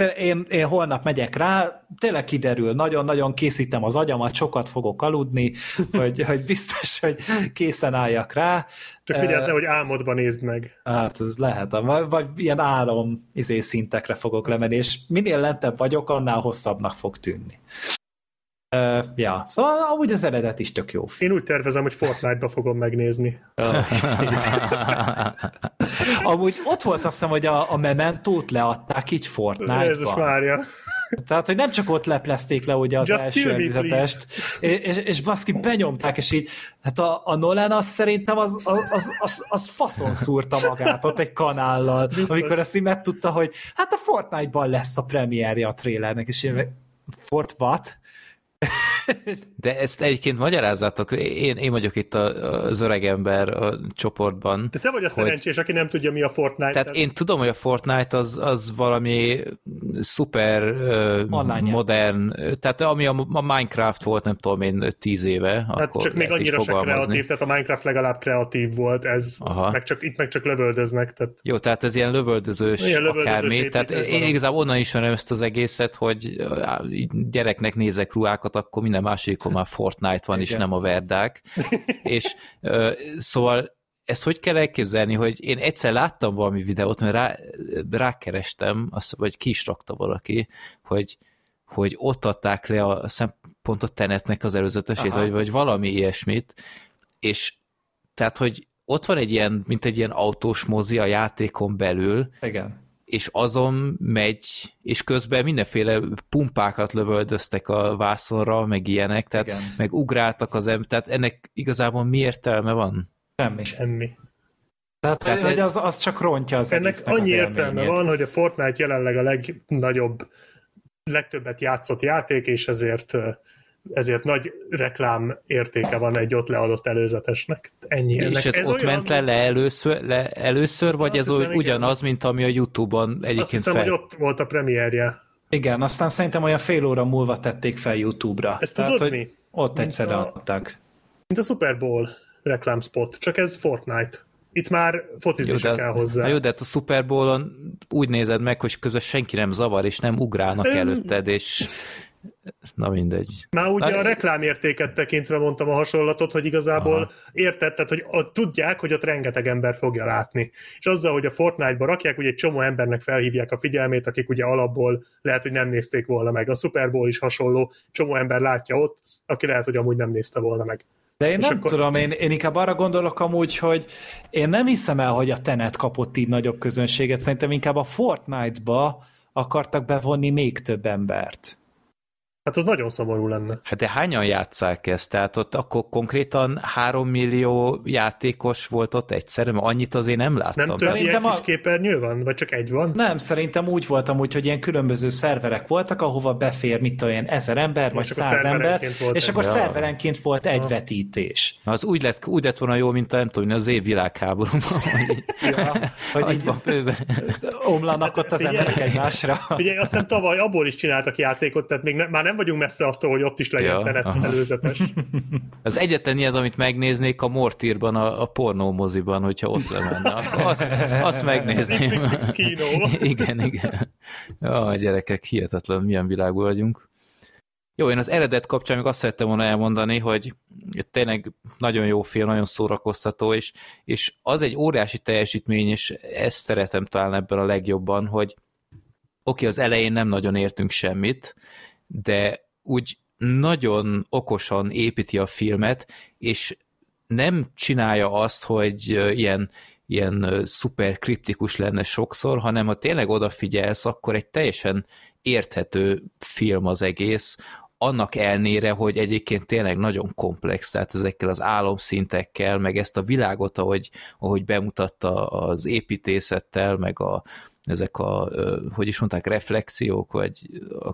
én, én holnap megyek rá, tényleg kiderül, nagyon-nagyon készítem az agyamat, sokat fogok aludni, [LAUGHS] hogy, hogy biztos, hogy készen álljak rá. Csak vigyázz, uh, hogy álmodban nézd meg. Hát ez lehet, vagy, vagy ilyen álom izé szintekre fogok lemenni, és minél lentebb vagyok, annál hosszabbnak fog tűnni. Uh, ja, szóval amúgy az eredet is tök jó. Én úgy tervezem, hogy Fortnite-ba fogom megnézni. [LAUGHS] amúgy ott volt azt hiszem, hogy a, a Mementót leadták így Fortnite-ba. Jézus Mária. Tehát, hogy nem csak ott leplezték le ugye az Just első előzetest, és, és, és baszki benyomták, és így, hát a, a Nolan az szerintem az, az, az, az, faszon szúrta magát ott egy kanállal, Biztos. amikor ezt így megtudta, hogy hát a Fortnite-ban lesz a premierje a trailernek, és én Fort what? De ezt egyébként magyarázzátok, én, én vagyok itt a, az öreg ember a csoportban. De te vagy a hogy, szerencsés, aki nem tudja, mi a Fortnite. Tehát én tudom, hogy a Fortnite az, az valami szuper uh, modern, tehát ami a, a Minecraft volt, nem tudom én, tíz éve. Hát akkor csak még annyira se kreatív, tehát a Minecraft legalább kreatív volt, ez Aha. meg csak, itt meg csak lövöldöznek. Tehát... Jó, tehát ez ilyen lövöldözős, ilyen lövöldözős akármi. Tehát én igazából onnan ismerem ezt az egészet, hogy gyereknek nézek ruhákat, akkor minden másikon már Fortnite van, Igen. és nem a verdák. és uh, szóval ezt hogy kell elképzelni, hogy én egyszer láttam valami videót, mert rá, rákerestem, azt, vagy ki is rakta valaki, hogy, hogy ott adták le a szempontot tenetnek az előzetesét, vagy, vagy valami ilyesmit, és tehát, hogy ott van egy ilyen, mint egy ilyen autós mozi a játékon belül, Igen és azon megy, és közben mindenféle pumpákat lövöldöztek a vászonra, meg ilyenek, tehát Igen. meg ugráltak az ember, tehát ennek igazából mi értelme van? Semmi. Semmi. Tehát, Tehát hogy az, az csak rontja az Ennek annyi értelme van, hogy a Fortnite jelenleg a legnagyobb, legtöbbet játszott játék, és ezért ezért nagy reklám értéke van egy ott leadott előzetesnek. Ennyi. És Ennek ez, ez ott olyan... ment le, le, először, le először, vagy Azt ez hiszem, ugyanaz, igen. mint ami a Youtube-on egyébként Azt hiszem, fel... hogy ott volt a premierje. Igen, aztán szerintem olyan fél óra múlva tették fel YouTube-ra. Ezt Tehát, tudod mi? Ott mint egyszerre a... adták. Mint a Super Bowl reklámspot, csak ez Fortnite. Itt már focizni jó, de, kell hozzá. Jó, de hát a Super Bowl-on úgy nézed meg, hogy közben senki nem zavar, és nem ugrálnak előtted, és Na mindegy. Már ugye Na, a reklámértéket tekintve mondtam a hasonlatot, hogy igazából aha. érted, tehát, hogy ott tudják, hogy ott rengeteg ember fogja látni. És azzal, hogy a Fortnite-ba rakják, ugye egy csomó embernek felhívják a figyelmét, akik ugye alapból lehet, hogy nem nézték volna meg. A Super Bowl is hasonló, csomó ember látja ott, aki lehet, hogy amúgy nem nézte volna meg. De én és nem akkor... tudom, én, én inkább arra gondolok amúgy, hogy én nem hiszem el, hogy a Tenet kapott így nagyobb közönséget, szerintem inkább a Fortnite-ba akartak bevonni még több embert. Hát az nagyon szomorú lenne. Hát de hányan játszák ezt? Tehát ott akkor konkrétan három millió játékos volt ott egyszerűen, mert annyit azért nem láttam. Nem több ilyen a... kis képernyő van? Vagy csak egy van? Nem, szerintem úgy voltam úgy, hogy ilyen különböző szerverek voltak, ahova befér, mit olyan ezer ember, vagy száz ember, és akkor ja. szerverenként volt egy ja. vetítés. Na, az úgy lett, úgy lett volna jó, mint a, nem tudom, az év világháborúban. [LAUGHS] ja, hogy így [LAUGHS] omlanak ott az emberek egymásra. Figyelj, azt hiszem tavaly abból is csináltak játékot, tehát még ne, már nem vagyunk messze attól, hogy ott is legyen ja, tenet aha. előzetes. Az egyetlen ilyen, amit megnéznék a Mortírban, a, a pornómoziban, hogyha ott lemenne, akkor azt, azt megnézném. [LAUGHS] igen, igen. Ja, gyerekek, hihetetlen, milyen világban vagyunk. Jó, én az eredet kapcsán még azt szerettem volna elmondani, hogy tényleg nagyon jó film, nagyon szórakoztató, és, és az egy óriási teljesítmény, és ezt szeretem talán ebben a legjobban, hogy oké, okay, az elején nem nagyon értünk semmit, de úgy nagyon okosan építi a filmet, és nem csinálja azt, hogy ilyen, ilyen szuper kriptikus lenne sokszor, hanem ha tényleg odafigyelsz, akkor egy teljesen érthető film az egész, annak elnére, hogy egyébként tényleg nagyon komplex, tehát ezekkel az álomszintekkel, meg ezt a világot, ahogy, ahogy bemutatta az építészettel, meg a, ezek a, hogy is mondták, reflexiók, vagy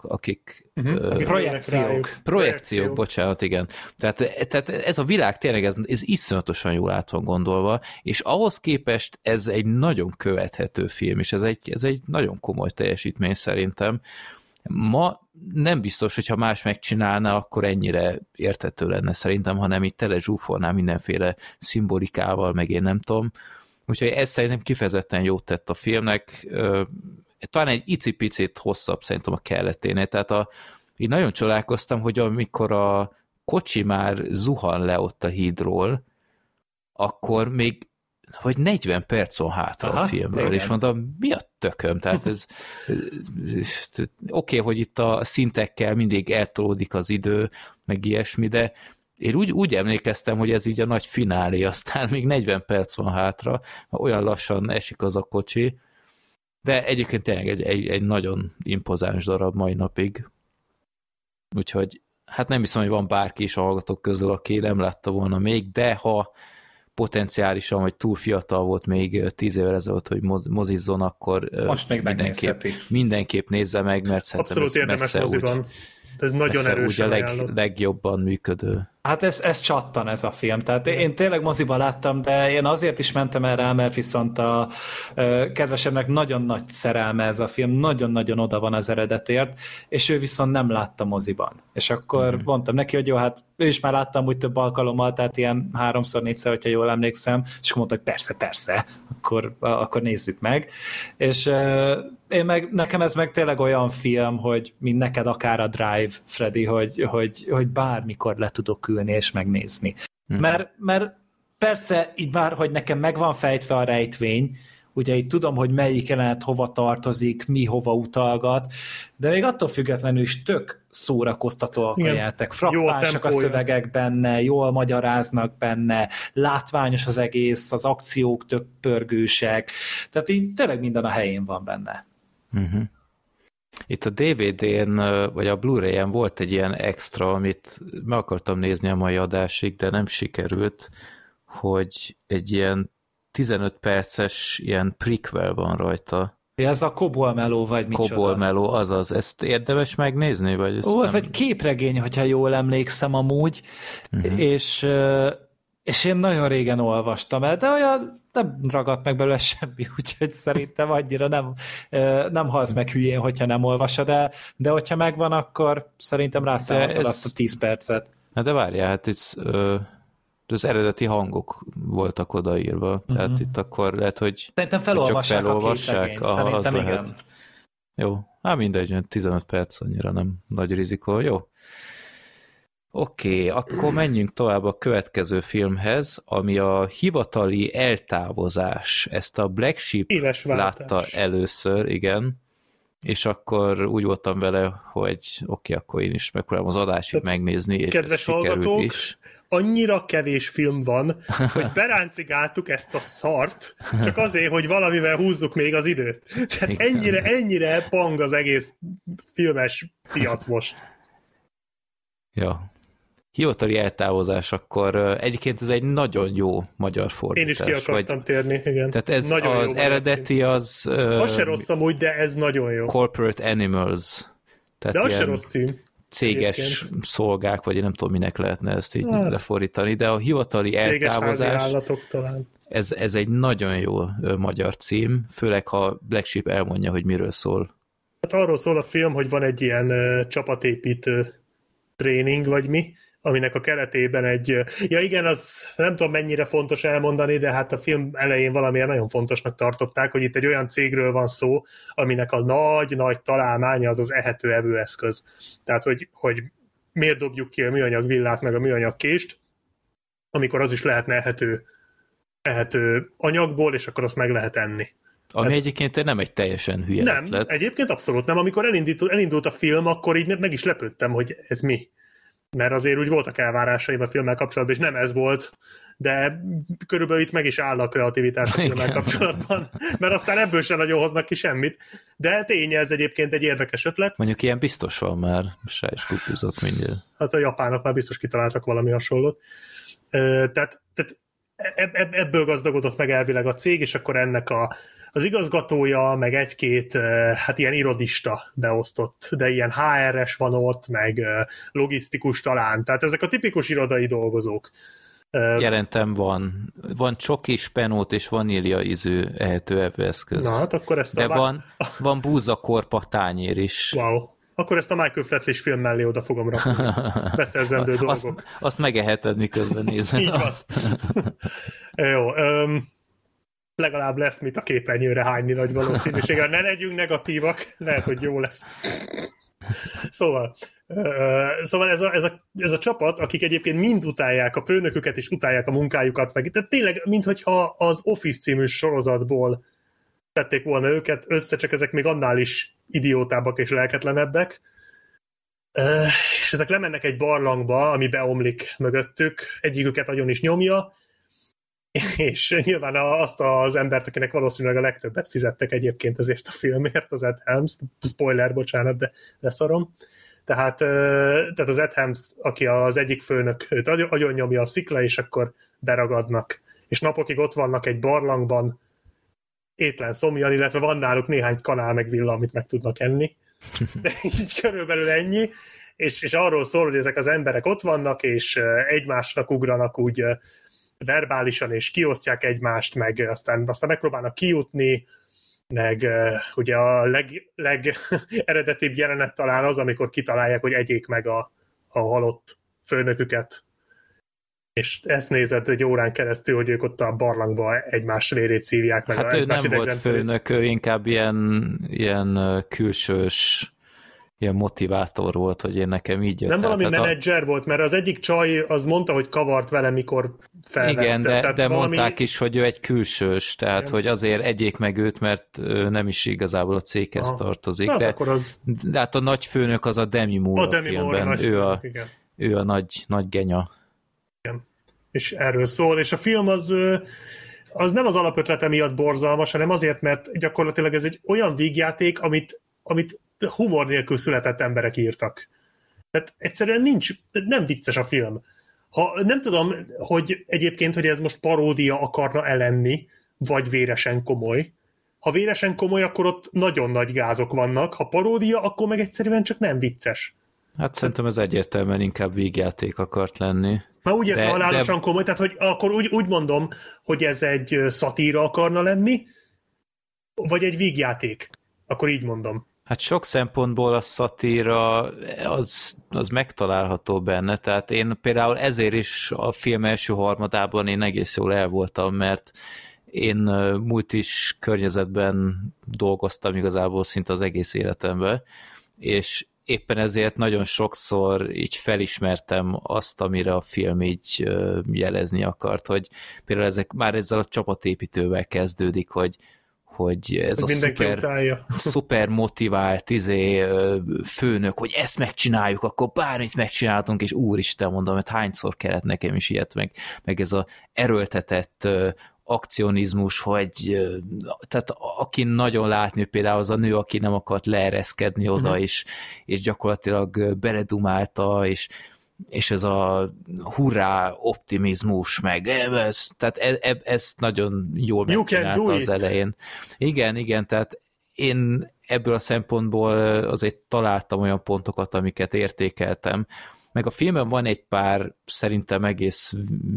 akik... Uh-huh. Uh, projekciók. Projekciók, bocsánat, igen. Tehát, tehát ez a világ tényleg, ez, ez iszonyatosan jól át van gondolva, és ahhoz képest ez egy nagyon követhető film, és ez egy, ez egy nagyon komoly teljesítmény szerintem. Ma nem biztos, hogyha más megcsinálna, akkor ennyire értető lenne szerintem, hanem itt tele zsúfolná mindenféle szimbolikával, meg én nem tudom. Úgyhogy ez szerintem kifejezetten jót tett a filmnek. Talán egy icipicit hosszabb szerintem a kelleténél, tehát a, így nagyon csodálkoztam, hogy amikor a kocsi már zuhan le ott a hídról, akkor még vagy 40 perc van hátra Aha, a filmről, igen. és mondom, mi a tököm? Tehát ez, oké, okay, hogy itt a szintekkel mindig eltolódik az idő, meg ilyesmi, de én úgy, úgy emlékeztem, hogy ez így a nagy finálé, aztán még 40 perc van hátra, olyan lassan esik az a kocsi, de egyébként tényleg egy, egy, egy nagyon impozáns darab mai napig. Úgyhogy hát nem hiszem, hogy van bárki is a hallgatók közül, aki nem látta volna még, de ha potenciálisan, vagy túl fiatal volt még tíz évvel ezelőtt, hogy mozizzon, akkor Most még mindenképp, mindenképp nézze meg, mert szerintem Abszolút érdemes messze moziban. Úgy, Ez nagyon erősen úgy a leg, legjobban működő. Hát ez, ez csattan ez a film. Tehát én tényleg moziba láttam, de én azért is mentem erre, mert viszont a kedvesemnek nagyon nagy szerelme ez a film, nagyon-nagyon oda van az eredetért, és ő viszont nem látta moziban. És akkor mm. mondtam neki, hogy jó, hát ő is már láttam úgy több alkalommal, tehát ilyen háromszor, négyszer, hogyha jól emlékszem, és akkor mondta, hogy persze, persze, akkor, akkor nézzük meg. És én meg, nekem ez meg tényleg olyan film, hogy mint neked akár a Drive, Freddy, hogy, hogy, hogy bármikor le tudok ülni és megnézni. Hmm. Mert, mert persze így már, hogy nekem meg van fejtve a rejtvény, ugye itt tudom, hogy melyik jelenet hova tartozik, mi hova utalgat, de még attól függetlenül is tök szórakoztatóak Igen. a játék. Frappánsak a szövegek benne, jól magyaráznak benne, látványos az egész, az akciók tök pörgősek, tehát így tényleg minden a helyén van benne. Uh-huh. Itt a DVD-n, vagy a Blu-ray-en volt egy ilyen extra, amit meg akartam nézni a mai adásig, de nem sikerült, hogy egy ilyen 15 perces ilyen prequel van rajta. Ez a Kobol Meló, vagy micsoda? Kobol Meló, azaz. Ezt érdemes megnézni? Vagy Ó, ez nem... egy képregény, hogyha jól emlékszem amúgy, uh-huh. és, és én nagyon régen olvastam el, de olyan nem ragadt meg belőle [LAUGHS] semmi, úgyhogy szerintem annyira nem, nem halsz meg hülyén, hogyha nem olvasod el, de hogyha megvan, akkor szerintem rászállhatod ez... azt a 10 percet. Na de várjál, hát itt az eredeti hangok voltak odaírva, uh-huh. tehát itt akkor lehet, hogy Szerintem felolvassák, csak felolvassák a Aha, Szerintem igen. Lehet. Jó, hát mindegy, 15 perc annyira nem nagy rizikó. Jó, Oké, okay, akkor menjünk tovább a következő filmhez, ami a hivatali eltávozás. Ezt a Black Sheep látta először, igen, és akkor úgy voltam vele, hogy oké, okay, akkor én is megpróbálom az adásig Tehát, megnézni, és kedves ez hallgatók, is. Annyira kevés film van, hogy beráncigáltuk ezt a szart, csak azért, hogy valamivel húzzuk még az időt. Tehát ennyire, ennyire pang az egész filmes piac most. Ja, hivatali eltávozás, akkor egyébként ez egy nagyon jó magyar fordítás. Én is ki akartam vagy, térni, igen. Tehát ez nagyon az eredeti az... Az se rossz amúgy, de ez nagyon jó. Corporate Animals. Tehát de az se rossz cím. Céges egyébként. szolgák, vagy én nem tudom, minek lehetne ezt így hát. lefordítani, de a hivatali eltávozás... talán. Ez, ez egy nagyon jó magyar cím, főleg ha Black Sheep elmondja, hogy miről szól. Hát arról szól a film, hogy van egy ilyen uh, csapatépítő tréning, vagy mi, aminek a keretében egy, ja igen, az nem tudom mennyire fontos elmondani, de hát a film elején valamilyen nagyon fontosnak tartották, hogy itt egy olyan cégről van szó, aminek a nagy-nagy találmánya az az ehető evőeszköz. Tehát, hogy, hogy miért dobjuk ki a műanyag villát meg a műanyag kést, amikor az is lehetne ehető, ehető anyagból, és akkor azt meg lehet enni. Ami Ez... egyébként nem egy teljesen hülye Nem, ötlet. egyébként abszolút nem. Amikor elindult, elindult a film, akkor így meg is lepődtem, hogy ez mi mert azért úgy voltak elvárásaim a filmmel kapcsolatban, és nem ez volt, de körülbelül itt meg is áll a kreativitás a filmmel kapcsolatban, [LAUGHS] mert aztán ebből sem nagyon hoznak ki semmit, de tény ez egyébként egy érdekes ötlet. Mondjuk ilyen biztos van már, se is kukuzott mindjárt. Hát a japánok már biztos kitaláltak valami hasonlót. Tehát, tehát ebből gazdagodott meg elvileg a cég, és akkor ennek a az igazgatója, meg egy-két hát ilyen irodista beosztott, de ilyen HR-es van ott, meg logisztikus talán. Tehát ezek a tipikus irodai dolgozók. Jelentem van. Van csoki, spenót és vanília ízű ehető evőeszköz. Na, hát akkor ezt De a... van, van búzakorpa tányér is. Wow. Akkor ezt a Michael Flatley film mellé oda fogom rakni. [LAUGHS] Beszerzendő dolgok. Azt, azt megeheted, miközben [LAUGHS] nézed azt. Jó. Um, legalább lesz mit a képernyőre hányni nagy valószínűséggel. Ne legyünk negatívak, lehet, hogy jó lesz. Szóval, szóval ez, a, ez, a, ez a csapat, akik egyébként mind utálják a főnöküket, és utálják a munkájukat, meg tehát tényleg, minthogyha az Office című sorozatból tették volna őket össze, csak ezek még annál is idiótábbak és lelketlenebbek. És ezek lemennek egy barlangba, ami beomlik mögöttük, egyiküket nagyon is nyomja, és nyilván azt az embert, akinek valószínűleg a legtöbbet fizettek egyébként ezért a filmért, az Ed Helms, spoiler, bocsánat, de leszarom. Tehát, tehát az Ed Helms, aki az egyik főnök, őt agyon nyomja a szikla, és akkor beragadnak. És napokig ott vannak egy barlangban, étlen szomjan, illetve van náluk néhány kanál meg villa, amit meg tudnak enni. de így körülbelül ennyi, és, és arról szól, hogy ezek az emberek ott vannak, és egymásnak ugranak úgy verbálisan, és kiosztják egymást, meg aztán, aztán megpróbálnak kijutni, meg ugye a leg, leg [LAUGHS] eredetibb jelenet talán az, amikor kitalálják, hogy egyék meg a, a halott főnöküket. És ezt nézed egy órán keresztül, hogy ők ott a barlangba egymás vérét szívják meg. Hát a, ő nem volt főnök, ő inkább ilyen, ilyen külsős ilyen motivátor volt, hogy én nekem így jött. Nem valami menedzser a... volt, mert az egyik csaj az mondta, hogy kavart vele, mikor felvette. Igen, de, tehát de valami... mondták is, hogy ő egy külsős, tehát Igen. hogy azért egyék meg őt, mert ő nem is igazából a céghez Aha. tartozik. Hát de, akkor az... de hát a nagy főnök az a Demi Moore a, Demi filmben, Moore, ő, a, igen. ő a nagy, nagy genya. Igen. És erről szól, és a film az az nem az alapötlete miatt borzalmas, hanem azért, mert gyakorlatilag ez egy olyan vígjáték, amit, amit humor nélkül született emberek írtak. Tehát egyszerűen nincs, nem vicces a film. Ha nem tudom, hogy egyébként, hogy ez most paródia akarna elenni, vagy véresen komoly. Ha véresen komoly, akkor ott nagyon nagy gázok vannak, ha paródia, akkor meg egyszerűen csak nem vicces. Hát szerintem ez egyértelműen inkább végjáték akart lenni. Már úgy értem halálosan de... komoly, tehát hogy akkor úgy, úgy mondom, hogy ez egy szatíra akarna lenni, vagy egy vígjáték. Akkor így mondom. Hát sok szempontból a szatíra az, az megtalálható benne, tehát én például ezért is a film első harmadában én egész jól el voltam, mert én múlt is környezetben dolgoztam igazából szinte az egész életemben, és éppen ezért nagyon sokszor így felismertem azt, amire a film így jelezni akart, hogy például ezek már ezzel a csapatépítővel kezdődik, hogy hogy ez hogy a szuper, [LAUGHS] szuper motivált izé, főnök, hogy ezt megcsináljuk, akkor bármit megcsináltunk, és úristen mondom, hogy hányszor kellett nekem is ilyet, meg, meg ez a erőltetett akcionizmus, hogy tehát aki nagyon látni, például az a nő, aki nem akart leereszkedni oda, uh-huh. és, és gyakorlatilag beledumálta, és és ez a hurrá optimizmus, meg ez, tehát ez, e, ez nagyon jól megcsinálta az elején. Igen, igen, tehát én ebből a szempontból azért találtam olyan pontokat, amiket értékeltem, meg a filmben van egy pár szerintem egész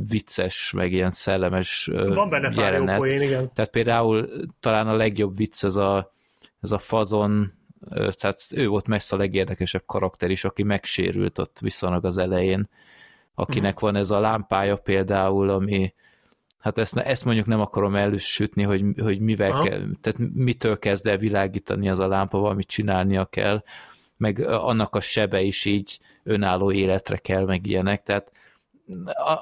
vicces, meg ilyen szellemes van benne jelenet. Pár jó poén, igen. Tehát például talán a legjobb vicc ez a, ez a fazon tehát ő volt messze a legérdekesebb karakter is, aki megsérült ott viszonylag az elején, akinek uh-huh. van ez a lámpája például, ami hát ezt, ezt mondjuk nem akarom elősütni, hogy, hogy mivel uh-huh. kell, tehát mitől kezd el világítani az a lámpa, valamit csinálnia kell, meg annak a sebe is így önálló életre kell, meg ilyenek, tehát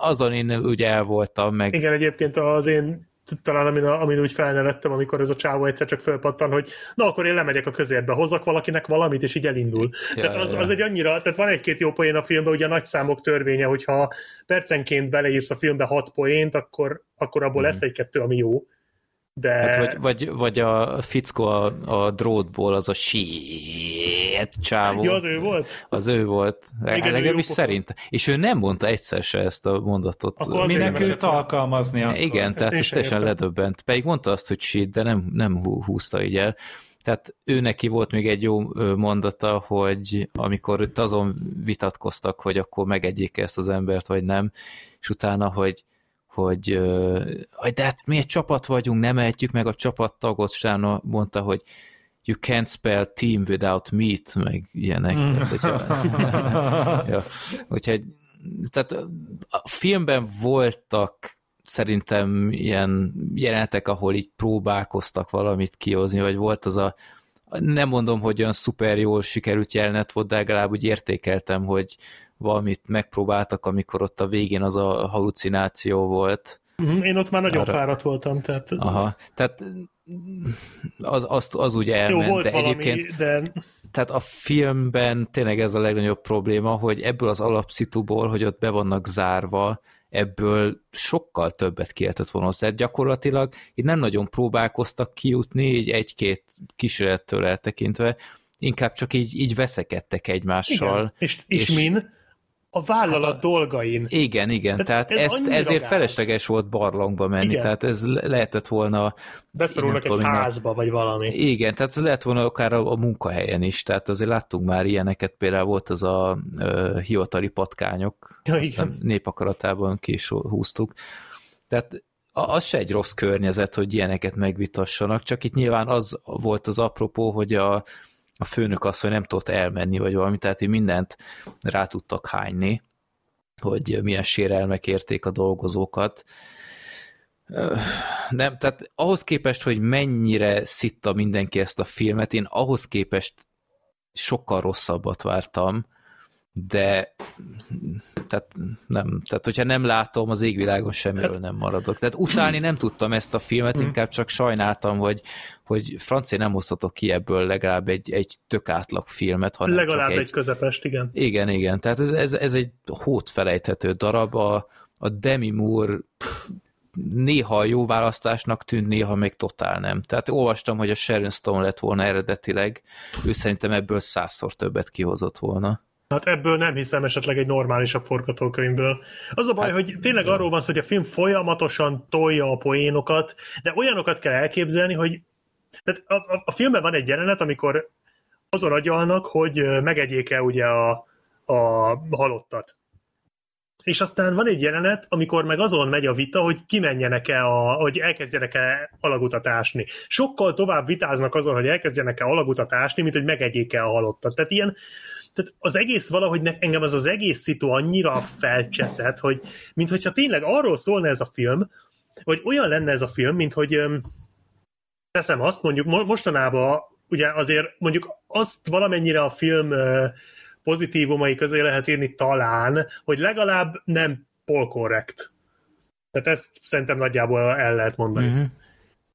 azon én ugye el voltam, meg... Igen, egyébként az én talán amin, amin úgy felnevettem, amikor ez a csávó egyszer csak fölpattan, hogy na akkor én lemegyek a közérbe, hozzak valakinek valamit, és így elindul. Ja, tehát az, ja. az egy annyira, tehát van egy-két jó poén a filmben, ugye a nagy számok törvénye, hogyha percenként beleírsz a filmbe hat poént, akkor, akkor abból mm. lesz egy-kettő, ami jó. De... Hát vagy, vagy, vagy a fickó a, a drótból, az a shit csávó. Ja, az ő volt? Az ő volt. Igen, Legalábbis szerint. És ő nem mondta egyszer se ezt a mondatot. Akkor Minek őt alkalmazni akkor. Igen, tehát ez teljesen ledöbbent. Pedig mondta azt, hogy shit, de nem, nem húzta így el. Tehát ő neki volt még egy jó mondata, hogy amikor itt azon vitatkoztak, hogy akkor megegyék ezt az embert, vagy nem, és utána, hogy hogy, hogy de hát mi egy csapat vagyunk, nem ehetjük meg a csapattagot, Sána mondta, hogy you can't spell team without meat, meg ilyenek. Mm. Tehát, hogyha, [LAUGHS] ja, úgyhogy tehát a filmben voltak szerintem ilyen jelenetek, ahol így próbálkoztak valamit kihozni, vagy volt az a nem mondom, hogy olyan szuper jól sikerült jelenet volt, de legalább úgy értékeltem, hogy, valamit megpróbáltak, amikor ott a végén az a halucináció volt. Mhm, én ott már nagyon Arra... fáradt voltam, tehát... Aha, tehát az, az, az úgy elment, Jó, volt de valami, egyébként... De... Tehát a filmben tényleg ez a legnagyobb probléma, hogy ebből az alapszituból, hogy ott be vannak zárva, ebből sokkal többet kihetett volna. Tehát gyakorlatilag így nem nagyon próbálkoztak kijutni, így egy-két kísérlettől eltekintve, inkább csak így, így veszekedtek egymással. Igen. És, és, és min? A vállalat hát a, dolgain. Igen, igen, tehát, tehát ez ezt, ezért gáz. felesleges volt barlangba menni, igen. tehát ez lehetett volna... Beszorulnak egy tudom, házba, vagy valami. Igen, tehát ez lehet volna akár a, a munkahelyen is, tehát azért láttunk már ilyeneket, például volt az a uh, hivatali patkányok, ja, igen. népakaratában ki is húztuk. Tehát az se egy rossz környezet, hogy ilyeneket megvitassanak, csak itt nyilván az volt az apropó, hogy a, a főnök azt, hogy nem tudott elmenni, vagy valami, tehát így mindent rá tudtak hányni, hogy milyen sérelmek érték a dolgozókat. Nem, tehát ahhoz képest, hogy mennyire szitta mindenki ezt a filmet, én ahhoz képest sokkal rosszabbat vártam, de tehát nem, tehát hogyha nem látom, az égvilágon semmiről hát- nem maradok. Tehát utálni nem tudtam ezt a filmet, hmm. inkább csak sajnáltam, hogy, hogy francia nem hozhatok ki ebből legalább egy, egy tök átlag filmet, hanem Legalább csak egy, egy közepest, igen. Igen, igen, tehát ez, ez, ez egy hót felejthető darab, a, a Demi Moore néha jó választásnak tűnt, néha még totál nem. Tehát olvastam, hogy a Sharon Stone lett volna eredetileg, ő szerintem ebből százszor többet kihozott volna. Hát ebből nem hiszem esetleg egy normálisabb forgatókönyvből. Az a baj, hát, hogy tényleg arról van szó, hogy a film folyamatosan tolja a poénokat, de olyanokat kell elképzelni, hogy tehát a, a, a filmben van egy jelenet, amikor azon agyalnak, hogy megegyék-e ugye a, a halottat. És aztán van egy jelenet, amikor meg azon megy a vita, hogy kimenjenek-e, a, hogy elkezdjenek-e alagutat ásni. Sokkal tovább vitáznak azon, hogy elkezdjenek-e alagutat ásni, mint hogy megegyék-e a halottat. Tehát ilyen, tehát az egész valahogy ne, engem az az egész szitu annyira felcseszett, hogy mint hogyha tényleg arról szólna ez a film, vagy olyan lenne ez a film, mint hogy teszem azt, mondjuk mostanában ugye azért mondjuk azt valamennyire a film pozitívumai közé lehet írni talán, hogy legalább nem polkorrekt. Tehát ezt szerintem nagyjából el lehet mondani. Uh-huh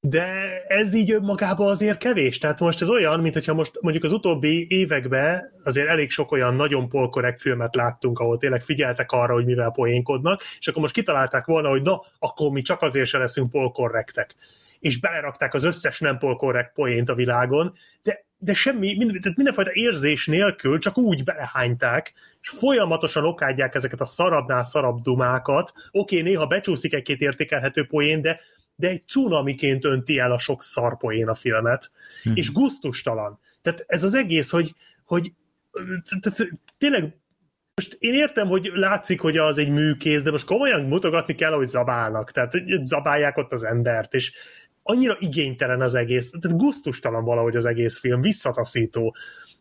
de ez így magában azért kevés. Tehát most ez olyan, mint hogyha most mondjuk az utóbbi években azért elég sok olyan nagyon polkorrekt filmet láttunk, ahol tényleg figyeltek arra, hogy mivel poénkodnak, és akkor most kitalálták volna, hogy na, akkor mi csak azért se leszünk polkorrektek. És belerakták az összes nem polkorrekt poént a világon, de de semmi, minden, tehát mindenfajta érzés nélkül csak úgy belehányták, és folyamatosan okádják ezeket a szarabnál szarabb dumákat. Oké, néha becsúszik egy-két értékelhető poén, de de egy cunamiként önti el a sok szarpoén a filmet, hmm. és guztustalan. Tehát ez az egész, hogy, hogy tényleg most én értem, hogy látszik, hogy az egy műkész, de most komolyan mutogatni kell, hogy zabálnak, tehát zabálják ott az embert, és annyira igénytelen az egész, tehát guztustalan valahogy az egész film, visszataszító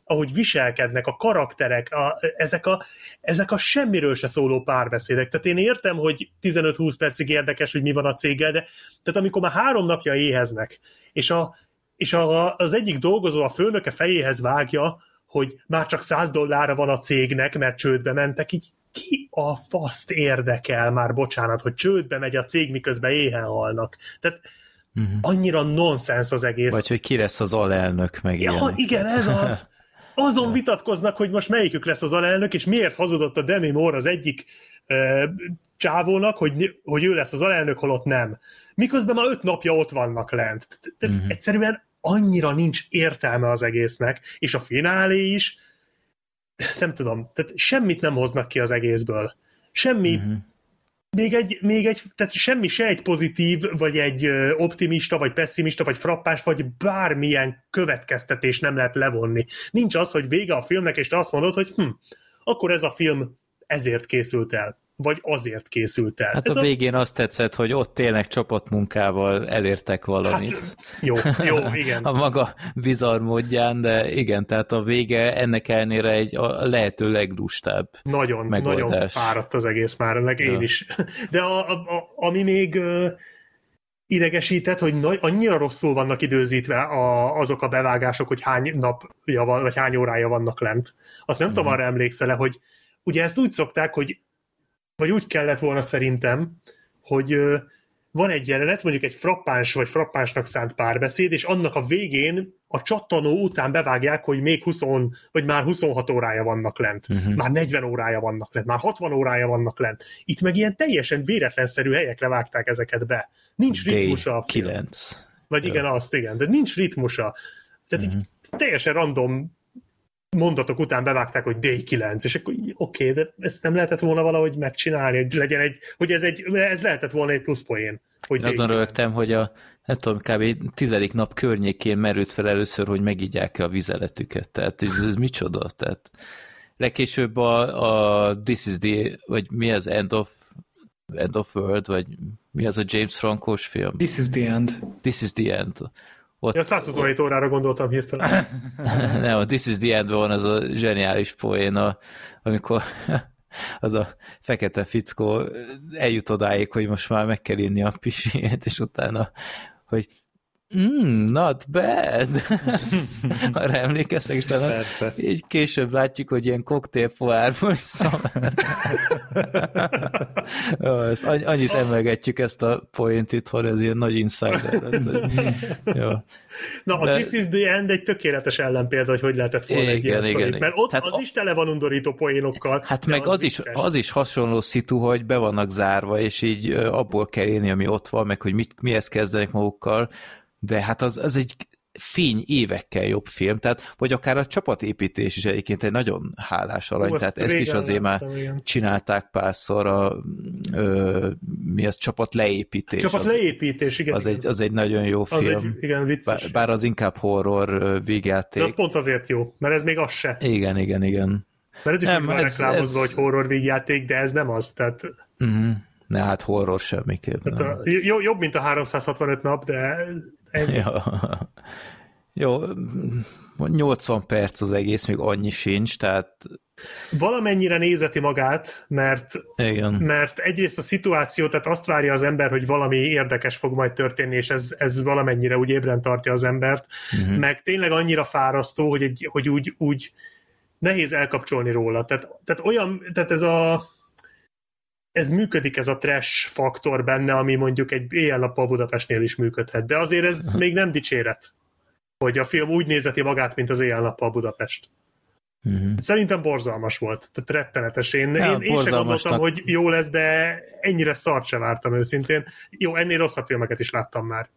ahogy viselkednek a karakterek, a, ezek, a, ezek a semmiről se szóló párbeszédek. Tehát én értem, hogy 15-20 percig érdekes, hogy mi van a céggel, de tehát amikor már három napja éheznek, és, a, és a, az egyik dolgozó a főnöke fejéhez vágja, hogy már csak 100 dollárra van a cégnek, mert csődbe mentek, így ki a faszt érdekel már, bocsánat, hogy csődbe megy a cég, miközben éhen halnak. Tehát uh-huh. annyira nonsens az egész. Vagy hogy ki lesz az alelnök, meg ja, igen, ez az. Azon vitatkoznak, hogy most melyikük lesz az alelnök, és miért hazudott a Demi Moore az egyik uh, csávónak, hogy, hogy ő lesz az alelnök, holott nem. Miközben már öt napja ott vannak lent. Tehát uh-huh. Egyszerűen annyira nincs értelme az egésznek, és a finálé is, nem tudom, tehát semmit nem hoznak ki az egészből. Semmi uh-huh még egy, még egy, tehát semmi se egy pozitív, vagy egy optimista, vagy pessimista, vagy frappás, vagy bármilyen következtetés nem lehet levonni. Nincs az, hogy vége a filmnek, és te azt mondod, hogy hm, akkor ez a film ezért készült el vagy azért készült el. Hát Ez a végén a... azt tetszett, hogy ott tényleg csapatmunkával elértek valamit. Hát, jó, jó, [LAUGHS] igen. a maga bizarr módján, de igen, tehát a vége ennek ellenére egy a lehető leglustább Nagyon, megoldás. nagyon fáradt az egész már, ennek ja. én is. De a, a, a, ami még idegesített, hogy nagy, annyira rosszul vannak időzítve a, azok a bevágások, hogy hány napja van, vagy hány órája vannak lent. Azt nem mm. tudom, arra emlékszel hogy ugye ezt úgy szokták, hogy vagy úgy kellett volna szerintem, hogy van egy jelenet, mondjuk egy frappáns vagy frappánsnak szánt párbeszéd, és annak a végén a csattanó után bevágják, hogy még 20, vagy már 26 órája vannak lent, uh-huh. már 40 órája vannak lent, már 60 órája vannak lent. Itt meg ilyen teljesen véletlenszerű helyekre vágták ezeket be. Nincs ritmusa a film. 9. Vagy igen, azt igen, de nincs ritmusa. Tehát uh-huh. így teljesen random mondatok után bevágták, hogy D9, és akkor oké, okay, de ezt nem lehetett volna valahogy megcsinálni, hogy legyen egy, hogy ez, egy, ez lehetett volna egy plusz poén. Hogy Én azon rögtem, hogy a nem tudom, kb. tizedik nap környékén merült fel először, hogy megígyák-e a vizeletüket. Tehát ez, ez micsoda? Tehát legkésőbb a, a This is the, vagy mi az End of End of World, vagy mi az a James Frankos film? This is the End. This is the End. Ott, ja, 127 órára gondoltam hirtelen. [LAUGHS] Nem, a This is the End van az a zseniális poén, amikor [LAUGHS] az a fekete fickó eljut odáig, hogy most már meg kell inni a pisét, és utána, hogy Mm, not bad. [LAUGHS] Arra emlékeztek, és talán Persze. így később látjuk, hogy ilyen koktélfoárból is [LAUGHS] ezt annyit emelgetjük ezt a point itthon, ez ilyen nagy insider. Jó. Na, a This is the End egy tökéletes ellenpélda, hogy hogy lehetett volna igen, egy ilyen igen, sztorit, mert ott hát az a... is tele van undorító poénokkal. Hát meg az, az is, az is hasonló szitu, hogy be vannak zárva, és így abból kell élni, ami ott van, meg hogy mit, mihez kezdenek magukkal, de hát az, az egy fény évekkel jobb film, tehát vagy akár a csapatépítés is egyébként egy nagyon hálás arany, Ó, tehát ezt is azért már igen. csinálták párszor a ö, mi az csapat leépítés. Csapat az, leépítés, igen. Az egy, az egy nagyon jó az film. Egy, igen, vicces. Bár, bár az inkább horror végjáték. De az pont azért jó, mert ez még az se. Igen, igen, igen. Mert ez is nem, ez, reklámozva, ez... hogy horror végjáték, de ez nem az, tehát... Uh-huh. Ne, hát horror semmiképp. Hát a, jobb, mint a 365 nap, de Ja. Jó, 80 perc az egész, még annyi sincs, tehát... Valamennyire nézeti magát, mert, Igen. mert egyrészt a szituáció, tehát azt várja az ember, hogy valami érdekes fog majd történni, és ez, ez valamennyire úgy ébren tartja az embert, uh-huh. meg tényleg annyira fárasztó, hogy, egy, hogy úgy, úgy nehéz elkapcsolni róla. Tehát, tehát olyan, tehát ez a ez működik ez a trash faktor benne, ami mondjuk egy éjjel-nappal Budapestnél is működhet, de azért ez még nem dicséret, hogy a film úgy nézeti magát, mint az éjjel-nappal Budapest. Uh-huh. Szerintem borzalmas volt, tehát rettenetes. Én, ja, én, én sem gondoltam, hogy jó lesz, de ennyire szart se vártam őszintén. Jó, ennél rosszabb filmeket is láttam már.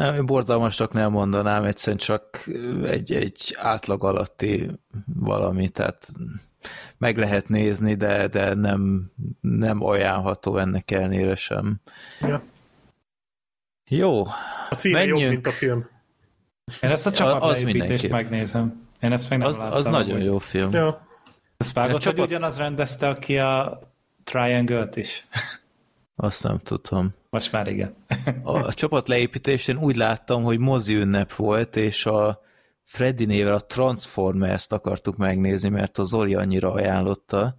Nem, én borzalmasnak nem mondanám, egyszerűen csak egy, egy átlag alatti valami, tehát meg lehet nézni, de, de nem, nem ajánlható ennek elnére sem. Ja. Jó. A címe menjünk. jobb, mint a film. Én ezt a csapatleépítést megnézem. Én ezt meg nem az, láttam. Az nagyon hogy... jó film. Ja. Ezt vágott, hogy csapat... ugyanaz rendezte, aki a Triangle-t is. Azt nem tudom. Most már igen. a, a csapat leépítésén úgy láttam, hogy mozi ünnep volt, és a Freddy nével a Transformers-t akartuk megnézni, mert a Zoli annyira ajánlotta,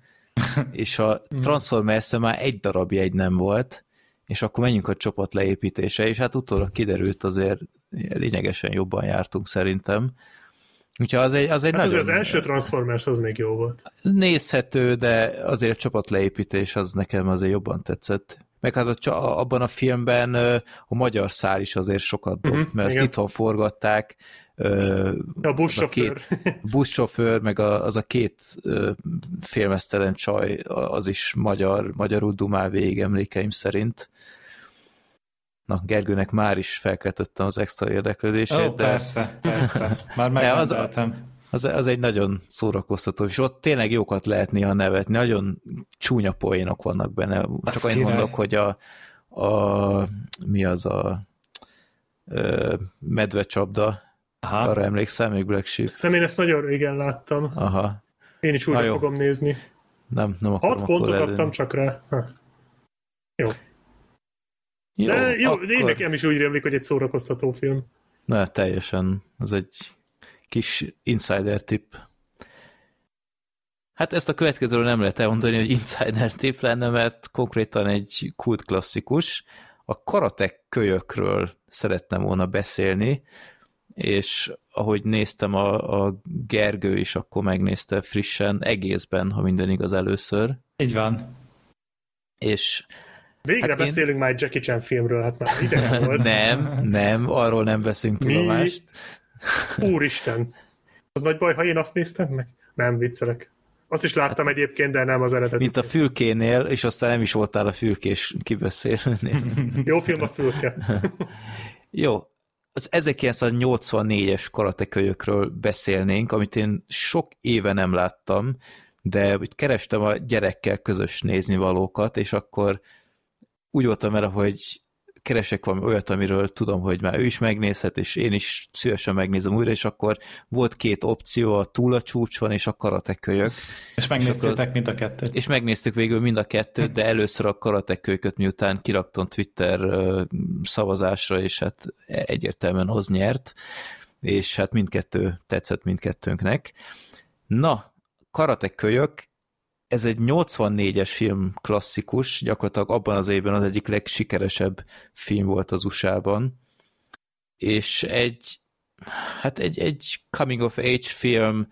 és a [LAUGHS] mhm. transformers már egy darab jegy nem volt, és akkor menjünk a csapat leépítése, és hát utólag kiderült azért lényegesen jobban jártunk szerintem. Úgyhogy az egy, az egy hát nagyon... Az, első Transformers az még jó volt. Nézhető, de azért a csapatleépítés az nekem azért jobban tetszett meg hát a, abban a filmben a magyar szál is azért sokat dob, uh-huh, mert igen. ezt itthon forgatták, a buszsofőr. A két [LAUGHS] buszsofőr, meg a, az a két filmesztelen csaj, az is magyar, magyarul dumál végig emlékeim szerint. Na, Gergőnek már is felkeltettem az extra érdeklődését. Oh, de... persze, persze. Már [LAUGHS] megrendeltem. Az, az, az egy nagyon szórakoztató, és ott tényleg jókat lehet néha nevetni, nagyon csúnya poénok vannak benne. Csak annyit mondok, hogy a, a mi az a ö, medvecsapda, Aha. arra emlékszem, még Black Sheep. Nem, én ezt nagyon régen láttam. Aha. Én is újra fogom nézni. Nem, nem akarom Hat pontot adtam adtam csak rá. Ha. Jó. Jó, De jó, akkor... én nekem is úgy rémlik, hogy egy szórakoztató film. Na, teljesen. Az egy kis insider tip. Hát ezt a következőről nem lehet elmondani, hogy insider tip lenne, mert konkrétan egy kult klasszikus. A karatek kölyökről szerettem volna beszélni, és ahogy néztem a, a Gergő is, akkor megnézte frissen, egészben, ha minden igaz először. Így van. És Végre hát beszélünk én... már egy Jackie Chan filmről, hát már ide [LAUGHS] volt. nem, nem, arról nem veszünk tudomást. Úristen! Az nagy baj, ha én azt néztem meg? Nem, viccelek. Azt is láttam hát, egyébként, de nem az eredet. Mint a fülkénél, és aztán nem is voltál a fülkés kibeszélőnél. [LAUGHS] Jó film a fülke. [LAUGHS] Jó, az 1984-es karatekölyökről beszélnénk, amit én sok éve nem láttam, de úgy kerestem a gyerekkel közös nézni valókat, és akkor úgy voltam vele, hogy keresek valami olyat, amiről tudom, hogy már ő is megnézhet, és én is szívesen megnézem újra, és akkor volt két opció, a túl a csúcson és a karatekölyök. És megnéztétek és mind a kettőt. És megnéztük végül mind a kettőt, de először a karatekölyköt, miután kiraktam Twitter szavazásra, és hát egyértelműen az nyert, és hát mindkettő tetszett mindkettőnknek. Na, karatekölyök, ez egy 84-es film klasszikus, gyakorlatilag abban az évben az egyik legsikeresebb film volt az USA-ban, és egy, hát egy, egy coming of age film,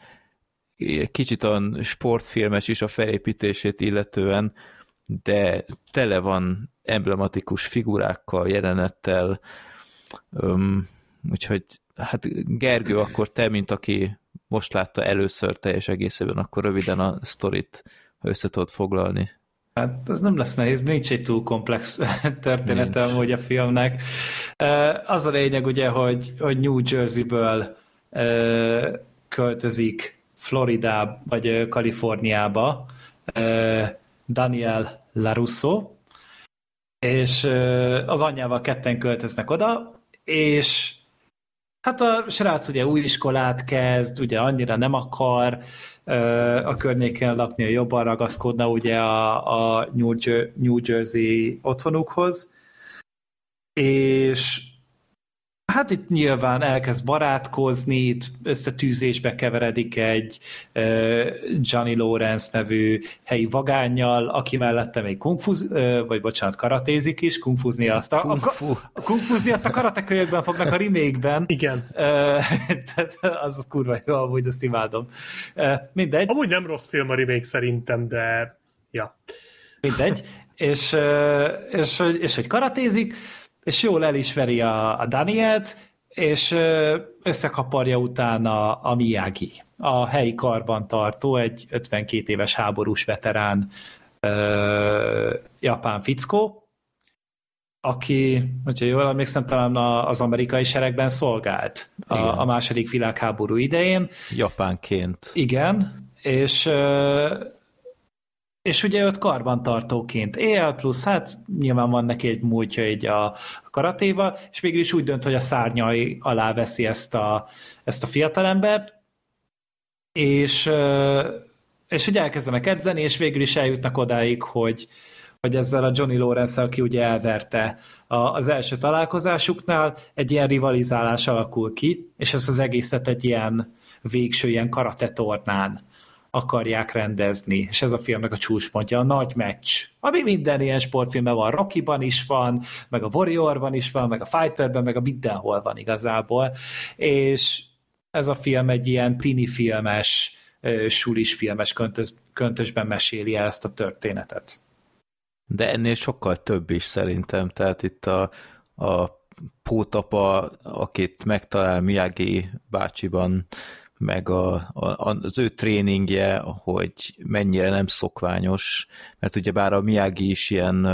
kicsit olyan sportfilmes is a felépítését illetően, de tele van emblematikus figurákkal, jelenettel, um, úgyhogy hát Gergő, akkor te, mint aki most látta először teljes egészében, akkor röviden a sztorit ha össze tudod foglalni. Hát ez nem lesz nehéz, nincs egy túl komplex [LAUGHS] története amúgy a filmnek. Az a lényeg ugye, hogy, hogy New Jersey-ből költözik Florida vagy Kaliforniába Daniel LaRusso, és az anyjával ketten költöznek oda, és hát a srác ugye új iskolát kezd, ugye annyira nem akar, a környéken a jobban ragaszkodna ugye a, a New Jersey otthonukhoz, és Hát itt nyilván elkezd barátkozni, itt összetűzésbe keveredik egy Johnny Lawrence nevű helyi vagányjal, aki mellette még kungfuz, vagy bocsánat, karatézik is, kungfuzni azt a, a, a, a kungfuzni azt a karatekölyökben fognak a remake-ben. Igen. [LAUGHS] Tehát az, az kurva jó, amúgy azt imádom. Mindegy. Amúgy nem rossz film a remake szerintem, de ja. Mindegy. És, és, és, és hogy karatézik, és jól elismeri a, a Danielt, és összekaparja utána a Miyagi, a helyi karbantartó, egy 52 éves háborús veterán ö, japán fickó, aki, hogyha jól emlékszem, talán az amerikai seregben szolgált a, a második világháború idején. Japánként. Igen, és és ugye őt karbantartóként él, plusz hát nyilván van neki egy múltja egy a, karatéval, és végül is úgy dönt, hogy a szárnyai alá veszi ezt a, ezt a fiatalembert, és, és ugye elkezdenek edzeni, és végül is eljutnak odáig, hogy, hogy ezzel a Johnny Lawrence, aki ugye elverte az első találkozásuknál, egy ilyen rivalizálás alakul ki, és ez az egészet egy ilyen végső ilyen karate tornán akarják rendezni, és ez a filmnek a csúcspontja, a nagy meccs, ami minden ilyen sportfilmben van, Rocky-ban is van, meg a Warrior-ban is van, meg a Fighter-ben, meg a mindenhol van igazából, és ez a film egy ilyen tini filmes, sulis filmes köntös, köntösben meséli el ezt a történetet. De ennél sokkal több is szerintem, tehát itt a, a pótapa, akit megtalál Miyagi bácsiban, meg a, a, az ő tréningje, hogy mennyire nem szokványos, mert ugye bár a Miyagi is ilyen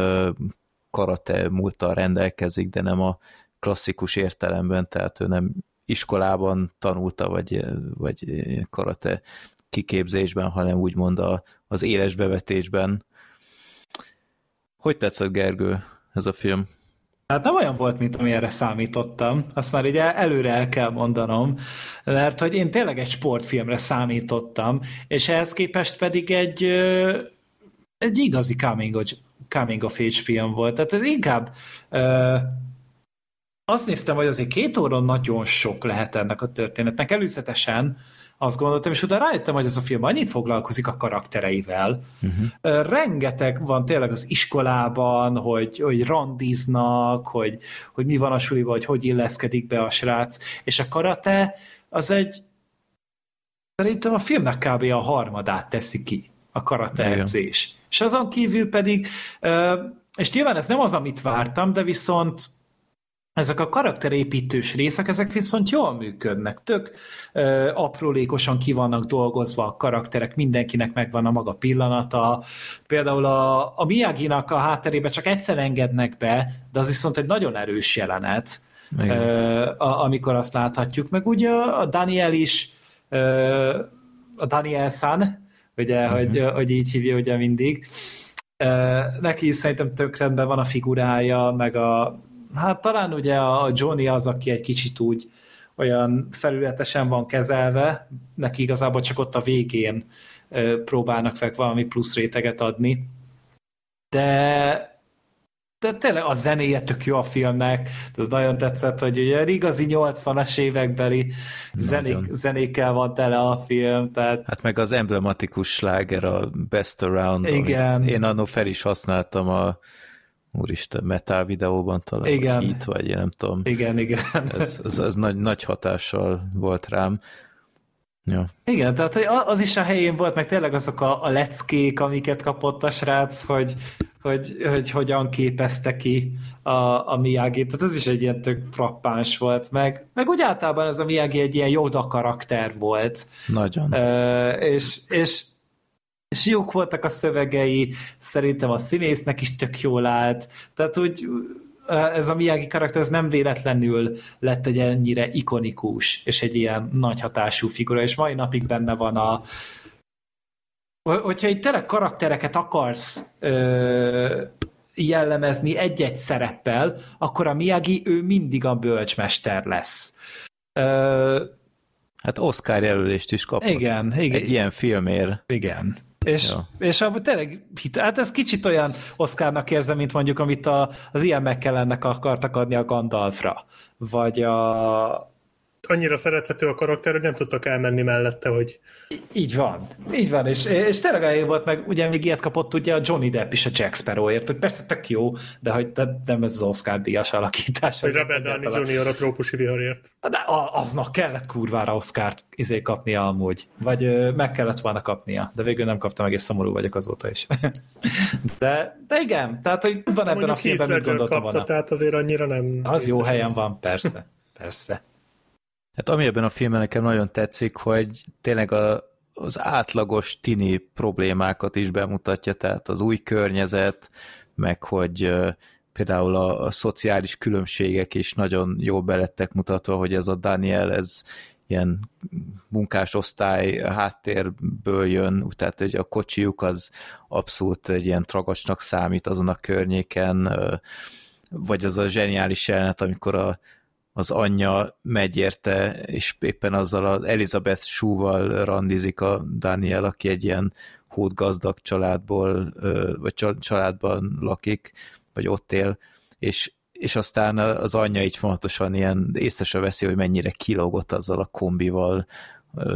karate múltal rendelkezik, de nem a klasszikus értelemben, tehát ő nem iskolában tanulta, vagy, vagy karate kiképzésben, hanem úgymond a, az éles bevetésben. Hogy tetszett, Gergő, ez a film? Hát nem olyan volt, mint amilyenre számítottam. Azt már ugye előre el kell mondanom, mert hogy én tényleg egy sportfilmre számítottam, és ehhez képest pedig egy, egy igazi coming of, coming of age film volt. Tehát ez inkább azt néztem, hogy azért két óra nagyon sok lehet ennek a történetnek. Előzetesen azt gondoltam, és utána rájöttem, hogy ez a film annyit foglalkozik a karaktereivel. Uh-huh. Rengeteg van tényleg az iskolában, hogy, hogy randiznak, hogy, hogy mi van a suliban, hogy hogy illeszkedik be a srác, és a karate az egy szerintem a filmnek kb. a harmadát teszi ki, a karate edzés. És azon kívül pedig, és nyilván ez nem az, amit vártam, de viszont ezek a karakterépítős részek, ezek viszont jól működnek, tök ö, aprólékosan ki vannak dolgozva a karakterek, mindenkinek megvan a maga pillanata. Például a, a Miyagi-nak a hátterébe csak egyszer engednek be, de az viszont egy nagyon erős jelenet, amikor azt láthatjuk. Meg ugye a Daniel is, a Daniel San, ugye, uh-huh. hogy, hogy így hívja ugye mindig, neki is szerintem tök rendben van a figurája, meg a, hát talán ugye a Johnny az, aki egy kicsit úgy olyan felületesen van kezelve, neki igazából csak ott a végén próbálnak meg valami plusz réteget adni. De de tényleg a zenéje tök jó a filmnek, ez nagyon tetszett, hogy ugye igazi 80-as évekbeli zenék, zenékkel van tele a film, tehát... Hát meg az emblematikus sláger, a Best Around, Igen. Én annó fel is használtam a úristen, metal videóban talán, igen. vagy hit, vagy én nem tudom. Igen, igen. Ez, ez, ez nagy, nagy hatással volt rám. Ja. Igen, tehát hogy az is a helyén volt, meg tényleg azok a, a leckék, amiket kapott a srác, hogy, hogy, hogy hogyan képezte ki a, a Miyagi, tehát ez is egy ilyen tök frappáns volt, meg, meg úgy általában ez a Miyagi egy ilyen Yoda karakter volt. Nagyon. Uh, és, és, és jók voltak a szövegei, szerintem a színésznek is tök jól állt, tehát úgy ez a Miyagi karakter ez nem véletlenül lett egy ennyire ikonikus, és egy ilyen nagy hatású figura, és mai napig benne van a, hogyha egy tényleg karaktereket akarsz ö, jellemezni egy-egy szereppel, akkor a Miyagi ő mindig a bölcsmester lesz. Ö, hát Oscar jelölést is kapott. Igen, igen. Egy ilyen filmért. Igen. És, ja. és abban tényleg, hát ez kicsit olyan Oscarnak érzem, mint mondjuk, amit a, az ilyen megkelennek akartak adni a Gandalfra, vagy a, annyira szerethető a karakter, hogy nem tudtak elmenni mellette, hogy... Így van, így van, és, és tényleg eljön volt meg, ugye még ilyet kapott ugye a Johnny Depp is a Jack Sparrowért, hogy persze tök jó, de hogy de, nem ez az Oscar díjas alakítás. Hogy Robert Downey Jr. a trópusi viharért. De aznak kellett kurvára Oscárt izé kapnia amúgy, vagy meg kellett volna kapnia, de végül nem kaptam meg, és szomorú vagyok azóta is. [LAUGHS] de, de igen, tehát hogy van ebben a filmben, mit gondoltam volna. Tehát azért annyira nem... Az jó helyen van, persze, persze. Hát ami ebben a filmben nekem nagyon tetszik, hogy tényleg a, az átlagos tini problémákat is bemutatja, tehát az új környezet, meg hogy például a, a szociális különbségek is nagyon jól belettek mutatva, hogy ez a Daniel, ez ilyen munkásosztály háttérből jön, tehát hogy a kocsijuk az abszolút egy ilyen tragasnak számít azon a környéken, vagy az a zseniális jelenet, amikor a, az anyja megy érte, és éppen azzal az Elizabeth Shue-val randizik a Daniel, aki egy ilyen hódgazdag családból, vagy családban lakik, vagy ott él, és, és aztán az anyja így fontosan ilyen észre veszi, hogy mennyire kilógott azzal a kombival,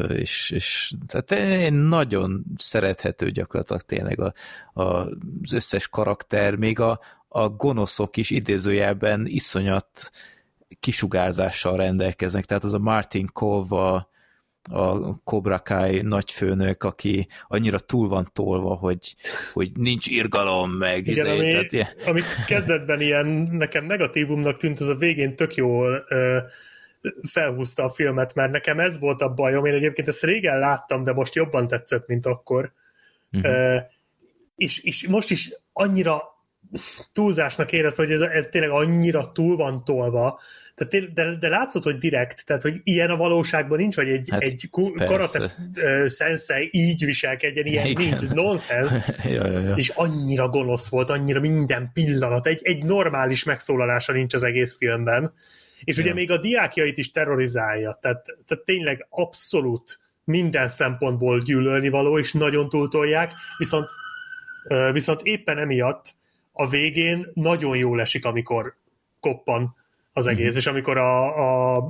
és, és tehát én nagyon szerethető gyakorlatilag tényleg a, a, az összes karakter, még a, a gonoszok is idézőjelben iszonyat kisugárzással rendelkeznek, tehát az a Martin Cove, a, a Cobra Kai nagyfőnök, aki annyira túl van tolva, hogy, hogy nincs irgalom, meg... Igen, izé, ami, tehát, ilyen. ami kezdetben ilyen nekem negatívumnak tűnt, az a végén tök jól ö, felhúzta a filmet, mert nekem ez volt a bajom, én egyébként ezt régen láttam, de most jobban tetszett, mint akkor. Uh-huh. Ö, és, és most is annyira túlzásnak érez, hogy ez, ez tényleg annyira túl van tolva, tehát, de, de látszott, hogy direkt, tehát hogy ilyen a valóságban nincs, hogy egy, hát, egy karate sensei így viselkedjen, ilyen Igen. nincs, nonsense, [LAUGHS] ja, ja, ja. és annyira gonosz volt, annyira minden pillanat, egy, egy normális megszólalása nincs az egész filmben, és ja. ugye még a diákjait is terrorizálja, tehát, tehát tényleg abszolút minden szempontból gyűlölni való, és nagyon túltolják, viszont, viszont éppen emiatt a végén nagyon jól esik, amikor koppan az egész, mm-hmm. és amikor a, a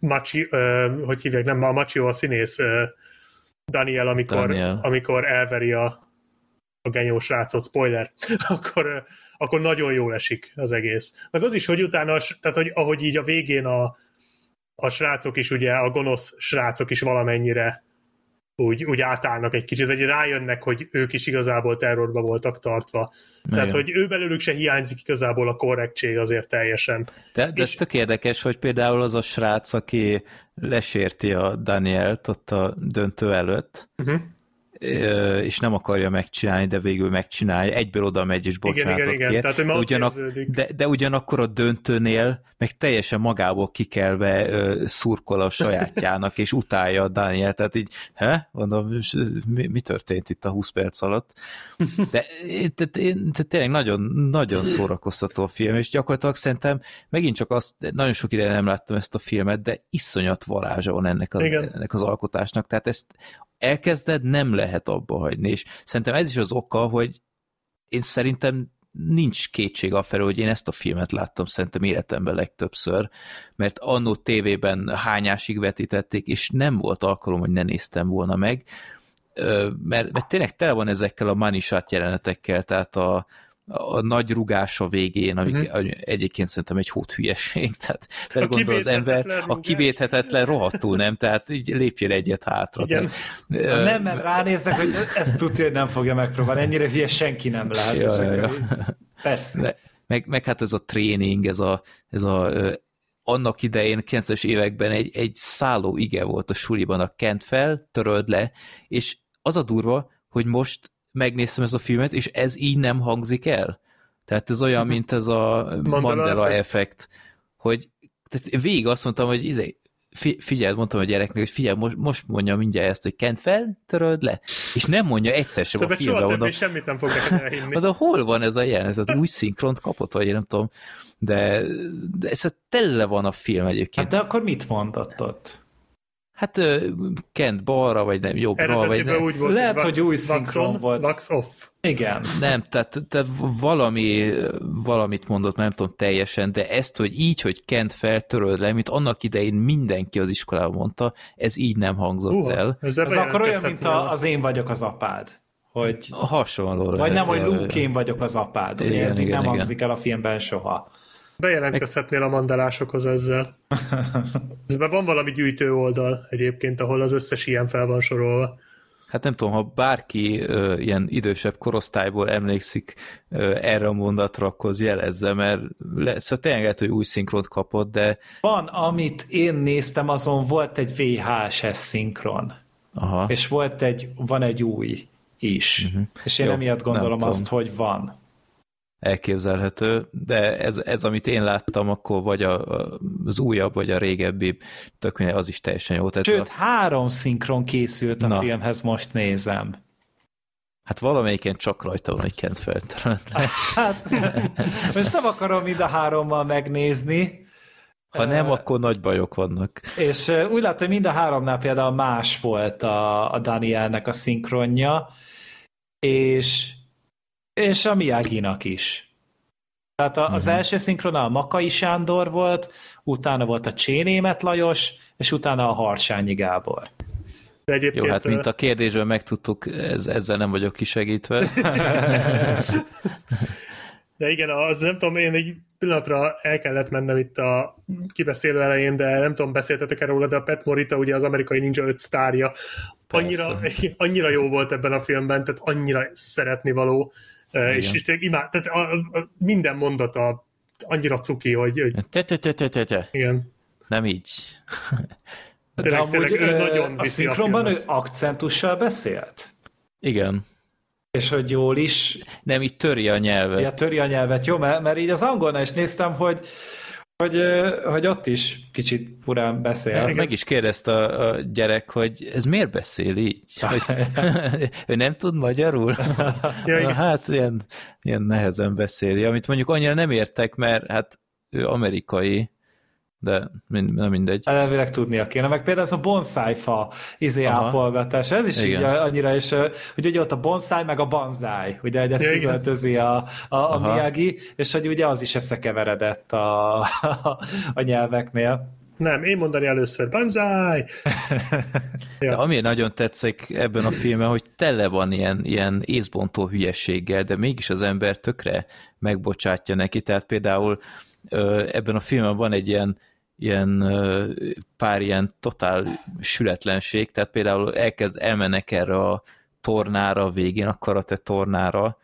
Machi, uh, hogy hívják, nem, a Machio a színész, uh, Daniel, amikor, Daniel. amikor elveri a, a genyós rácot, spoiler, [LAUGHS] akkor, akkor nagyon jól esik az egész. Meg az is, hogy utána, tehát hogy ahogy így a végén a, a srácok is, ugye a gonosz srácok is valamennyire úgy, úgy átállnak egy kicsit, vagy rájönnek, hogy ők is igazából terrorba voltak tartva. Igen. Tehát, hogy ő belőlük se hiányzik igazából a korrektség azért teljesen. De, de és... ez tök érdekes, hogy például az a srác, aki lesérti a Danielt ott a döntő előtt, uh-huh. És nem akarja megcsinálni, de végül megcsinálja, egyből oda megy és bocsánatot igen, igen, igen. Tehát, de, ugyanak, de, de ugyanakkor a döntőnél meg teljesen magából kikelve szurkol a sajátjának, és utálja a Daniel, tehát így, he? Mondom, mi, mi történt itt a 20 perc alatt? De, de, de, de tényleg nagyon, nagyon szórakoztató a film, és gyakorlatilag szerintem megint csak azt, nagyon sok ideje nem láttam ezt a filmet, de iszonyat varázsa van ennek, a, ennek az alkotásnak, tehát ezt elkezded, nem lehet abba hagyni, és szerintem ez is az oka, hogy én szerintem nincs kétség afelől, hogy én ezt a filmet láttam szerintem életemben legtöbbször, mert annó tévében hányásig vetítették, és nem volt alkalom, hogy ne néztem volna meg, mert, mert tényleg tele van ezekkel a manisát jelenetekkel, tehát a, a nagy rugása végén, ami uh-huh. egyébként szerintem egy hót hülyeség, [LAUGHS] tehát gondol az ember, a kivéthetetlen rohadtul nem, tehát így lépjél egyet hátra. Igen. Tehát, nem, mert ránéznek, hogy ezt tudja, hogy nem fogja megpróbálni, ennyire hülye senki nem lehet. Ja, ja, ja. Persze. Me, meg, meg hát ez a tréning, ez a, ez a annak idején, 90-es években egy, egy szálló ige volt a suliban, a kent fel, töröld le, és az a durva, hogy most megnéztem ezt a filmet, és ez így nem hangzik el. Tehát ez olyan, mint ez a [LAUGHS] Mandela, Mandela effekt, hogy tehát végig azt mondtam, hogy izé, figyelj, mondtam a gyereknek, hogy figyelj, most, most mondja mindjárt ezt, hogy kent fel, töröld le, és nem mondja egyszer sem a filmben. Soha mondom, semmit nem fog neked elhinni. [LAUGHS] De hol van ez a jelenet? Ez új szinkront kapott, vagy én nem tudom. De, de ez tele van a film egyébként. Hát de akkor mit mondott ott? Hát Kent balra, vagy nem, jobbra, vagy nem. Úgy volt, Lehet, hogy új szinkron volt. Lux off. Igen. Nem, tehát, tehát valami, valamit mondott, nem tudom teljesen, de ezt, hogy így, hogy Kent feltöröld le, mint annak idején mindenki az iskolában mondta, ez így nem hangzott uh, el. Ez, ez akkor olyan, mint a, az én vagyok az apád. Hogy, hasonló Vagy lehet, nem, hogy Luke, én vagyok az apád. Ugye igen, ez igen, így nem igen. hangzik el a filmben soha. Bejelentkezhetnél a mandalásokhoz ezzel. [LAUGHS] Ezben van valami gyűjtő oldal egyébként, ahol az összes ilyen fel van sorolva. Hát nem tudom, ha bárki ö, ilyen idősebb korosztályból emlékszik ö, erre a mondatra, akkor az jelezze, mert lesz, szóval tényleg lehet, hogy új szinkront kapott, de... Van, amit én néztem, azon volt egy VHS szinkron. Aha. És volt egy, van egy új is. Uh-huh. És én Jó, emiatt gondolom azt, hogy van elképzelhető, de ez, ez amit én láttam, akkor vagy a, az újabb, vagy a régebbi, tök minden, az is teljesen jó. Tehát Sőt, a... három szinkron készült a Na. filmhez, most nézem. Hát valamelyiken csak rajta van egy Kent feltelen. Hát, most nem akarom mind a hárommal megnézni. Ha nem, akkor nagy bajok vannak. És úgy látom, hogy mind a háromnál például más volt a, a Danielnek a szinkronja, és és a Miyagi-nak is. Tehát a, az uh-huh. első szinkrona a Makai Sándor volt, utána volt a Csénémet Lajos, és utána a Harsányi Gábor. De Jó, hát mint a kérdésből megtudtuk, ez, ezzel nem vagyok kisegítve. [LAUGHS] De igen, az nem tudom, én egy pillanatra el kellett mennem itt a kibeszélő elején, de nem tudom, beszéltetek erről róla, de a Pet Morita, ugye az amerikai Ninja 5 sztárja, annyira, annyira jó volt ebben a filmben, tehát annyira szeretni való. Igen. és, és tényleg imád, tehát a, a, minden mondata annyira cuki, hogy... hogy... Te, te, te, te, te, te. Igen. Nem így. De tényleg, amúgy tényleg, ő nagyon a szinkronban ő akcentussal beszélt? Igen. És hogy jól is... Nem, így töri a nyelvet. Ja, töri a nyelvet, jó, mert, mert így az angolnál is néztem, hogy hogy, hogy ott is kicsit furán beszél. Meg is kérdezte a, a gyerek, hogy ez miért beszél így? [LAUGHS] Hogy, [LAUGHS] ő nem tud magyarul? ja, hát ilyen, ilyen nehezen beszéli, amit mondjuk annyira nem értek, mert hát ő amerikai, de mind, nem mindegy. Hát elvileg tudnia kéne, meg például ez a bonsai fa izé ápolgatás, ez is Igen. így annyira is, hogy ugye ott a bonsai meg a banzai, ugye hogy ezt üvöltözi a, a, a Miyagi, és hogy ugye az is összekeveredett a, a, a nyelveknél. Nem, én mondani először, banzai! [LAUGHS] ja. De ami nagyon tetszik ebben a filmben, hogy tele van ilyen, ilyen észbontó hülyességgel, de mégis az ember tökre megbocsátja neki, tehát például ebben a filmben van egy ilyen, ilyen pár ilyen totál sületlenség, tehát például elkezd, elmennek erre a tornára a végén, a karate tornára,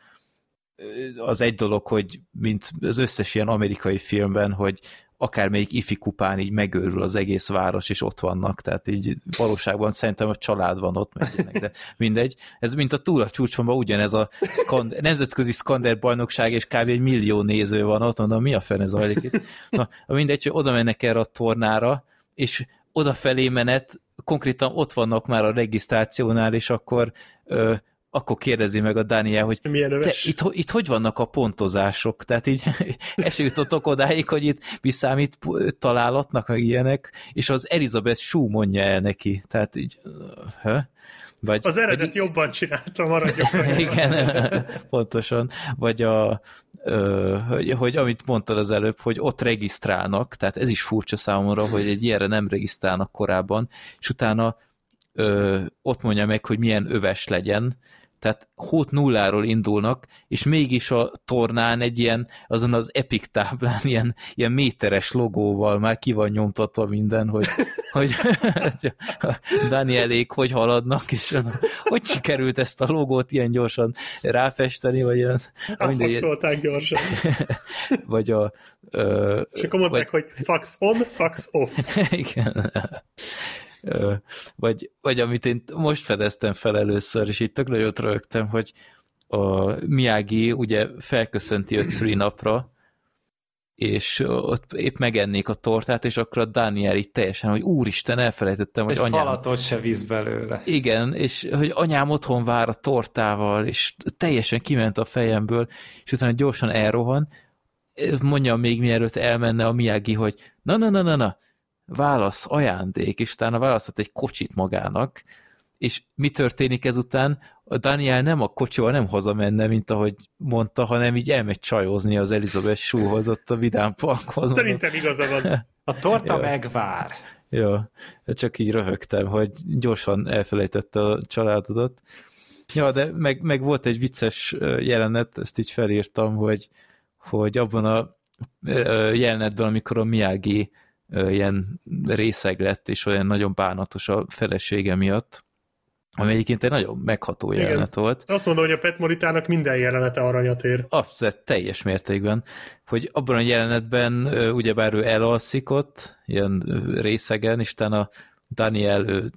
az egy dolog, hogy mint az összes ilyen amerikai filmben, hogy akármelyik ifi kupán így megőrül az egész város, és ott vannak, tehát így valóságban szerintem a család van ott, meg de mindegy. Ez mint a túl a csúcsomban ugyanez a Skand nemzetközi Skander bajnokság, és kb. egy millió néző van ott, mondom, mi a fene zajlik itt? Na, mindegy, hogy oda mennek erre a tornára, és odafelé menet, konkrétan ott vannak már a regisztrációnál, és akkor ö, akkor kérdezi meg a Daniel, hogy te, itt, itt hogy vannak a pontozások? Tehát így [LAUGHS] esítottok odáig, hogy itt viszámít találatnak, meg ilyenek, és az Elizabeth Shue mondja el neki. Tehát így, huh? Vagy, az eredet vagy, jobban csinálta, maradjon. [LAUGHS] Igen, [LAUGHS] pontosan. Vagy a, ö, hogy, hogy amit mondtad az előbb, hogy ott regisztrálnak, tehát ez is furcsa számomra, hogy egy ilyenre nem regisztrálnak korábban, és utána ö, ott mondja meg, hogy milyen öves legyen, tehát hót nulláról indulnak, és mégis a tornán egy ilyen, azon az Epic táblán ilyen, ilyen méteres logóval már ki van nyomtatva minden, hogy, [LAUGHS] hogy Danielék hogy haladnak, és hogy sikerült ezt a logót ilyen gyorsan ráfesteni, vagy ilyen... Szólták gyorsan. [LAUGHS] vagy a... Ö, és akkor mondták, vagy, hogy fax on, fax off. [LAUGHS] Igen vagy, vagy amit én most fedeztem fel először, és itt tök nagyot rögtem, hogy a Miyagi ugye felköszönti őt napra, és ott épp megennék a tortát, és akkor a Daniel így teljesen, hogy úristen, elfelejtettem, hogy Egy anyám... falatot se víz belőle. Igen, és hogy anyám otthon vár a tortával, és teljesen kiment a fejemből, és utána gyorsan elrohan, mondja még mielőtt elmenne a Miyagi, hogy na, na, na, na, na, válasz, ajándék, és utána választott egy kocsit magának, és mi történik ezután? A Daniel nem a kocsival nem hazamenne, mint ahogy mondta, hanem így elmegy csajozni az Elizabeth Shue-hoz ott a Vidám Parkhoz. Szerintem igaza van. A torta [LAUGHS] megvár. Ja, csak így röhögtem, hogy gyorsan elfelejtette a családodat. Ja, de meg, meg volt egy vicces jelenet, ezt így felírtam, hogy, hogy abban a jelenetben, amikor a Miyagi ilyen részeg lett, és olyan nagyon bánatos a felesége miatt, ami egyébként egy nagyon megható Igen. jelenet volt. Azt mondom, hogy a Pet Moritának minden jelenete aranyat ér. Abszolút, teljes mértékben. Hogy abban a jelenetben ugyebár ő elalszik ott, ilyen részegen, és utána Daniel ő,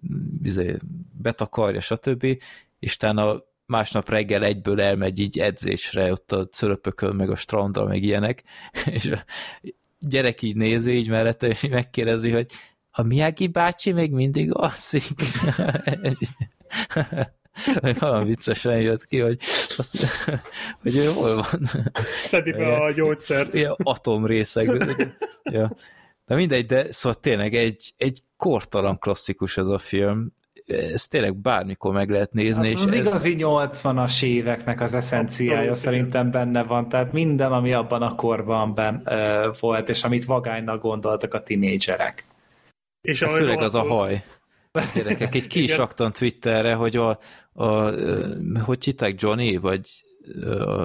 izé, betakarja, stb. És utána másnap reggel egyből elmegy így edzésre, ott a cölöpökön, meg a strandra, meg ilyenek, [LAUGHS] és gyerek így nézi így mellette, és megkérdezi, hogy a Miyagi bácsi még mindig alszik. Valami viccesen jött ki, hogy, azt, hogy ő hol van. Szedi be a gyógyszert. Ja, atomrészeg. ja. De mindegy, de szóval tényleg egy, egy kortalan klasszikus ez a film, ezt tényleg bármikor meg lehet nézni. Hát az, és az ez... igazi 80-as éveknek az eszenciája Abszolút, szerintem benne van, tehát minden, ami abban a korban ben, uh, volt, és amit vagánynak gondoltak a tinédzserek. És hát főleg az a haj. Gyerekek, így ki is raktam Twitterre, hogy a, a, a hogy hitták Johnny, vagy a,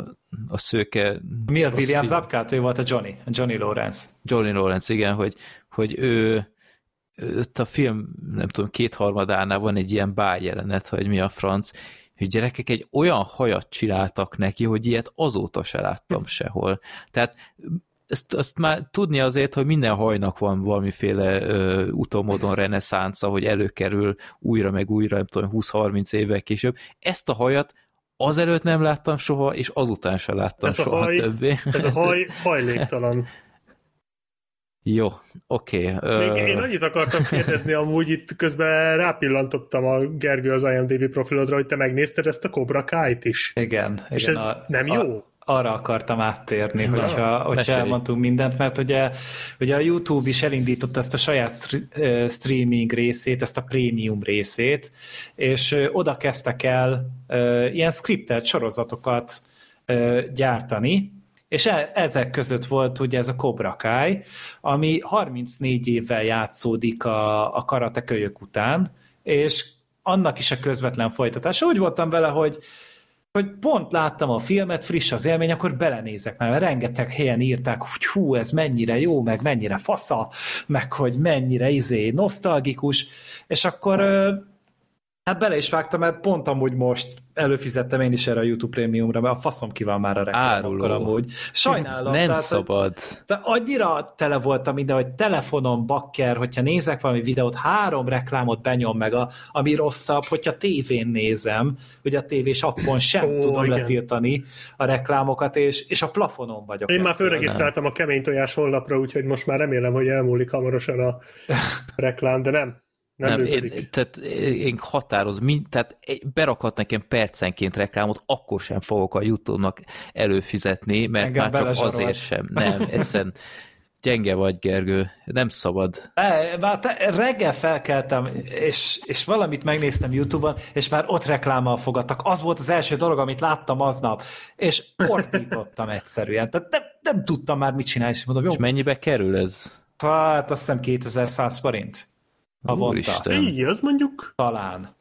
a szőke... Mi a William Zabkát? Ő volt a Johnny, a Johnny Lawrence. Johnny Lawrence, igen, hogy, hogy ő ott a film, nem tudom, kétharmadánál van egy ilyen jelenet, hogy mi a franc, hogy gyerekek egy olyan hajat csináltak neki, hogy ilyet azóta se láttam sehol. Tehát ezt, ezt már tudni azért, hogy minden hajnak van valamiféle ö, utómódon reneszánsza, hogy előkerül újra meg újra, nem tudom, 20-30 évvel később. Ezt a hajat azelőtt nem láttam soha, és azután sem láttam ez soha haj, többé. Ez a [LAUGHS] haj hajléktalan. Jó, oké. Okay. Még én annyit akartam kérdezni, amúgy itt közben rápillantottam a Gergő az IMDb profilodra, hogy te megnézted ezt a Cobra Kai-t is. Igen. És igen, ez a, nem jó? A, arra akartam áttérni, Na, hogyha, hogyha elmondtunk mindent, mert ugye, ugye a YouTube is elindította ezt a saját streaming részét, ezt a prémium részét, és oda kezdtek el ilyen scriptet sorozatokat gyártani, és e, ezek között volt ugye ez a Cobra Kai, ami 34 évvel játszódik a, a karate kölyök után, és annak is a közvetlen folytatása. Úgy voltam vele, hogy hogy pont láttam a filmet, friss az élmény, akkor belenézek, mert rengeteg helyen írták, hogy hú, ez mennyire jó, meg mennyire fasza, meg hogy mennyire izé nosztalgikus, és akkor Hát bele is vágtam, mert pont amúgy most előfizettem én is erre a YouTube prémiumra, mert a faszom kíván már a reklámokkal amúgy. Sajnálom. Nem tehát, szabad. De annyira tele voltam minden, hogy telefonon bakker, hogyha nézek valami videót, három reklámot benyom meg, a, ami rosszabb, hogyha tévén nézem, hogy a tévés appon sem Ó, tudom igen. letiltani a reklámokat, és, és a plafonon vagyok. Én már fölregisztráltam a kemény tojás honlapra, úgyhogy most már remélem, hogy elmúlik hamarosan a [LAUGHS] reklám, de nem. Nem, nem én, tehát én határoz, mind, tehát berakhat nekem percenként reklámot, akkor sem fogok a YouTube-nak előfizetni, mert Engem már csak azért sem. Nem, egyszerűen gyenge vagy, Gergő, nem szabad. E, már te, reggel felkeltem, és, és valamit megnéztem YouTube-on, és már ott reklámmal fogadtak. Az volt az első dolog, amit láttam aznap, és ordítottam egyszerűen. Tehát nem, nem tudtam már mit csinálni, és mondom, jó. És mennyibe kerül ez? Hát azt hiszem 2100 forint havonta. Úristen. Így, az mondjuk... Talán.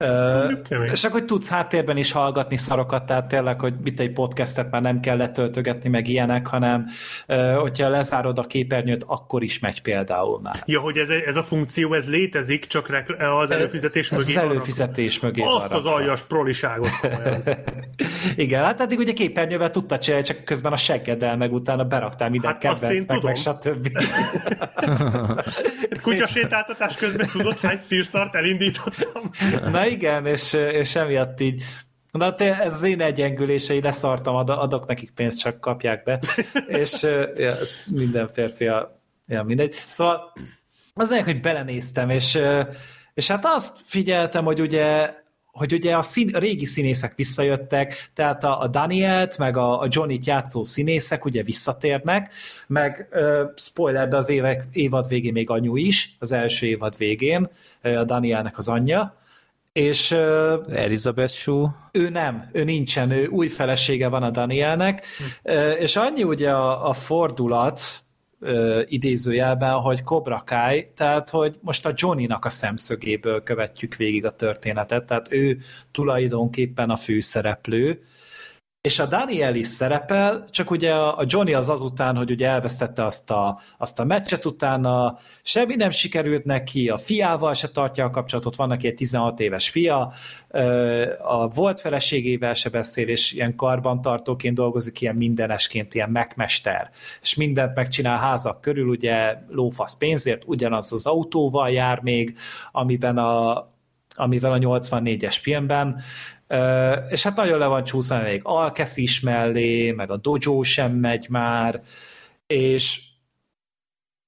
Ö, és akkor tudsz háttérben is hallgatni szarokat, tehát tényleg, hogy mit egy podcastet már nem kell letöltögetni, meg ilyenek, hanem ö, hogyha lezárod a képernyőt, akkor is megy például már. Ja, hogy ez, ez a funkció, ez létezik, csak az előfizetés mögé Az előfizetés mögé Azt az aljas proliságot. [LAUGHS] Igen, hát eddig ugye képernyővel tudta csinálni, csak közben a seggeddel, meg utána beraktál mindent hát kedvencnek, meg stb. [LAUGHS] [LAUGHS] Kutyasétáltatás közben tudod, hány szírszart elindítottam? Na igen, és, és emiatt így Na, te, ez az én egyengülései, leszartam, adok nekik pénzt, csak kapják be. [LAUGHS] és ja, ez minden férfi a, ja, mindegy. Szóval az hogy belenéztem, és, és hát azt figyeltem, hogy ugye hogy ugye a, szín, a régi színészek visszajöttek, tehát a, a Danielt, meg a, a Johnny-t játszó színészek ugye visszatérnek, meg uh, spoiler, de az évek, évad végén még anyu is, az első évad végén, uh, a Danielnek az anyja, és uh, Elizabeth Shue? Ő nem, ő nincsen, ő új felesége van a Danielnek, hm. uh, és annyi ugye a, a fordulat, uh, idézőjelben, hogy Cobra Kai, tehát hogy most a Johnny-nak a szemszögéből követjük végig a történetet, tehát ő tulajdonképpen a főszereplő, és a Daniel is szerepel, csak ugye a Johnny az azután, hogy ugye elvesztette azt a, azt a meccset utána, semmi nem sikerült neki, a fiával se tartja a kapcsolatot, vannak egy 16 éves fia, a volt feleségével se beszél, és ilyen karbantartóként dolgozik, ilyen mindenesként, ilyen megmester, és mindent megcsinál házak körül, ugye lófasz pénzért, ugyanaz az autóval jár még, amiben a, amivel a 84-es filmben, és hát nagyon le van csúszva még Alkesz is mellé, meg a Dojo sem megy már, és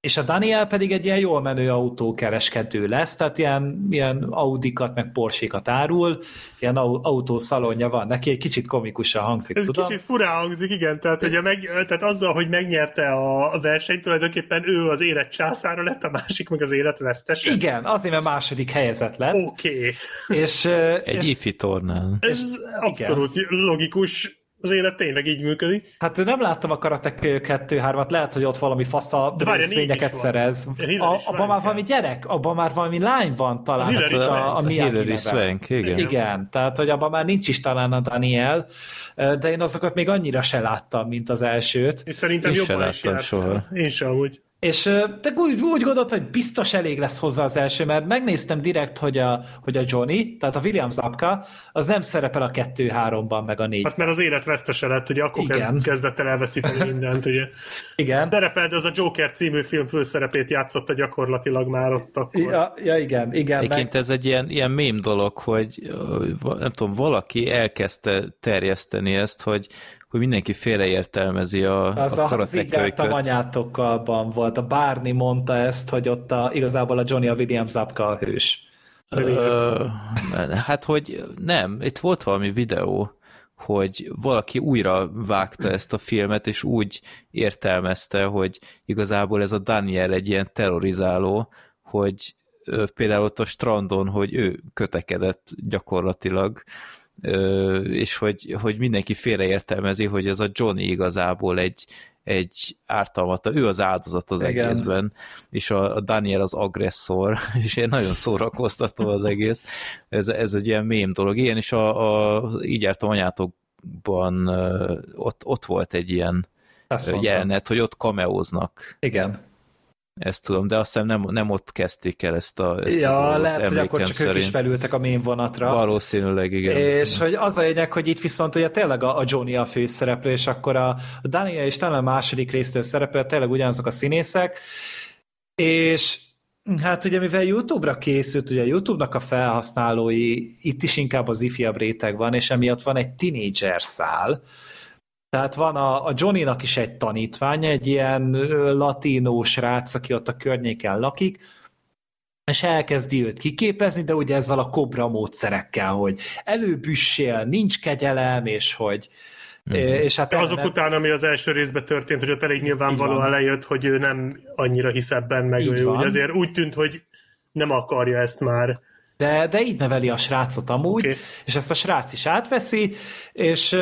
és a Daniel pedig egy ilyen jól menő autókereskedő lesz, tehát ilyen, ilyen Audikat, meg Porsche-kat árul, ilyen autószalonja van, neki egy kicsit komikusan hangzik, Ez tudom? kicsit furán hangzik, igen, tehát, hogy meg, tehát azzal, hogy megnyerte a versenyt, tulajdonképpen ő az élet császára lett, a másik meg az élet vesztes. Igen, azért, mert második helyezett lett. Oké. Okay. És, egy és, ifi tornán. Ez és, abszolút igen. logikus az élet tényleg így működik. Hát nem láttam a Karate 2-3-at, lehet, hogy ott valami fasza részvényeket szerez. A, abban már valami gyerek, abban már valami lány van talán. A, hát a, a, a Hillary Swank, igen. Igen, tehát hogy abban már nincs is talán a Daniel, de én azokat még annyira se láttam, mint az elsőt. És szerintem én jobban is láttam soha. Én sem úgy. És te úgy, úgy gondolt, hogy biztos elég lesz hozzá az első, mert megnéztem direkt, hogy a, hogy a Johnny, tehát a William Zapka, az nem szerepel a 2-3-ban, meg a 4 Hát mert az élet vesztese lett, ugye akkor Igen. kezdett el elveszíteni mindent, ugye. [LAUGHS] Igen. Szerepel, de az a Joker című film főszerepét játszotta gyakorlatilag már ott akkor. Ja, ja igen, igen. Egyébként meg... ez egy ilyen, ilyen mém dolog, hogy nem tudom, valaki elkezdte terjeszteni ezt, hogy hogy mindenki félreértelmezi a, az a karatekölyköt. Az anyátokkal volt. A Barney mondta ezt, hogy ott a, igazából a Johnny a William Zapka a hős. Ö, hát, hogy nem, itt volt valami videó, hogy valaki újra vágta ezt a filmet, és úgy értelmezte, hogy igazából ez a Daniel egy ilyen terrorizáló, hogy például ott a strandon, hogy ő kötekedett gyakorlatilag, és hogy, hogy mindenki félreértelmezi, hogy ez a Johnny igazából egy, egy ártalmat, ő az áldozat az Igen. egészben, és a, Daniel az agresszor, [LAUGHS] és én nagyon szórakoztató az egész. Ez, ez egy ilyen mém dolog. Ilyen is a, a így jártam anyátokban ott, ott volt egy ilyen Ezt jelenet, mondtam. hogy ott kameóznak. Igen. Ezt tudom, de azt hiszem nem, nem ott kezdték el ezt a ezt Ja, a lehet, hogy akkor csak szerint. ők is felültek a main vonatra. Valószínűleg, igen. És hogy az a lényeg, hogy itt viszont ugye tényleg a, a Johnny a főszereplő, és akkor a, a Daniel is talán a második résztől szerepel, tényleg ugyanazok a színészek, és Hát ugye mivel YouTube-ra készült, ugye YouTube-nak a felhasználói, itt is inkább az ifjabb réteg van, és emiatt van egy teenager szál, tehát van a, a Johnny-nak is egy tanítványa, egy ilyen latinó srác, aki ott a környéken lakik, és elkezdi őt kiképezni, de ugye ezzel a kobra módszerekkel, hogy előbüssél, nincs kegyelem, és hogy Mm-hmm. És hát azok nem... után, ami az első részben történt, hogy ott elég nyilvánvalóan lejött, hogy ő nem annyira hisz ebben, meg így ő úgy azért úgy tűnt, hogy nem akarja ezt már. De, de így neveli a srácot amúgy, okay. és ezt a srác is átveszi, és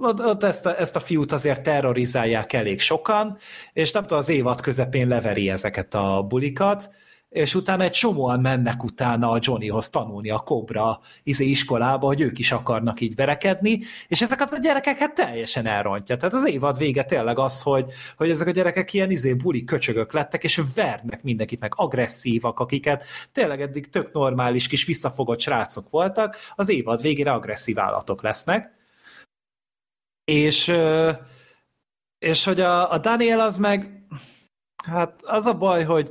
ott, ott ezt, a, ezt a fiút azért terrorizálják elég sokan, és nem tudom, az évad közepén leveri ezeket a bulikat, és utána egy csomóan mennek utána a Johnnyhoz tanulni a Cobra izé iskolába, hogy ők is akarnak így verekedni, és ezeket a gyerekeket teljesen elrontja. Tehát az évad vége tényleg az, hogy, hogy ezek a gyerekek ilyen izé buli köcsögök lettek, és vernek mindenkit, meg agresszívak, akiket tényleg eddig tök normális kis visszafogott srácok voltak, az évad végére agresszív állatok lesznek. És, és hogy a, a Daniel az meg, hát az a baj, hogy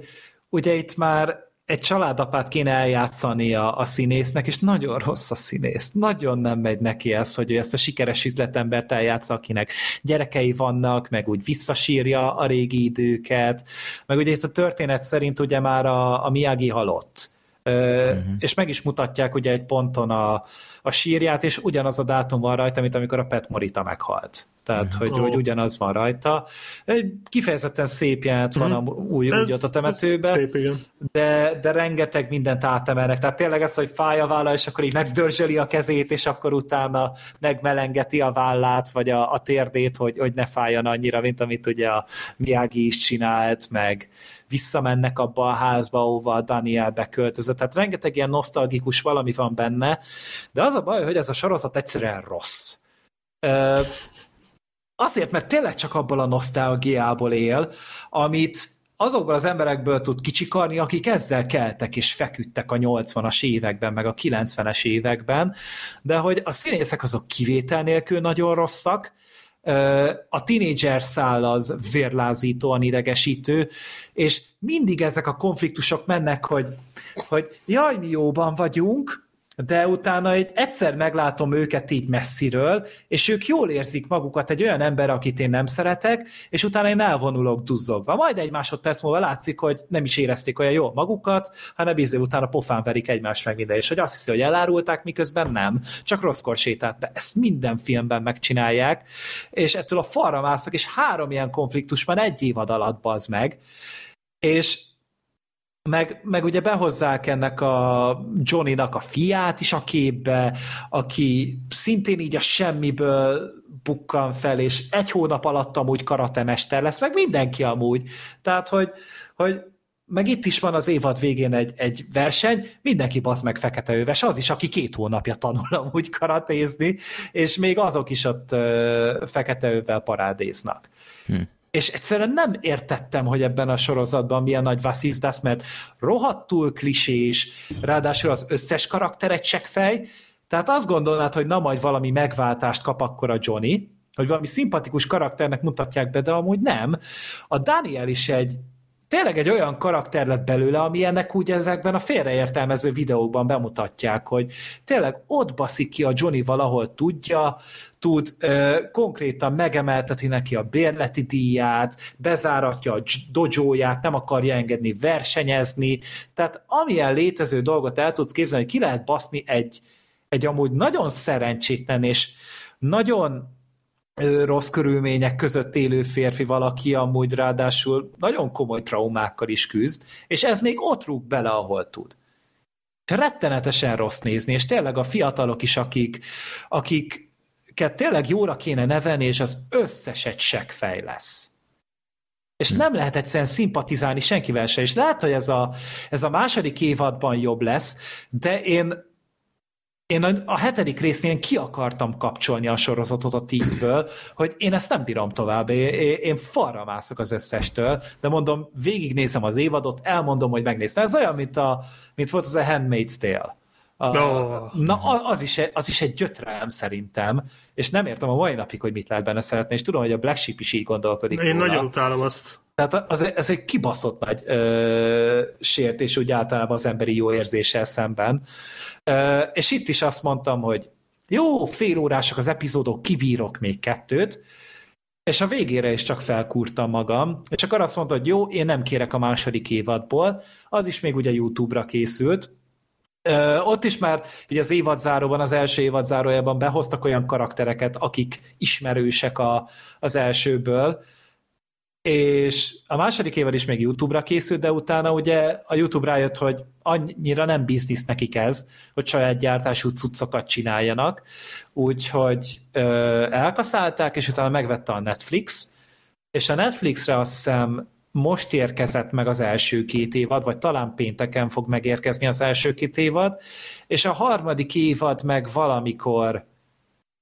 ugye itt már egy családapát kéne eljátszani a, a színésznek, és nagyon rossz a színész. Nagyon nem megy neki ez, hogy ő ezt a sikeres üzletembert eljátsza, akinek gyerekei vannak, meg úgy visszasírja a régi időket, meg ugye itt a történet szerint ugye már a, a Miyagi halott. Uh-huh. És meg is mutatják ugye egy ponton a, a sírját, és ugyanaz a dátum van rajta, mint amikor a Pet Morita meghalt. Tehát, uh-huh. hogy, oh. hogy ugyanaz van rajta. Egy kifejezetten szép jelent van uh-huh. a, új, ez, úgy ott a temetőbe, szép, igen. De, de rengeteg mindent átemelnek. Tehát tényleg ez, hogy fáj a válla, és akkor így megdörzsöli a kezét, és akkor utána megmelengeti a vállát, vagy a, a térdét, hogy, hogy ne fájjon annyira, mint amit ugye a Miyagi is csinált, meg, visszamennek abba a házba, ahova a Daniel beköltözött. Tehát rengeteg ilyen nosztalgikus valami van benne, de az a baj, hogy ez a sorozat egyszerűen rossz. Ö, azért, mert tényleg csak abból a nosztalgiából él, amit azokból az emberekből tud kicsikarni, akik ezzel keltek és feküdtek a 80-as években, meg a 90-es években, de hogy a színészek azok kivétel nélkül nagyon rosszak, a tínédzser szál az vérlázítóan idegesítő, és mindig ezek a konfliktusok mennek, hogy, hogy jaj, mi jóban vagyunk, de utána egy, egyszer meglátom őket így messziről, és ők jól érzik magukat egy olyan ember, akit én nem szeretek, és utána én elvonulok duzzogva. Majd egy másodperc múlva látszik, hogy nem is érezték olyan jól magukat, hanem bizony utána pofán verik egymást meg minden, és hogy azt hiszi, hogy elárulták, miközben nem, csak rosszkor sétált be. Ezt minden filmben megcsinálják, és ettől a falra mászok, és három ilyen konfliktus van egy évad alatt bazd meg, és meg, meg ugye behozzák ennek a Johnny-nak a fiát is a képbe, aki szintén így a semmiből bukkan fel, és egy hónap alatt amúgy karatemester lesz, meg mindenki amúgy. Tehát, hogy, hogy meg itt is van az évad végén egy, egy verseny, mindenki basz meg fekete öves, az is, aki két hónapja tanul amúgy karatézni, és még azok is ott ö, fekete övvel parádéznak. Hm és egyszerűen nem értettem, hogy ebben a sorozatban milyen nagy vasszizdasz, mert rohadtul klisés, ráadásul az összes karakter egy csekkfej, tehát azt gondolnád, hogy na majd valami megváltást kap akkor a Johnny, hogy valami szimpatikus karakternek mutatják be, de amúgy nem. A Daniel is egy tényleg egy olyan karakter lett belőle, ami ennek úgy ezekben a félreértelmező videókban bemutatják, hogy tényleg ott baszik ki a Johnny valahol tudja, tud ö, konkrétan megemelteti neki a bérleti díját, bezáratja a dojóját, nem akarja engedni versenyezni, tehát amilyen létező dolgot el tudsz képzelni, ki lehet baszni egy, egy amúgy nagyon szerencsétlen és nagyon rossz körülmények között élő férfi valaki amúgy ráadásul nagyon komoly traumákkal is küzd, és ez még ott rúg bele, ahol tud. Rettenetesen rossz nézni, és tényleg a fiatalok is, akik, akiket tényleg jóra kéne nevelni, és az összes egy seggfej lesz. És hm. nem lehet egyszerűen szimpatizálni senkivel se, és lehet, hogy ez a, ez a második évadban jobb lesz, de én én a, a hetedik résznél ki akartam kapcsolni a sorozatot a tízből, hogy én ezt nem bírom tovább, én, én falra mászok az összestől, de mondom, végignézem az évadot, elmondom, hogy megnéztem. Ez olyan, mint, a, mint volt az a Handmaid's Tale. A, no. Na, az is, az is egy gyötrelem szerintem, és nem értem a mai napig, hogy mit lehet benne szeretni, és tudom, hogy a Black Sheep is így gondolkodik. Én róla. nagyon utálom azt. Tehát az, ez egy kibaszott nagy ö, sértés úgy általában az emberi jó érzéssel szemben. Ö, és itt is azt mondtam, hogy jó, fél órások az epizódok, kibírok még kettőt, és a végére is csak felkúrtam magam, és akkor azt mondta, hogy jó, én nem kérek a második évadból, az is még ugye YouTube-ra készült, Ö, ott is már így az évadzáróban, az első évadzárójában behoztak olyan karaktereket, akik ismerősek a, az elsőből, és a második évad is még YouTube-ra készült, de utána ugye a YouTube rájött, hogy annyira nem biznisz nekik ez, hogy saját gyártású cuccokat csináljanak, úgyhogy ö, elkaszálták, és utána megvette a Netflix, és a Netflixre azt hiszem most érkezett meg az első két évad, vagy talán pénteken fog megérkezni az első két évad, és a harmadik évad meg valamikor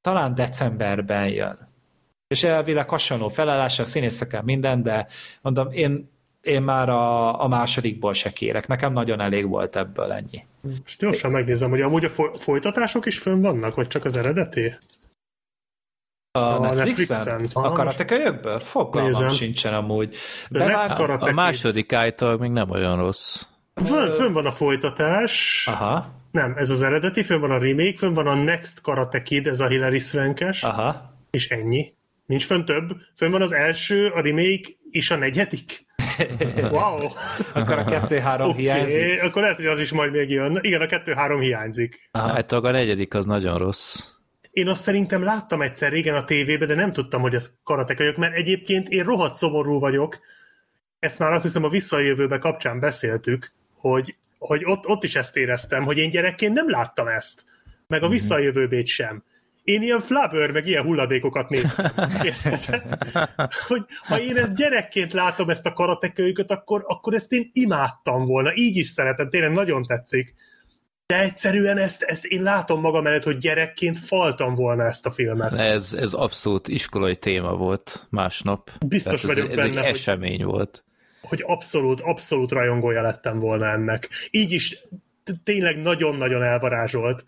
talán decemberben jön és elvileg hasonló felállása, színészekkel minden, de mondom, én, én már a, a másodikból se kérek. Nekem nagyon elég volt ebből ennyi. És gyorsan megnézem, hogy amúgy a folytatások is fönn vannak, vagy csak az eredeti? A, a Netflixen? Netflixen? A karatekölyökből? Fogalmam Nézem. sincsen amúgy. Bevág... A, a második által még nem olyan rossz. Fönn, fönn van a folytatás. Aha. Nem, ez az eredeti, fönn van a remake, fönn van a Next Karate Kid, ez a Hilary Swankes. Aha. És ennyi. Nincs fönn több? Fönn van az első, a remake és a negyedik? [LAUGHS] Wow! akkor a kettő-három okay, hiányzik? Akkor lehet, hogy az is majd még jön. Igen, a kettő-három hiányzik. Hát a negyedik az nagyon rossz. Én azt szerintem láttam egyszer régen a tévébe, de nem tudtam, hogy ez karatekölyök, mert egyébként én rohadt szomorú vagyok. Ezt már azt hiszem a visszajövőbe kapcsán beszéltük, hogy, hogy ott, ott is ezt éreztem, hogy én gyerekként nem láttam ezt. Meg a mhm. visszajövőbét sem én ilyen flabber, meg ilyen hulladékokat néztem. [LAUGHS] hogy ha én ezt gyerekként látom, ezt a karatekölyköt, akkor, akkor ezt én imádtam volna. Így is szeretem, tényleg nagyon tetszik. De egyszerűen ezt, ezt én látom magam előtt, hogy gyerekként faltam volna ezt a filmet. Ez, ez abszolút iskolai téma volt másnap. Biztos Tehát vagyok ez, ez benne, egy esemény hogy, volt. Hogy abszolút, abszolút rajongója lettem volna ennek. Így is tényleg nagyon-nagyon elvarázsolt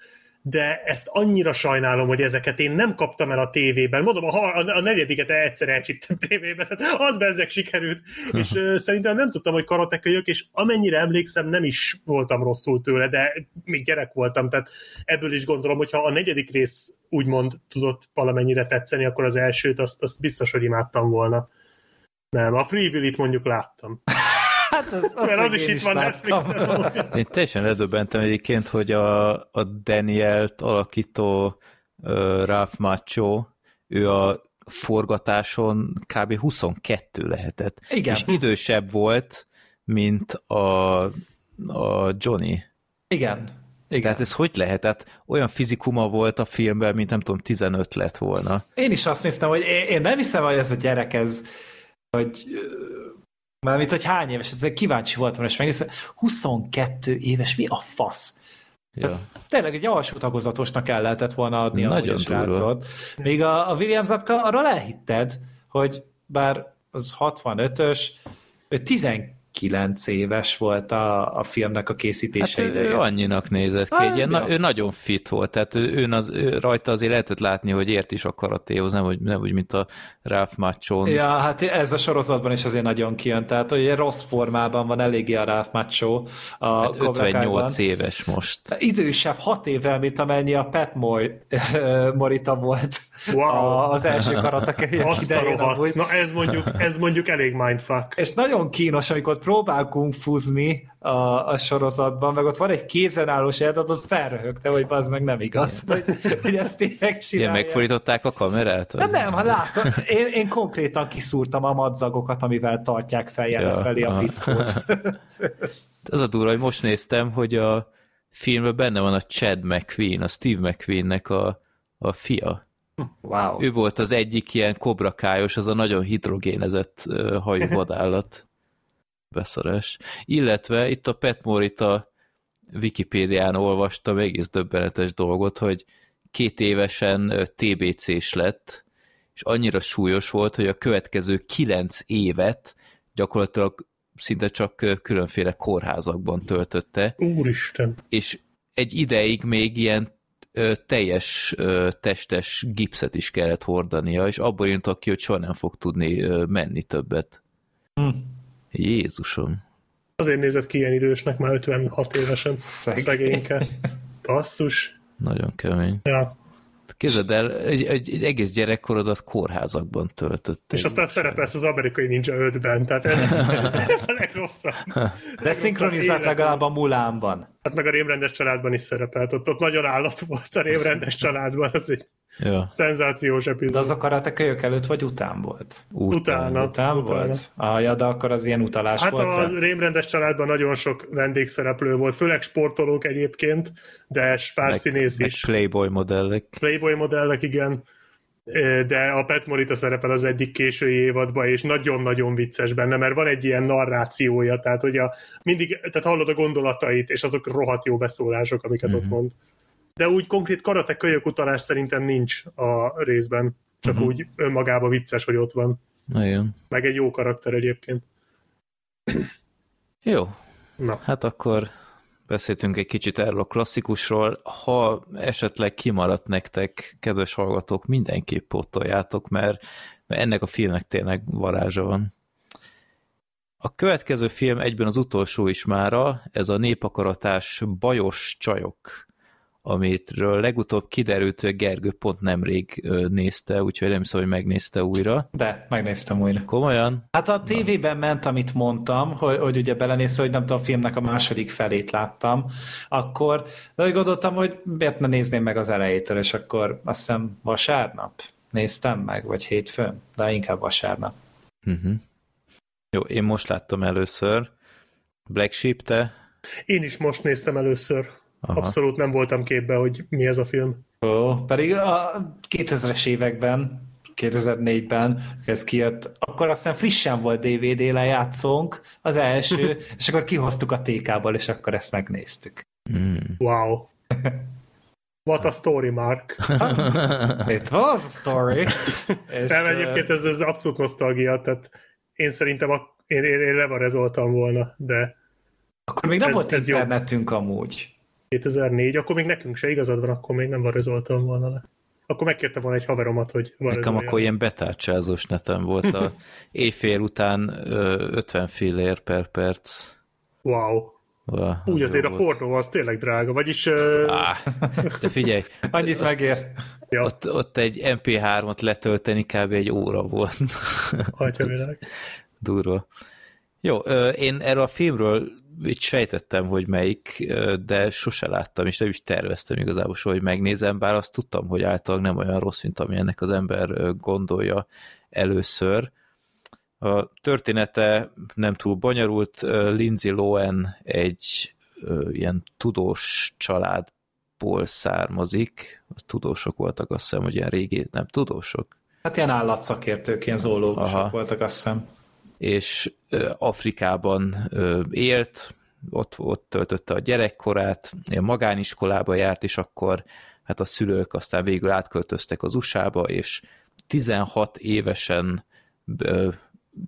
de ezt annyira sajnálom, hogy ezeket én nem kaptam el a tévében. Mondom, a, a, a negyediket egyszer elcsíptem tévében, tehát az bezzek sikerült, és uh, szerintem nem tudtam, hogy karatekölyök, és amennyire emlékszem, nem is voltam rosszul tőle, de még gyerek voltam, tehát ebből is gondolom, hogy ha a negyedik rész úgymond tudott valamennyire tetszeni, akkor az elsőt azt, azt biztos, hogy imádtam volna. Nem, a Free Will-it mondjuk láttam. Hát az, az Mert az is itt van Netflixen. Én teljesen ledöbbentem egyébként, hogy a, a Danielt alakító uh, Ralph Macho, ő a forgatáson kb. 22 lehetett. Igen. És idősebb volt, mint a, a Johnny. Igen. Igen. Tehát ez hogy lehetett? Olyan fizikuma volt a filmben, mint nem tudom, 15 lett volna. Én is azt néztem, hogy én, én nem hiszem, hogy ez a gyerek, ez, hogy Mármint, hogy hány éves, ezzel kíváncsi voltam, és megnéztem, 22 éves, mi a fasz? Ja. Tényleg egy alsó tagozatosnak el lehetett volna adni Nagyon a srácot. Még a, a William apka, arra elhitted, hogy bár az 65-ös, 12 kilenc éves volt a, a filmnek a hát készítése hát ideje. Ő annyinak nézett ki, ah, ilyen, na, ő nagyon fit volt, tehát ő, ő az, ő, rajta azért lehetett látni, hogy ért is a karatéhoz, nem úgy, nem úgy mint a Ralph Machon. Ja, hát ez a sorozatban is azért nagyon kijön, tehát hogy rossz formában van eléggé a Ralph Macho. A hát 58 éves most. Idősebb, hat évvel, mint amennyi a Pat Mor- [LAUGHS] Morita volt wow. az első karatekölyök idején. Amúgy. Na ez mondjuk, ez mondjuk elég mindfuck. És nagyon kínos, amikor próbál kungfuzni a, a sorozatban, meg ott van egy kézenállós jelet, ott felröhögte, hogy az meg nem igaz, hogy, hogy ezt tényleg csinálja. Igen, megfordították a kamerát? De nem, ha látom, én, én konkrétan kiszúrtam a madzagokat, amivel tartják feljel ja, felé a fickót. [LAUGHS] Ez a durva, hogy most néztem, hogy a filmben benne van a Chad McQueen, a Steve McQueennek a, a fia. Wow. Ő volt az egyik ilyen kobrakájos, az a nagyon hidrogénezett hajú vadállat. Beszarás. Illetve itt a Pet Morita Wikipédián olvastam egész döbbenetes dolgot, hogy két évesen TBC-s lett, és annyira súlyos volt, hogy a következő kilenc évet gyakorlatilag szinte csak különféle kórházakban töltötte. Úristen! És egy ideig még ilyen teljes testes gipszet is kellett hordania, és abból jöntek ki, hogy soha nem fog tudni menni többet. Hm. Jézusom. Azért nézett ki ilyen idősnek, már 56 évesen. Szegényke. Basszus. Nagyon kemény. Ja. Képzeld el, egy, egy, egy egész gyerekkorodat kórházakban töltött. És aztán szerepelsz az amerikai Ninja 5-ben, tehát ez, ez a legrosszabb. [LAUGHS] De szinkronizált legalább a Mulánban. Hát meg a rémrendes családban is szerepelt, ott, ott nagyon állat volt a rémrendes családban, az egy ja. szenzációs epizód. De az a kölyök előtt vagy után volt? Utána. Utána, után utána. volt? Ah, ja, de akkor az ilyen utalás hát volt? Hát a rémrendes családban nagyon sok vendégszereplő volt, főleg sportolók egyébként, de pár színész is. Playboy modellek. Playboy modellek, igen de a Pet Morita szerepel az egyik késői évadban, és nagyon-nagyon vicces benne, mert van egy ilyen narrációja, tehát hogy a, mindig, tehát hallod a gondolatait, és azok rohadt jó beszólások, amiket mm-hmm. ott mhm. mond. De úgy konkrét karate kölyök utalás szerintem nincs a részben, csak mm-hmm. úgy önmagában vicces, hogy ott van. Igen. Meg egy jó karakter egyébként. Jó. Na. Hát akkor beszéltünk egy kicsit erről a klasszikusról. Ha esetleg kimaradt nektek, kedves hallgatók, mindenképp pótoljátok, mert, mert ennek a filmnek tényleg varázsa van. A következő film egyben az utolsó is mára, ez a népakaratás Bajos Csajok amitről legutóbb kiderült, hogy Gergő pont nemrég nézte, úgyhogy nem szó, hogy megnézte újra. De, megnéztem újra. Komolyan? Hát a tévében ment, amit mondtam, hogy, hogy ugye belenézte, hogy nem tudom, a filmnek a második felét láttam, akkor, de úgy gondoltam, hogy miért ne nézném meg az elejétől, és akkor azt hiszem vasárnap néztem meg, vagy hétfőn, de inkább vasárnap. Uh-huh. Jó, én most láttam először. Black Sheep, te? Én is most néztem először. Aha. Abszolút nem voltam képbe, hogy mi ez a film. Ó, pedig a 2000-es években, 2004-ben ez kijött, akkor aztán frissen volt DVD lejátszónk, az első, [LAUGHS] és akkor kihoztuk a TK-ból, és akkor ezt megnéztük. Mm. Wow. [LAUGHS] What a story, Mark. [LAUGHS] It was a story. és, nem, egyébként ez, ez abszolút nosztalgia, tehát én szerintem a, én, én, én levarezoltam volna, de akkor még nem ez, volt ez internetünk jó. amúgy. 2004, akkor még nekünk se igazad van, akkor még nem varezoltam volna le. Akkor megkértem volna egy haveromat, hogy Nekem akkor ilyen betárcsázós netem volt a [LAUGHS] éjfél után 50 fillér per perc. Wow. Wow, Úgy azért a pornó az tényleg drága, vagyis... Uh... Ah, de figyelj. [LAUGHS] Annyit megér. Ja. Ott, ott egy MP3-ot letölteni kb. egy óra volt. [LAUGHS] Durva. Jó, én erről a filmről így sejtettem, hogy melyik, de sose láttam, és nem is terveztem igazából soha, hogy megnézem, bár azt tudtam, hogy általában nem olyan rossz, mint ami ennek az ember gondolja először. A története nem túl bonyolult, Lindsay Lohan egy ilyen tudós családból származik, az tudósok voltak, azt hiszem, hogy ilyen régi, nem tudósok. Hát ilyen állatszakértők, ilyen zoológusok Aha. voltak, azt hiszem és Afrikában élt, ott, ott töltötte a gyerekkorát, magániskolába járt, és akkor hát a szülők aztán végül átköltöztek az USA-ba, és 16 évesen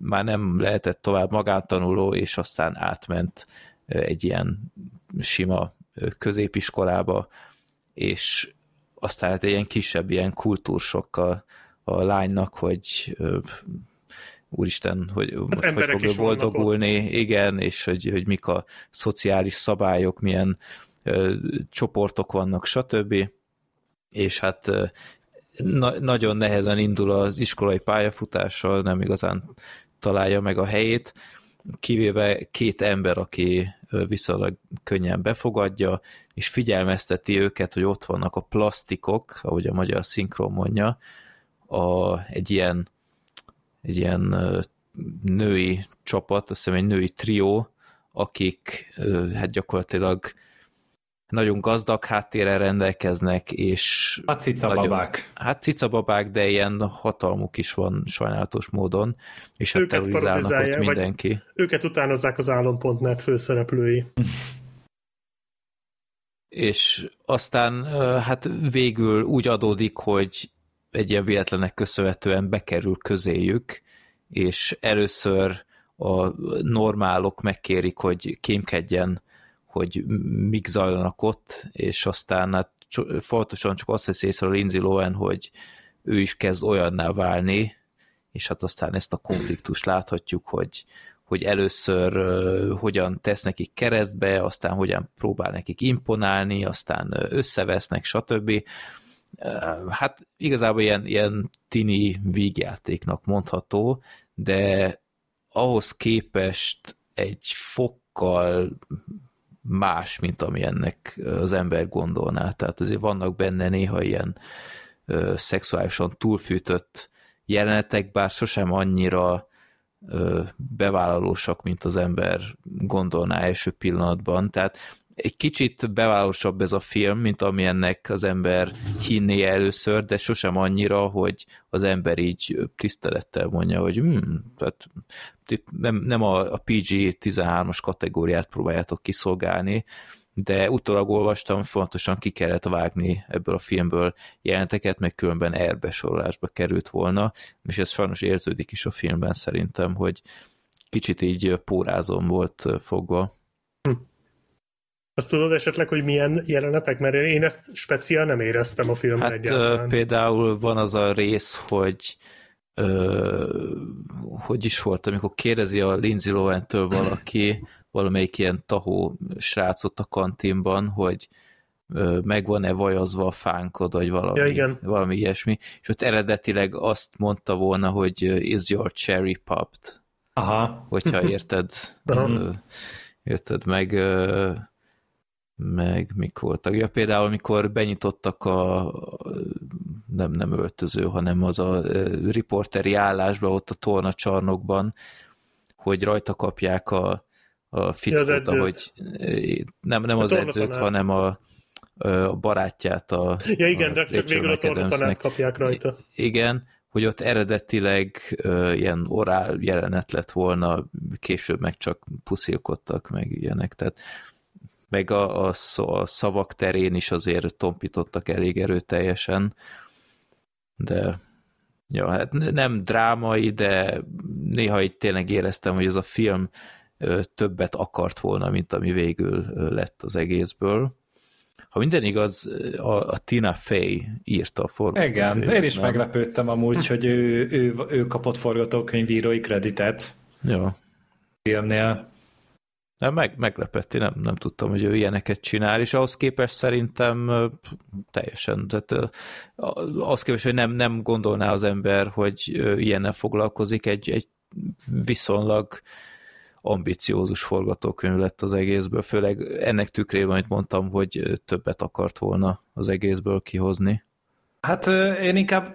már nem lehetett tovább magántanuló, és aztán átment egy ilyen sima középiskolába, és aztán hát egy ilyen kisebb ilyen kultúrsokkal a lánynak, hogy úristen, hogy most hát hogy fog boldogulni, igen, és hogy, hogy mik a szociális szabályok, milyen ö, csoportok vannak, stb. És hát ö, na, nagyon nehezen indul az iskolai pályafutással, nem igazán találja meg a helyét, kivéve két ember, aki viszonylag könnyen befogadja, és figyelmezteti őket, hogy ott vannak a plastikok, ahogy a magyar szinkron mondja, a, egy ilyen egy ilyen női csapat, azt hiszem egy női trió, akik hát gyakorlatilag nagyon gazdag háttérrel rendelkeznek, és... A cicababák. Nagyon, hát cicababák, de ilyen hatalmuk is van sajnálatos módon, és hát terrorizálnak ott mindenki. Őket utánozzák az álom.net főszereplői. és aztán hát végül úgy adódik, hogy egy ilyen véletlenek köszönhetően bekerül közéjük, és először a normálok megkérik, hogy kémkedjen, hogy mik zajlanak ott, és aztán hát fontosan csak azt veszi észre a Lindsay Lohan, hogy ő is kezd olyanná válni, és hát aztán ezt a konfliktust láthatjuk, hogy, hogy először uh, hogyan tesz nekik keresztbe, aztán hogyan próbál nekik imponálni, aztán összevesznek, stb. Hát igazából ilyen, ilyen tini vígjátéknak mondható, de ahhoz képest egy fokkal más, mint ami ennek az ember gondolná. Tehát azért vannak benne néha ilyen ö, szexuálisan túlfűtött jelenetek, bár sosem annyira ö, bevállalósak, mint az ember gondolná első pillanatban. Tehát egy kicsit bevállalósabb ez a film, mint ami ennek az ember hinné először, de sosem annyira, hogy az ember így tisztelettel mondja, hogy hmm, tehát nem, nem a, a PG-13-as kategóriát próbáljátok kiszolgálni, de utólag olvastam, fontosan ki kellett vágni ebből a filmből jelenteket, meg különben erbesorolásba került volna, és ez sajnos érződik is a filmben szerintem, hogy kicsit így pórázom volt fogva. Hm. Azt tudod esetleg, hogy milyen jelenetek? Mert én ezt speciál nem éreztem a filmben hát, egyáltalán. például van az a rész, hogy ö, hogy is volt, amikor kérdezi a Lindsay Lohan-től valaki, valamelyik ilyen tahó srácot a kantinban, hogy megvan-e vajazva a fánkod, vagy valami, ja, igen. valami ilyesmi, és ott eredetileg azt mondta volna, hogy is your cherry popped? Aha. Hogyha érted, [LAUGHS] Aha. érted meg meg mik voltak. Ja, például, amikor benyitottak a nem, nem öltöző, hanem az a riporteri állásba ott a tornacsarnokban, hogy rajta kapják a, a fickót, ahogy nem, nem a az edzőt, hanem a, a barátját a Ja igen, a de csak végül a tornatanát kapják rajta. Igen, hogy ott eredetileg uh, ilyen orál jelenet lett volna, később meg csak puszilkodtak, meg ilyenek, tehát meg a, a, a szavak terén is azért tompítottak elég erőteljesen, de ja, hát nem drámai, de néha itt tényleg éreztem, hogy ez a film többet akart volna, mint ami végül lett az egészből. Ha minden igaz, a, a Tina Fey írta a forgatókönyvet. Igen, én is nem? meglepődtem amúgy, hogy ő, ő, ő kapott forgatókönyvírói kreditet. Ja. Filmnél. Nem, meg, meglepett, én nem, nem tudtam, hogy ő ilyeneket csinál, és ahhoz képest szerintem teljesen, tehát ahhoz képest, hogy nem, nem gondolná az ember, hogy ilyennel foglalkozik, egy, egy viszonylag ambiciózus forgatókönyv lett az egészből, főleg ennek tükrében, amit mondtam, hogy többet akart volna az egészből kihozni. Hát én inkább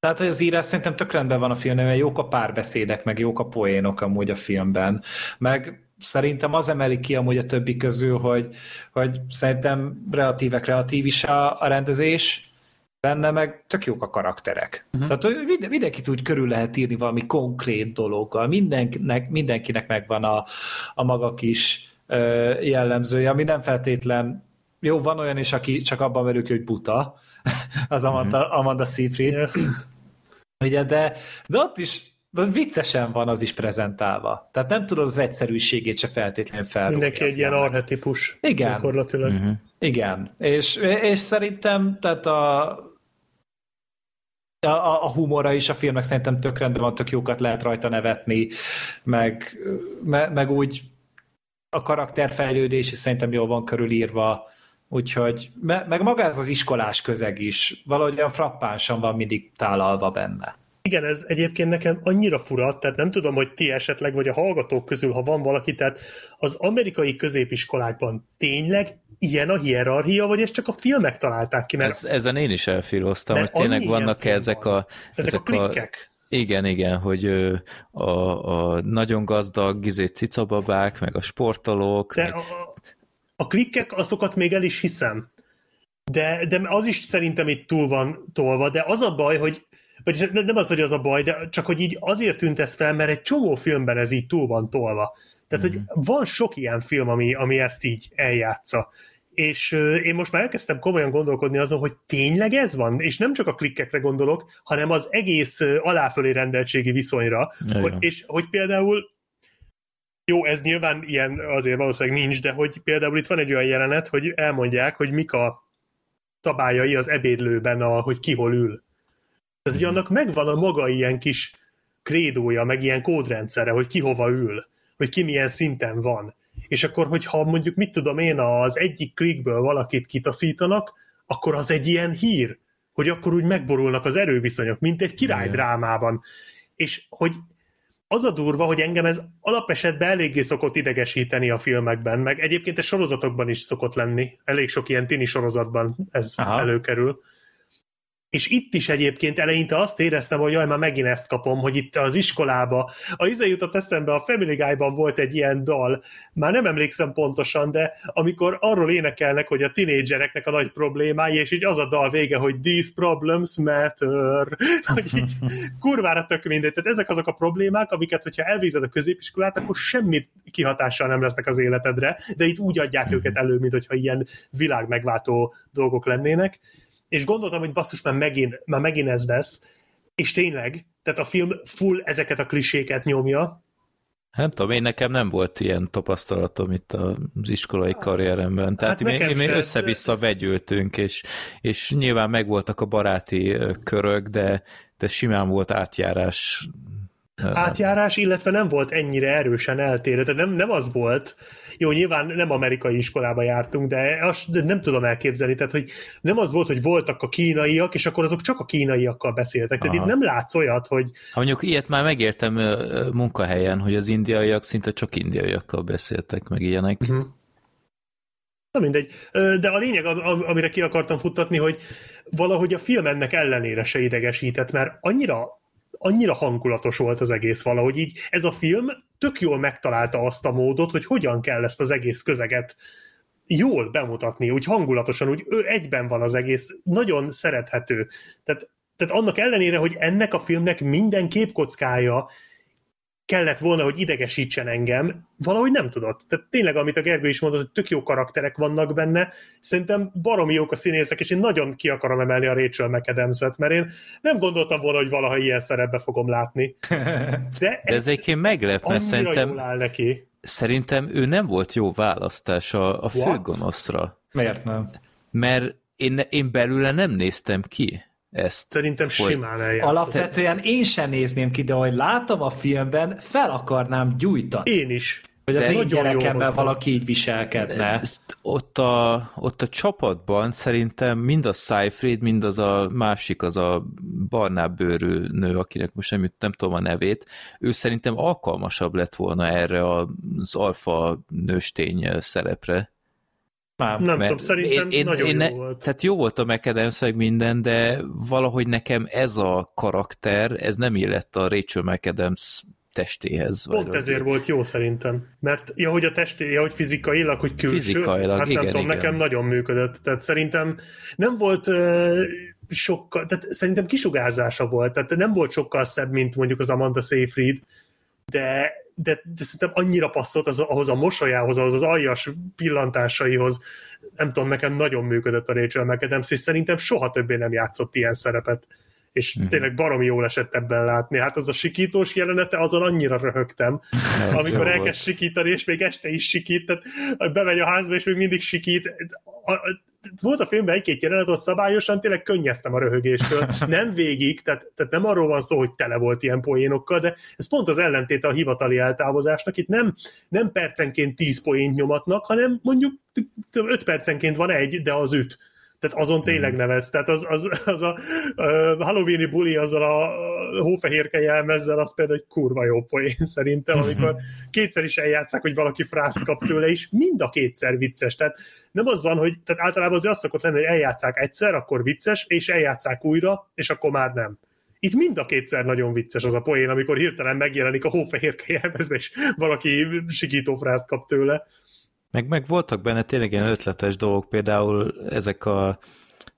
tehát az írás szerintem tök van a filmben, mert jók a párbeszédek, meg jók a poénok amúgy a filmben. Meg szerintem az emeli ki amúgy a többi közül, hogy, hogy szerintem relatíve kreatív is a, a rendezés, benne meg tök jók a karakterek. Uh-huh. Tehát hogy mindenkit úgy körül lehet írni valami konkrét dologgal, mindenkinek, mindenkinek megvan a, a maga kis ö, jellemzője, ami nem feltétlen jó, van olyan is, aki csak abban merül hogy buta, [LAUGHS] az Amanda, uh-huh. Amanda Seyfried. Ugye, de, de ott is viccesen van az is prezentálva. Tehát nem tudod az egyszerűségét se feltétlenül fel. Mindenki egy ilyen arhetipus. Igen. Gyakorlatilag. Uh-huh. Igen. És, és szerintem tehát a, a, a humora is a filmnek szerintem tök rendben van, tök jókat lehet rajta nevetni, meg, me, meg úgy a karakterfejlődés is szerintem jól van körülírva, úgyhogy, me, meg maga ez az iskolás közeg is, valahogyan frappánsan van mindig tálalva benne. Igen, ez egyébként nekem annyira fura, tehát nem tudom, hogy ti esetleg, vagy a hallgatók közül, ha van valaki, tehát az amerikai középiskolákban tényleg ilyen a hierarchia, vagy ezt csak a filmek találták ki? Mert, ez, ezen én is elfíroztam, hogy tényleg vannak -e ezek a... Ezek, ezek a klikkek. A, igen, igen, hogy a, a nagyon gazdag gizé cicababák, meg a sportolók. De meg... a, a klikkek, azokat még el is hiszem. De, de az is szerintem itt túl van tolva, de az a baj, hogy vagyis nem az, hogy az a baj, de csak hogy így azért tűnt ez fel, mert egy csomó filmben ez így túl van tolva. Tehát, mm-hmm. hogy mhm. van sok ilyen film, ami, ami ezt így eljátsza. és én most már elkezdtem komolyan gondolkodni azon, hogy tényleg ez van, és nem csak a klikkekre gondolok, hanem az egész aláfölé rendeltségi viszonyra, hogy, és hogy például jó, ez nyilván ilyen azért valószínűleg nincs, de hogy például itt van egy olyan jelenet, hogy elmondják, hogy mik a szabályai az ebédlőben, a, hogy ki hol ül. Tehát, hogy annak megvan a maga ilyen kis krédója, meg ilyen kódrendszere, hogy ki hova ül, hogy ki milyen szinten van. És akkor, hogyha mondjuk, mit tudom én, az egyik klikből valakit kitaszítanak, akkor az egy ilyen hír, hogy akkor úgy megborulnak az erőviszonyok, mint egy királydrámában. És hogy az a durva, hogy engem ez alapesetben eléggé szokott idegesíteni a filmekben, meg egyébként a sorozatokban is szokott lenni. Elég sok ilyen tini sorozatban ez Aha. előkerül és itt is egyébként eleinte azt éreztem, hogy jaj, már megint ezt kapom, hogy itt az iskolába. A izé jutott eszembe, a Family Guy-ban volt egy ilyen dal, már nem emlékszem pontosan, de amikor arról énekelnek, hogy a tinédzsereknek a nagy problémái, és így az a dal vége, hogy these problems matter, [LAUGHS] hogy így kurvára tök mindegy. Tehát ezek azok a problémák, amiket, hogyha elvízed a középiskolát, akkor semmit kihatással nem lesznek az életedre, de itt úgy adják mhm. őket elő, mint hogyha ilyen világ megváltó dolgok lennének és gondoltam, hogy basszus, már megint, már megint ez lesz, és tényleg, tehát a film full ezeket a kliséket nyomja. Nem tudom, én nekem nem volt ilyen tapasztalatom itt az iskolai karrieremben. Tehát hát mi, mi össze-vissza vegyültünk, és, és nyilván megvoltak a baráti körök, de, de simán volt átjárás átjárás, illetve nem volt ennyire erősen eltérő. Tehát nem, nem az volt, jó, nyilván nem amerikai iskolába jártunk, de, azt, de nem tudom elképzelni, tehát hogy nem az volt, hogy voltak a kínaiak, és akkor azok csak a kínaiakkal beszéltek. Tehát Aha. itt nem látsz olyat, hogy... Ha mondjuk ilyet már megértem munkahelyen, hogy az indiaiak szinte csak indiaiakkal beszéltek, meg ilyenek. Uh-huh. Na mindegy. De a lényeg, amire ki akartam futtatni, hogy valahogy a film ennek ellenére se idegesített, mert annyira annyira hangulatos volt az egész valahogy így. Ez a film tök jól megtalálta azt a módot, hogy hogyan kell ezt az egész közeget jól bemutatni, úgy hangulatosan, úgy ő egyben van az egész, nagyon szerethető. Tehát, tehát annak ellenére, hogy ennek a filmnek minden képkockája kellett volna, hogy idegesítsen engem, valahogy nem tudott. Tehát tényleg, amit a Gergő is mondott, hogy tök jó karakterek vannak benne, szerintem baromi jók a színészek, és én nagyon ki akarom emelni a Rachel mcadams mert én nem gondoltam volna, hogy valaha ilyen szerepbe fogom látni. [LAUGHS] De, De ez egyébként meglep, mert szerintem, jól áll neki. szerintem ő nem volt jó választás a, a főgonoszra. Miért nem? Mert én, én belőle nem néztem ki ezt. Szerintem hogy... simán eljátszott. Alapvetően én sem nézném ki, de hogy látom a filmben, fel akarnám gyújtani. Én is. Hogy az én gyerekemben valaki így viselkedne. Ezt ott, a, ott a csapatban szerintem mind a Seyfried, mind az a másik, az a barnább bőrű nő, akinek most nem, nem tudom a nevét, ő szerintem alkalmasabb lett volna erre az alfa nőstény szerepre. Nem, nem tudom, szerintem én, nagyon én, jó ne, volt. Tehát jó volt a McAdams minden, de valahogy nekem ez a karakter, ez nem illett a Rachel McAdams testéhez. Pont vagy ezért volt jó szerintem. Mert ja, hogy a testé, ja, hogy fizikailag, hogy külső. Fizikailag, hát nem igen, tudom, igen. nekem nagyon működött. Tehát szerintem nem volt uh, sokkal, tehát szerintem kisugárzása volt, tehát nem volt sokkal szebb, mint mondjuk az Amanda Seyfried, de de, de szerintem annyira passzolt az, ahhoz a mosolyához, ahhoz az aljas pillantásaihoz, nem tudom, nekem nagyon működött a Rachel McAdams, és szerintem soha többé nem játszott ilyen szerepet és mm. tényleg baromi jól esett ebben látni. Hát az a sikítós jelenete, azon annyira röhögtem, [LAUGHS] Ez amikor elkezd sikítani, és még este is sikít, tehát bemegy a házba, és még mindig sikít. Volt a filmben egy-két jelenet, ahol szabályosan tényleg könnyeztem a röhögéstől. [LAUGHS] Nem végig, tehát, tehát nem arról van szó, hogy tele volt ilyen poénokkal, de ez pont az ellentéte a hivatali eltávozásnak. Itt nem, nem percenként tíz poént nyomatnak, hanem mondjuk öt percenként van egy, de az üt tehát azon tényleg mhm. nevetsz. Tehát az, az, az a uh, Halloweeni buli azzal a hófehérke jelmezzel, az például egy kurva jó poén szerintem, amikor mhm. kétszer is eljátszák, hogy valaki frászt kap tőle, és mind a kétszer vicces. Tehát nem az van, hogy tehát általában azért azt szokott lenni, hogy eljátszák egyszer, akkor vicces, és eljátszák újra, és akkor már nem. Itt mind a kétszer nagyon vicces az a poén, amikor hirtelen megjelenik a hófehérke jelmezbe, és valaki sikítófrászt kap tőle. Meg, meg voltak benne tényleg ilyen ötletes dolgok, például ezek a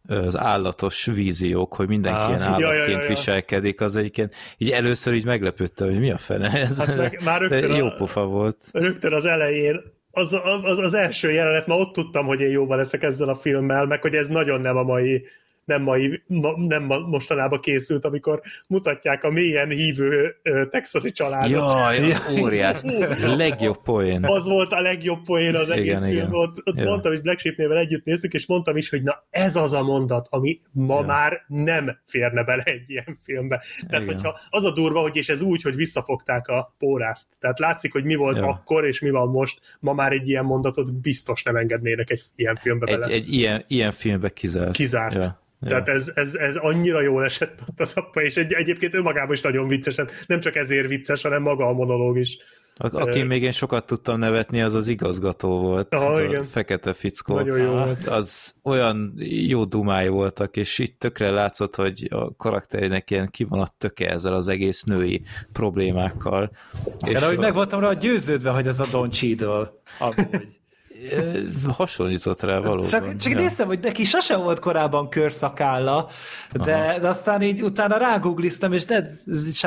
az állatos víziók, hogy mindenki ah, ilyen állatként ja, ja, ja. viselkedik, az egyébként így először így meglepődte, hogy mi a fene ez. Hát meg, már rögtön jó pofa volt. Rögtön az elején az, az, az első jelenet, ma ott tudtam, hogy én jóban leszek ezzel a filmmel, meg hogy ez nagyon nem a mai nem, mai, ma, nem mostanában készült, amikor mutatják a mélyen hívő texasi családot. Jaj, az óriás. Ez a legjobb poén. Az volt a legjobb poén az egész igen, film. Igen. Ott, ott mondtam is, Black Sheep-nével együtt néztük, és mondtam is, hogy na ez az a mondat, ami ma ja. már nem férne bele egy ilyen filmbe. Tehát, igen. hogyha az a durva, hogy és ez úgy, hogy visszafogták a pórászt. Tehát látszik, hogy mi volt ja. akkor, és mi van most. Ma már egy ilyen mondatot biztos nem engednének egy ilyen filmbe bele. Egy, egy ilyen, ilyen filmbe kizárt. Kizárt. Ja. Ja. Tehát ez, ez, ez annyira jól esett ott az apa, és egy, egyébként önmagában is nagyon vicces, nem csak ezért vicces, hanem maga a monológ is. A, aki még én sokat tudtam nevetni, az az igazgató volt. Aha, az igen. A fekete fickó. Nagyon jó volt. Az olyan jó dumái voltak, és itt tökre látszott, hogy a karakterének ilyen ki van a töke ezzel az egész női problémákkal. És De hogy meg voltam rá győződve, hogy ez a Don Cheadle. Amúgy. Hasonlított rá valóban. Csak, csak ja. néztem, hogy neki sose volt korábban körszakálla, de, de aztán így utána rágoogliztam, és de ez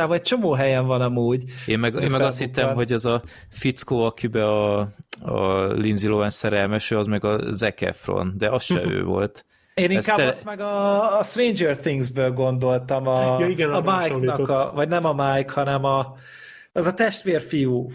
egy csomó helyen van amúgy. Én meg, én meg azt hittem, hogy az a fickó, akibe a, a Lindsay Lohan szerelmes, az meg a Zac Efron, de az se [LAUGHS] ő volt. Én inkább te... azt meg a, a Stranger Things-ből gondoltam, a, ja, igen, a Mike-nak, a, vagy nem a Mike, hanem a, az a testvérfiú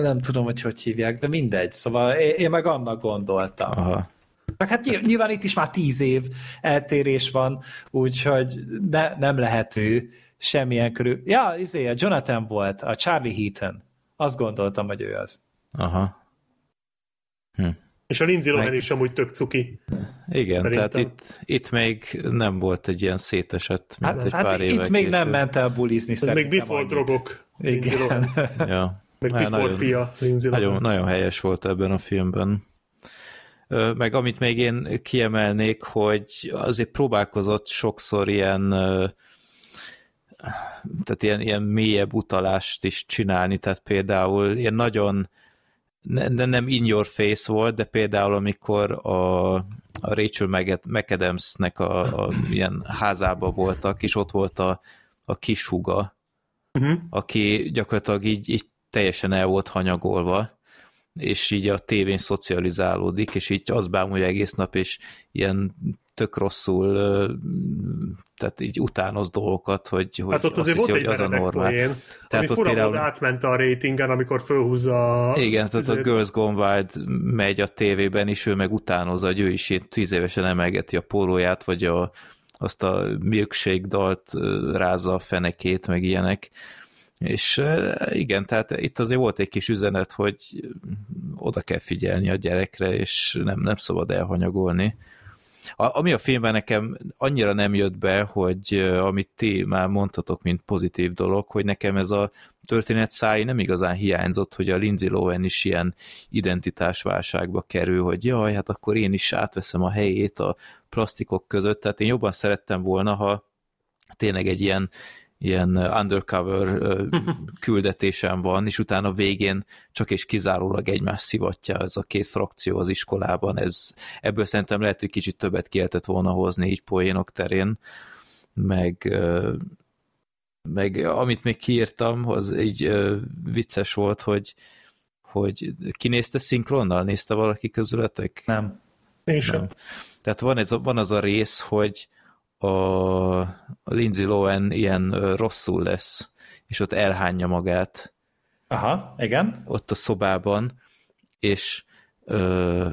nem tudom, hogy hogy hívják, de mindegy. Szóval én, én meg annak gondoltam. Aha. Meg hát nyilván itt is már tíz év eltérés van, úgyhogy ne, nem lehető semmilyen körül. Ja, izé, a Jonathan volt, a Charlie Heaton. Azt gondoltam, hogy ő az. Aha. Hm. És a Lindsay Lohan meg... is amúgy tök cuki. Igen, Szerintem. tehát itt, itt még nem volt egy ilyen szétesett, mint hát, egy hát pár itt évek még nem ment el bulizni. Ez még before drogok. Igen. ja. Meg Before nagyon, Pia, nagyon, nagyon helyes volt ebben a filmben. Meg amit még én kiemelnék, hogy azért próbálkozott sokszor ilyen tehát ilyen, ilyen mélyebb utalást is csinálni, tehát például ilyen nagyon de nem in your face volt, de például amikor a, a Rachel McAdamsnek a, a ilyen házába voltak, és ott volt a, a kishuga, uh-huh. aki gyakorlatilag így, így teljesen el volt hanyagolva, és így a tévén szocializálódik, és így az bámulja egész nap, és ilyen tök rosszul, tehát így utánoz dolgokat, hogy, hogy hát ott azért hiszi, volt hogy az a normál. Poén, tehát ami ott például... átment a rétingen, amikor fölhúzza. Igen, tehát a Girls Gone Wild megy a tévében, és ő meg utánozza, hogy ő is ilyen tíz évesen emelgeti a pólóját, vagy a, azt a milkshake dalt rázza a fenekét, meg ilyenek és igen, tehát itt azért volt egy kis üzenet, hogy oda kell figyelni a gyerekre, és nem, nem szabad elhanyagolni. A, ami a filmben nekem annyira nem jött be, hogy amit ti már mondtatok, mint pozitív dolog, hogy nekem ez a történet száj nem igazán hiányzott, hogy a Lindsay Lohan is ilyen identitásválságba kerül, hogy jaj, hát akkor én is átveszem a helyét a plastikok között, tehát én jobban szerettem volna, ha tényleg egy ilyen ilyen undercover [LAUGHS] küldetésen van, és utána végén csak és kizárólag egymás szivatja ez a két frakció az iskolában. Ez, ebből szerintem lehet, hogy kicsit többet ki volna hozni így poénok terén, meg, meg amit még kiírtam, az így vicces volt, hogy, hogy kinézte szinkronnal? Nézte valaki közületek? Nem. Én sem. Nem. Tehát van, ez, van az a rész, hogy a Lindsay Lohan ilyen rosszul lesz, és ott elhányja magát. Aha, igen. Ott a szobában, és ö,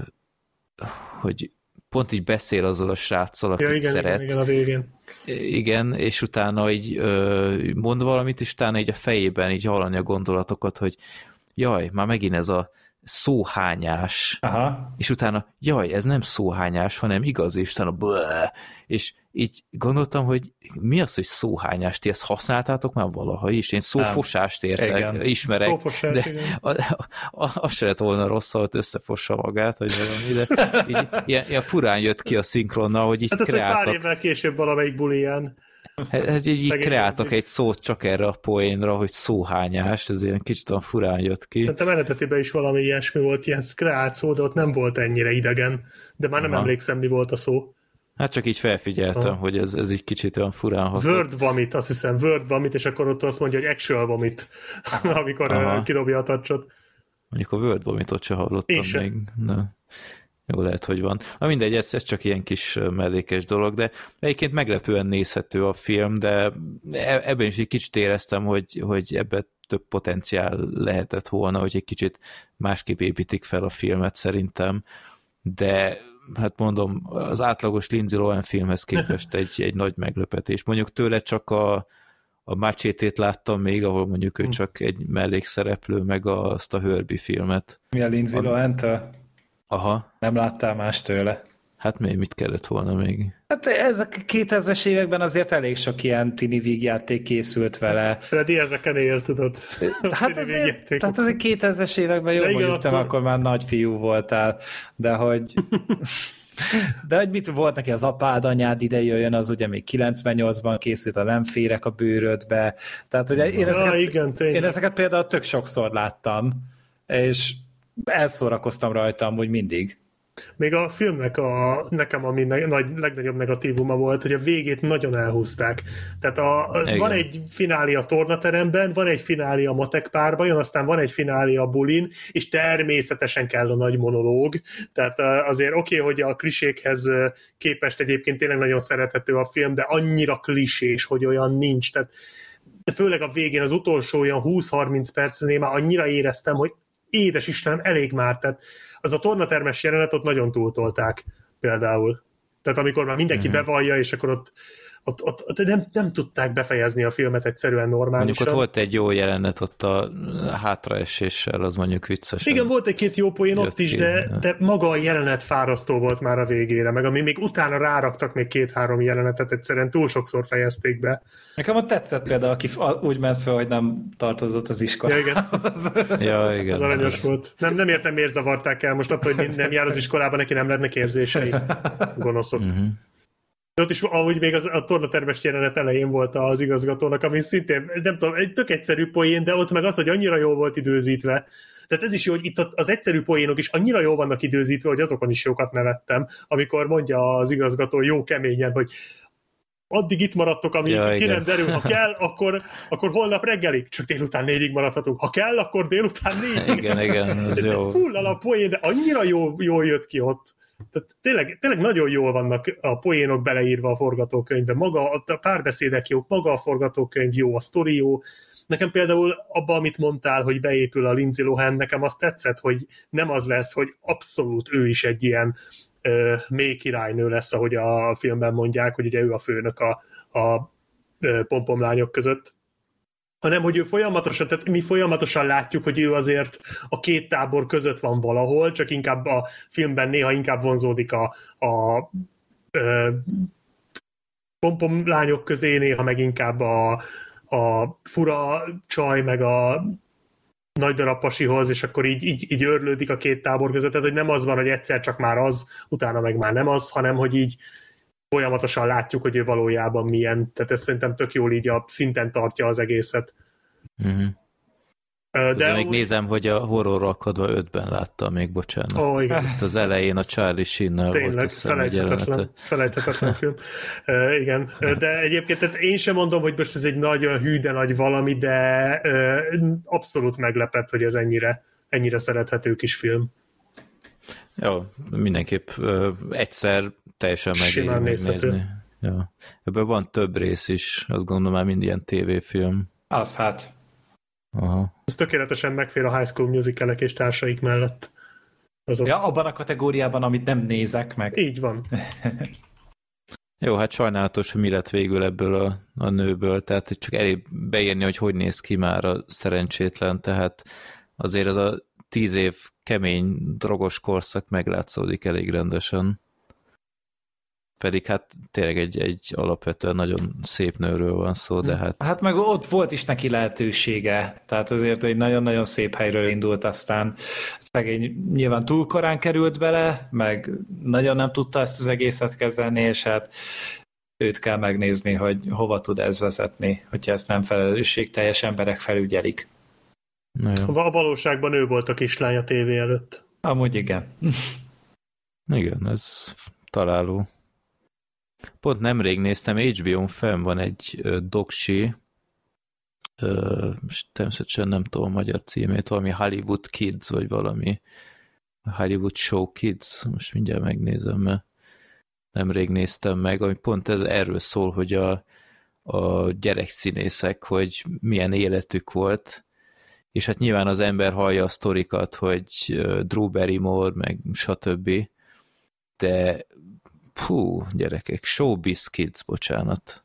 hogy pont így beszél azzal a sráccal, akit ja, igen, szeret. Igen, igen, a végén. Igen, és utána így ö, mond valamit, és utána így a fejében így hallani a gondolatokat, hogy jaj, már megint ez a szóhányás. Aha. És utána, jaj, ez nem szóhányás, hanem igaz, és utána bleh, és így gondoltam, hogy mi az, hogy szóhányás? Ti ezt használtátok már valaha is? Én szófosást értek, igen. ismerek, Szófosás, de az se lett volna rossz, hogy összefossa magát, vagy valami, de [LAUGHS] így, ilyen, ilyen furán jött ki a szinkronnal, hogy így hát kreáltak. pár évvel később valamelyik buliján. Ez így, így kreáltak egy szót csak erre a poénra, hogy szóhányás, ez ilyen kicsit a furán jött ki. Hát a menetetiben is valami ilyesmi volt, ilyen skreált szó, de ott nem volt ennyire idegen, de már nem Aha. emlékszem, mi volt a szó. Hát csak így felfigyeltem, Aha. hogy ez, ez így kicsit olyan furán hatott. Word vomit, azt hiszem, Word vomit, és akkor ott azt mondja, hogy actual vomit, [LAUGHS] amikor Aha. kidobja a tacsot. Mondjuk a World Vomitot se hallottam Én még. De jó, lehet, hogy van. Na mindegy, ez, ez csak ilyen kis mellékes dolog, de egyébként meglepően nézhető a film, de e, ebben is egy kicsit éreztem, hogy, hogy ebbe több potenciál lehetett volna, hogy egy kicsit másképp építik fel a filmet szerintem, de hát mondom, az átlagos Lindsay Lohan filmhez képest [LAUGHS] egy, egy nagy meglepetés. Mondjuk tőle csak a, a Macsétét láttam még, ahol mondjuk ő hm. csak egy mellékszereplő, meg azt a Herbie filmet. Mi a Lindsay lohan Aha. Nem láttál más tőle? Hát még mit kellett volna még? Hát ezek a 2000-es években azért elég sok ilyen tini vígjáték készült vele. Freddy ezeken él, tudod. Hát [LAUGHS] azért, tehát azért 2000-es években jó mondjuk, akkor... akkor már nagy fiú voltál, de hogy... [LAUGHS] De hogy mit volt neki az apád, anyád ide jöjjön, az ugye még 98-ban készült a Nem férek a bőrödbe. Tehát ugye én ezeket, ja, igen, én ezeket például tök sokszor láttam, és elszórakoztam rajta amúgy mindig. Még a filmnek a, nekem ami ne, nagy, legnagyobb negatívuma volt, hogy a végét nagyon elhúzták. Tehát a, van egy finálé a tornateremben, van egy finálé a matek párban, aztán van egy finálé a bulin, és természetesen kell a nagy monológ. Tehát azért oké, okay, hogy a klisékhez képest egyébként tényleg nagyon szerethető a film, de annyira klisés, hogy olyan nincs. Tehát de főleg a végén, az utolsó olyan 20-30 percnél már annyira éreztem, hogy édes Istenem, elég már. Tehát az a tornatermes jelenet ott nagyon túltolták például. Tehát amikor már mindenki mm-hmm. bevallja, és akkor ott ott, ott, ott nem, nem tudták befejezni a filmet egyszerűen normálisan. Mondjuk ott volt egy jó jelenet ott a hátraeséssel, az mondjuk vicces. Igen, volt egy-két jó poén ott is, de, de maga a jelenet fárasztó volt már a végére, meg ami még utána ráraktak még két-három jelenetet, egyszerűen túl sokszor fejezték be. Nekem ott tetszett például, aki úgy ment fel, hogy nem tartozott az iskolához. Ja, igen. [LAUGHS] ja, igen. Az aranyos volt. Nem, nem értem, miért zavarták el most attól, hogy nem jár az iskolában, neki nem lennek érzései. Gonoszok. Uh-huh. Ott is, ahogy még az, a tornatermes jelenet elején volt az igazgatónak, ami szintén, nem tudom, egy tök egyszerű poén, de ott meg az, hogy annyira jól volt időzítve. Tehát ez is jó, hogy itt az egyszerű poénok is annyira jól vannak időzítve, hogy azokon is jókat nevettem, amikor mondja az igazgató jó keményen, hogy addig itt maradtok, amíg ja, ki nem derül. Ha kell, akkor, akkor holnap reggelig, csak délután négyig maradhatunk. Ha kell, akkor délután négyig. Igen, igen, ez jó. Full a poén, de annyira jó, jól jött ki ott. Tehát tényleg, tényleg nagyon jól vannak a poénok beleírva a forgatókönyvbe, maga a párbeszédek jók, maga a forgatókönyv jó, a sztori jó. Nekem például abban, amit mondtál, hogy beépül a Lindsay Lohan, nekem azt tetszett, hogy nem az lesz, hogy abszolút ő is egy ilyen ö, mély királynő lesz, ahogy a filmben mondják, hogy ugye ő a főnök a, a pompomlányok között, hanem hogy ő folyamatosan, tehát mi folyamatosan látjuk, hogy ő azért a két tábor között van valahol, csak inkább a filmben néha inkább vonzódik a, a a pompom lányok közé, néha meg inkább a, a fura csaj, meg a nagy darab pasihoz, és akkor így, így, így örlődik a két tábor között, tehát hogy nem az van, hogy egyszer csak már az, utána meg már nem az, hanem hogy így folyamatosan látjuk, hogy ő valójában milyen, tehát ez szerintem tök jól így a szinten tartja az egészet. Uh-huh. De, de még úgy... nézem, hogy a horror rakodva ötben láttam még, bocsánat. Ó, oh, igen. Hát az elején a Charlie Sheen-nel Tényleg, volt felejthetetlen, felejthetetlen [LAUGHS] film. Uh, igen, de egyébként tehát én sem mondom, hogy most ez egy nagyon hű, de nagy valami, de uh, abszolút meglepett, hogy ez ennyire, ennyire szerethető kis film. Jó, mindenképp uh, egyszer teljesen megéri megnézni. Ja. Ebből van több rész is, azt gondolom már mind ilyen tévéfilm. Az hát. Aha. Ez tökéletesen megfér a High School Musicalek és társaik mellett. Azok. Ja, abban a kategóriában, amit nem nézek meg. Így van. [LAUGHS] Jó, hát sajnálatos, hogy mi lett végül ebből a, a nőből, tehát csak elég beírni, hogy hogy néz ki már a szerencsétlen, tehát azért ez a tíz év kemény, drogos korszak meglátszódik elég rendesen pedig hát tényleg egy, egy alapvetően nagyon szép nőről van szó, de hát... Hát meg ott volt is neki lehetősége, tehát azért egy nagyon-nagyon szép helyről indult, aztán szegény nyilván túl korán került bele, meg nagyon nem tudta ezt az egészet kezelni, és hát őt kell megnézni, hogy hova tud ez vezetni, hogyha ezt nem felelősségteljes emberek felügyelik. A valóságban ő volt a kislány a tévé előtt. Amúgy igen. Igen, ez találó. Pont nemrég néztem, HBO-n fenn van egy doksi, ö, természetesen nem tudom a magyar címét, valami Hollywood Kids, vagy valami Hollywood Show Kids, most mindjárt megnézem, mert nemrég néztem meg, ami pont ez erről szól, hogy a, a gyerekszínészek, hogy milyen életük volt, és hát nyilván az ember hallja a sztorikat, hogy Drew Barrymore, meg stb. De Pú, gyerekek, Showbiz Kids, bocsánat.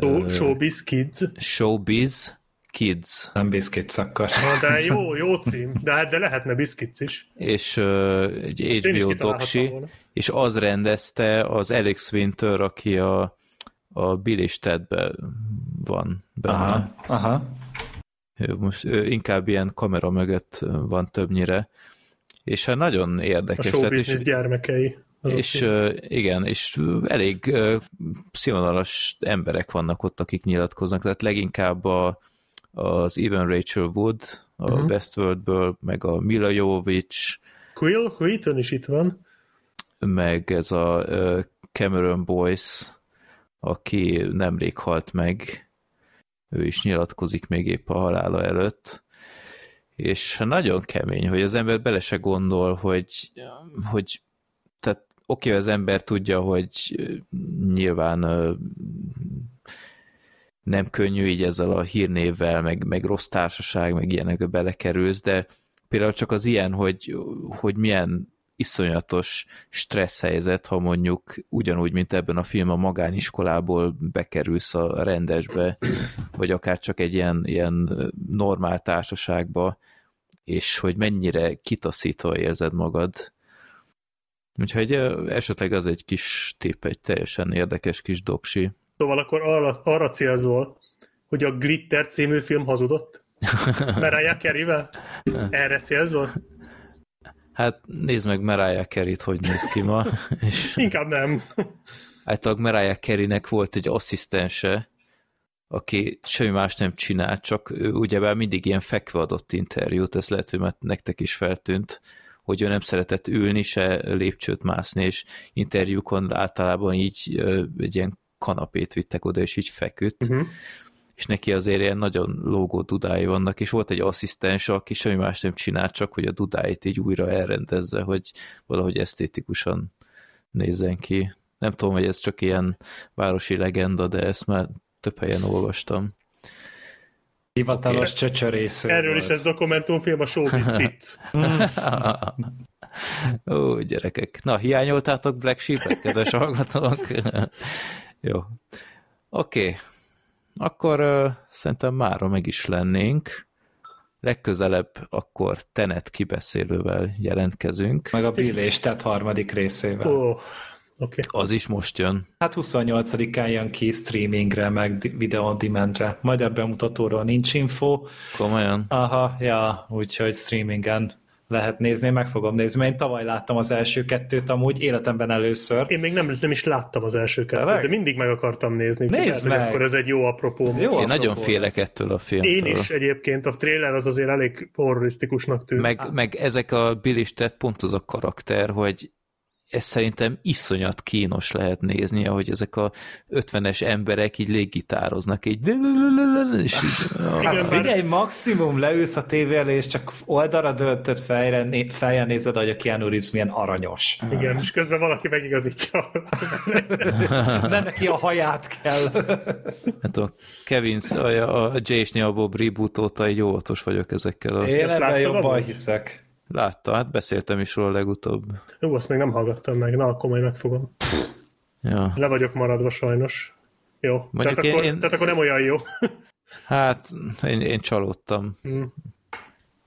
Show, showbiz Kids? Showbiz Kids. Nem Biscuits akkor. Na, de [LAUGHS] jó, jó cím, de, hát de lehetne Biscuits is. És uh, egy HBO doksi, és az rendezte az Alex Winter, aki a, a Bill és van benne. Aha, aha. Ő most ő inkább ilyen kamera mögött van többnyire, és hát nagyon érdekes. A showbiznisz gyermekei. És uh, igen, és elég uh, színvonalas emberek vannak ott, akik nyilatkoznak, tehát leginkább a, az Even Rachel Wood, a uh-huh. Westworldből, meg a Mila Jovovich. Quill Wheaton is itt van. Meg ez a uh, Cameron Boyce, aki nemrég halt meg, ő is nyilatkozik még épp a halála előtt, és nagyon kemény, hogy az ember bele se gondol, hogy, hogy oké, okay, az ember tudja, hogy nyilván nem könnyű így ezzel a hírnévvel, meg, meg rossz társaság, meg ilyenekbe belekerülsz, de például csak az ilyen, hogy, hogy milyen iszonyatos stressz helyzet, ha mondjuk ugyanúgy, mint ebben a film a magániskolából bekerülsz a rendesbe, vagy akár csak egy ilyen, ilyen normál társaságba, és hogy mennyire kitaszítva érzed magad, Úgyhogy esetleg az egy kis tép, egy teljesen érdekes kis doksi. Szóval akkor arra, arra célzol, hogy a Glitter című film hazudott? [LAUGHS] Mariah Carey-vel? Erre célzol? Hát nézd meg Mariah Carey-t, hogy néz ki ma. [LAUGHS] És Inkább nem. Általában Mariah Carey-nek volt egy asszisztense, aki semmi más nem csinált, csak ő ugyebár mindig ilyen fekve adott interjút, ez lehet, hogy nektek is feltűnt, hogy ő nem szeretett ülni, se lépcsőt mászni, és interjúkon általában így egy ilyen kanapét vittek oda, és így feküdt, uh-huh. és neki azért ilyen nagyon lógó dudái vannak, és volt egy asszisztens, aki semmi más nem csinált, csak hogy a dudáit így újra elrendezze, hogy valahogy esztétikusan nézzen ki. Nem tudom, hogy ez csak ilyen városi legenda, de ezt már több helyen olvastam. Hivatalos okay. csöcsörésző Erről volt. is ez dokumentumfilm, a Showbiz [LAUGHS] Tits. Ó, gyerekek. Na, hiányoltátok Black Sheep-et, kedves hallgatók? [LAUGHS] Jó. Oké. Okay. Akkor uh, szerintem mára meg is lennénk. Legközelebb akkor Tenet kibeszélővel jelentkezünk. Meg a Bill és Ted harmadik részével. Oh. Okay. Az is most jön. Hát 28-án jön ki streamingre, meg video on demandre. Majd ebben bemutatóról nincs info. Komolyan? Aha, ja, úgyhogy streamingen lehet nézni, meg fogom nézni, mert én tavaly láttam az első kettőt amúgy életemben először. Én még nem, nem is láttam az első kettőt, de, de mindig meg akartam nézni. Nézd meg! Akkor ez egy jó apropó. Jó én apropó nagyon félek ettől a filmtől. Én is egyébként, a trailer az azért elég horrorisztikusnak tűnt. Meg, meg ezek a Bill pont az a karakter, hogy ez szerintem iszonyat kínos lehet nézni, ahogy ezek a 50-es emberek így léggitároznak, így és így... Hát figyelj, maximum leülsz a tévé elé, és csak oldalra döltött fejre, fejjel nézed, hogy a Keanu Reeves milyen aranyos. Igen, és közben valaki megigazítja. [LAUGHS] De neki a haját kell. Hát a Kevin, a, a Jason Bob reboot óta így óvatos vagyok ezekkel. A... Én ebben jobban hiszek. Látta, hát beszéltem is róla legutóbb. Jó, azt még nem hallgattam meg, na akkor majd megfogom. Ja. Le vagyok maradva sajnos. Jó, tehát, én, akkor, én... tehát akkor nem olyan jó. Hát, én, én csalódtam. Hmm.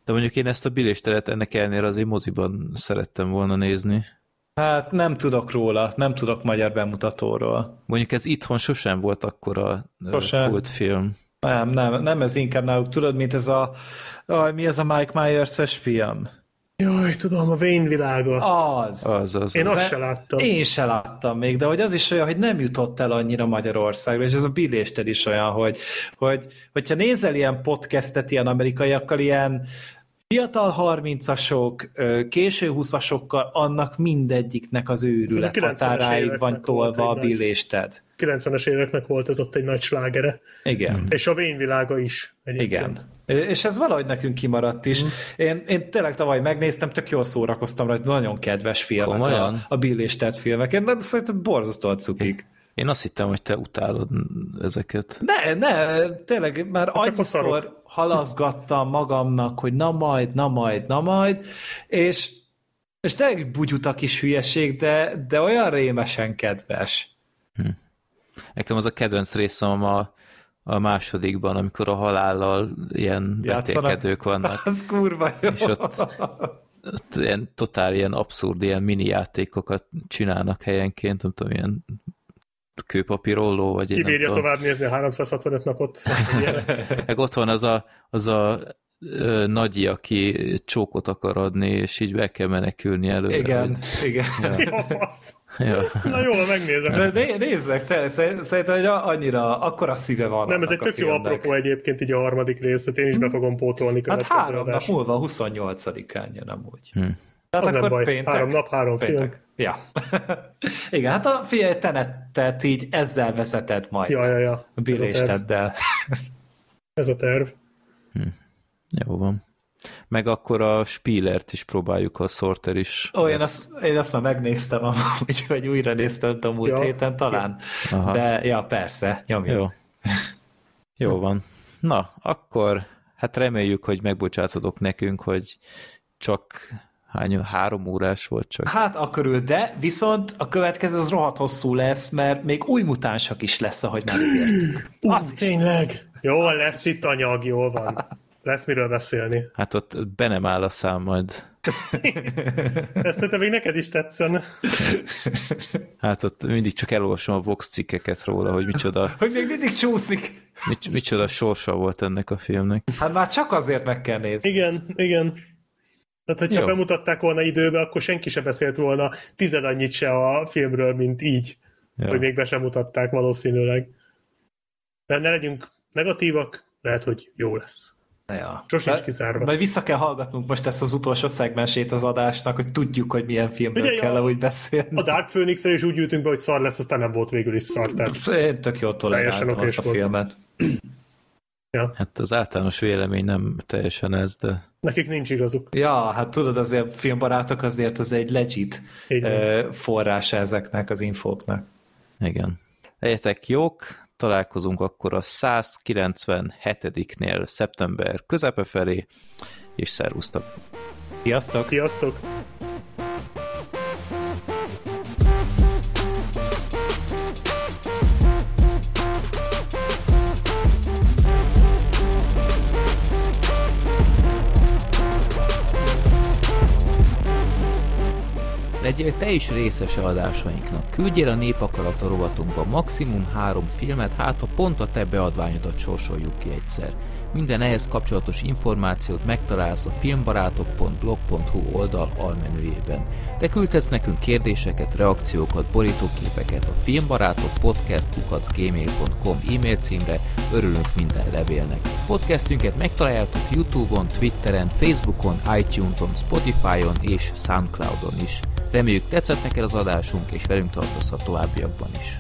De mondjuk én ezt a bilésteret ennek ellenére azért moziban szerettem volna nézni. Hát nem tudok róla, nem tudok magyar bemutatóról. Mondjuk ez itthon sosem volt akkora kult film. Nem, nem, nem ez inkább náluk, tudod, mint ez a, a mi ez a Mike Myers-es film? Jaj, tudom, a Wayne világa. Az. Az, az. Én az. azt se láttam. Én se láttam még, de hogy az is olyan, hogy nem jutott el annyira Magyarországra, és ez a billésted is olyan, hogy, hogy hogyha nézel ilyen podcastet ilyen amerikaiakkal, ilyen fiatal 30-asok, késő 20-asokkal, annak mindegyiknek az őrület határáig van tolva a billésted. 90-es éveknek volt ez ott egy nagy slágere. Igen. És a vényvilága is. Egyébként. Igen. És ez valahogy nekünk kimaradt is. Mm. Én, én tényleg tavaly megnéztem, tök jól szórakoztam rajta, nagyon kedves filmek Komolyan? a, a billésted filmek. de szerintem borzasztó cukik. Én azt hittem, hogy te utálod ezeket. Ne, ne, tényleg már Csak annyiszor halaszgattam magamnak, hogy na majd, na majd, na majd, és, és tényleg bugyutak is hülyeség, de, de olyan rémesen kedves. Hm. Nekem az a kedvenc részem a, a másodikban, amikor a halállal ilyen betélkedők vannak. [LAUGHS] Az kurva jó. És ott, ott ilyen totál ilyen abszurd, ilyen mini játékokat csinálnak helyenként, nem tudom, ilyen kőpapírolló, vagy Ki bírja tovább nézni a 365 napot? [LAUGHS] Meg ott van az a, az a ö, nagyi, aki csókot akar adni, és így be kell menekülni előre. Igen, hogy... igen. [LAUGHS] Ja. Ja. Na jó, megnézem. De né, nézzek, te, szerintem, hogy annyira, akkora szíve van. Nem, ez egy tök jó apropó egyébként így a harmadik részt, én is be fogom pótolni. Hát három nap múlva, 28-án jön amúgy. Hm. Tehát az akkor nem baj. Péntek, három nap, három péntek. film. Ja. [LAUGHS] Igen, hát a figyelj, tenettet így ezzel vezeted majd. Ja, ja, ja. A bilésteddel. Ez a terv. Hm. Jó van. Meg akkor a Spielert is próbáljuk, a Sorter is. Ó, én azt, én azt már megnéztem, [LAUGHS] úgyhogy újra néztem a múlt ja. héten talán. Aha. De ja, persze, nyomjuk. Jó. Jó van. Na, akkor hát reméljük, hogy megbocsátodok nekünk, hogy csak Hány, három órás volt csak? Hát a körül, de viszont a következő az rohadt hosszú lesz, mert még új mutánsak is lesz, ahogy már. Az tényleg. Jó, lesz itt anyag, jól van. [LAUGHS] Lesz miről beszélni. Hát ott be nem áll a szám majd. [LAUGHS] Ezt szerintem még neked is tetszen. Hát ott mindig csak elolvasom a Vox cikkeket róla, hogy micsoda... [LAUGHS] hogy még mindig csúszik. Mics, micsoda sorsa volt ennek a filmnek. Hát már csak azért meg kell nézni. Igen, igen. Tehát, hogyha Jó. bemutatták volna időbe, akkor senki se beszélt volna tized annyit se a filmről, mint így. Jó. Hogy még be sem mutatták valószínűleg. De ne legyünk negatívak, lehet, hogy jó lesz. Ja. Sosincs kizárva. Majd vissza kell hallgatnunk most ezt az utolsó szegmensét az adásnak, hogy tudjuk, hogy milyen filmről Ugye, kell úgy beszélni. A Dark phoenix is úgy ültünk be, hogy szar lesz, aztán nem volt végül is szar. Tehát Én tök jól toleráltam azt a volt. filmet. [CLEARS THROAT] Ja. Hát az általános vélemény nem teljesen ez, de... Nekik nincs igazuk. Ja, hát tudod, azért filmbarátok azért az egy legit Igen. forrása ezeknek az infóknak. Igen. Legyetek jók, találkozunk akkor a 197-nél szeptember közepe felé, és szervusztok! Sziasztok! Sziasztok! Legyél te is részese adásainknak. Küldjél a Népakarata rovatunkba maximum három filmet, hát ha pont a te beadványodat sorsoljuk ki egyszer. Minden ehhez kapcsolatos információt megtalálsz a filmbarátok.blog.hu oldal almenüjében. Te küldhetsz nekünk kérdéseket, reakciókat, borítóképeket a filmbarátok podcast.gmail.com e-mail címre, örülünk minden levélnek. Podcastünket megtaláljátok Youtube-on, Twitteren, Facebookon, iTunes-on, Spotify-on és Soundcloud-on is. Reméljük tetszett neked az adásunk, és velünk tartozhat továbbiakban is.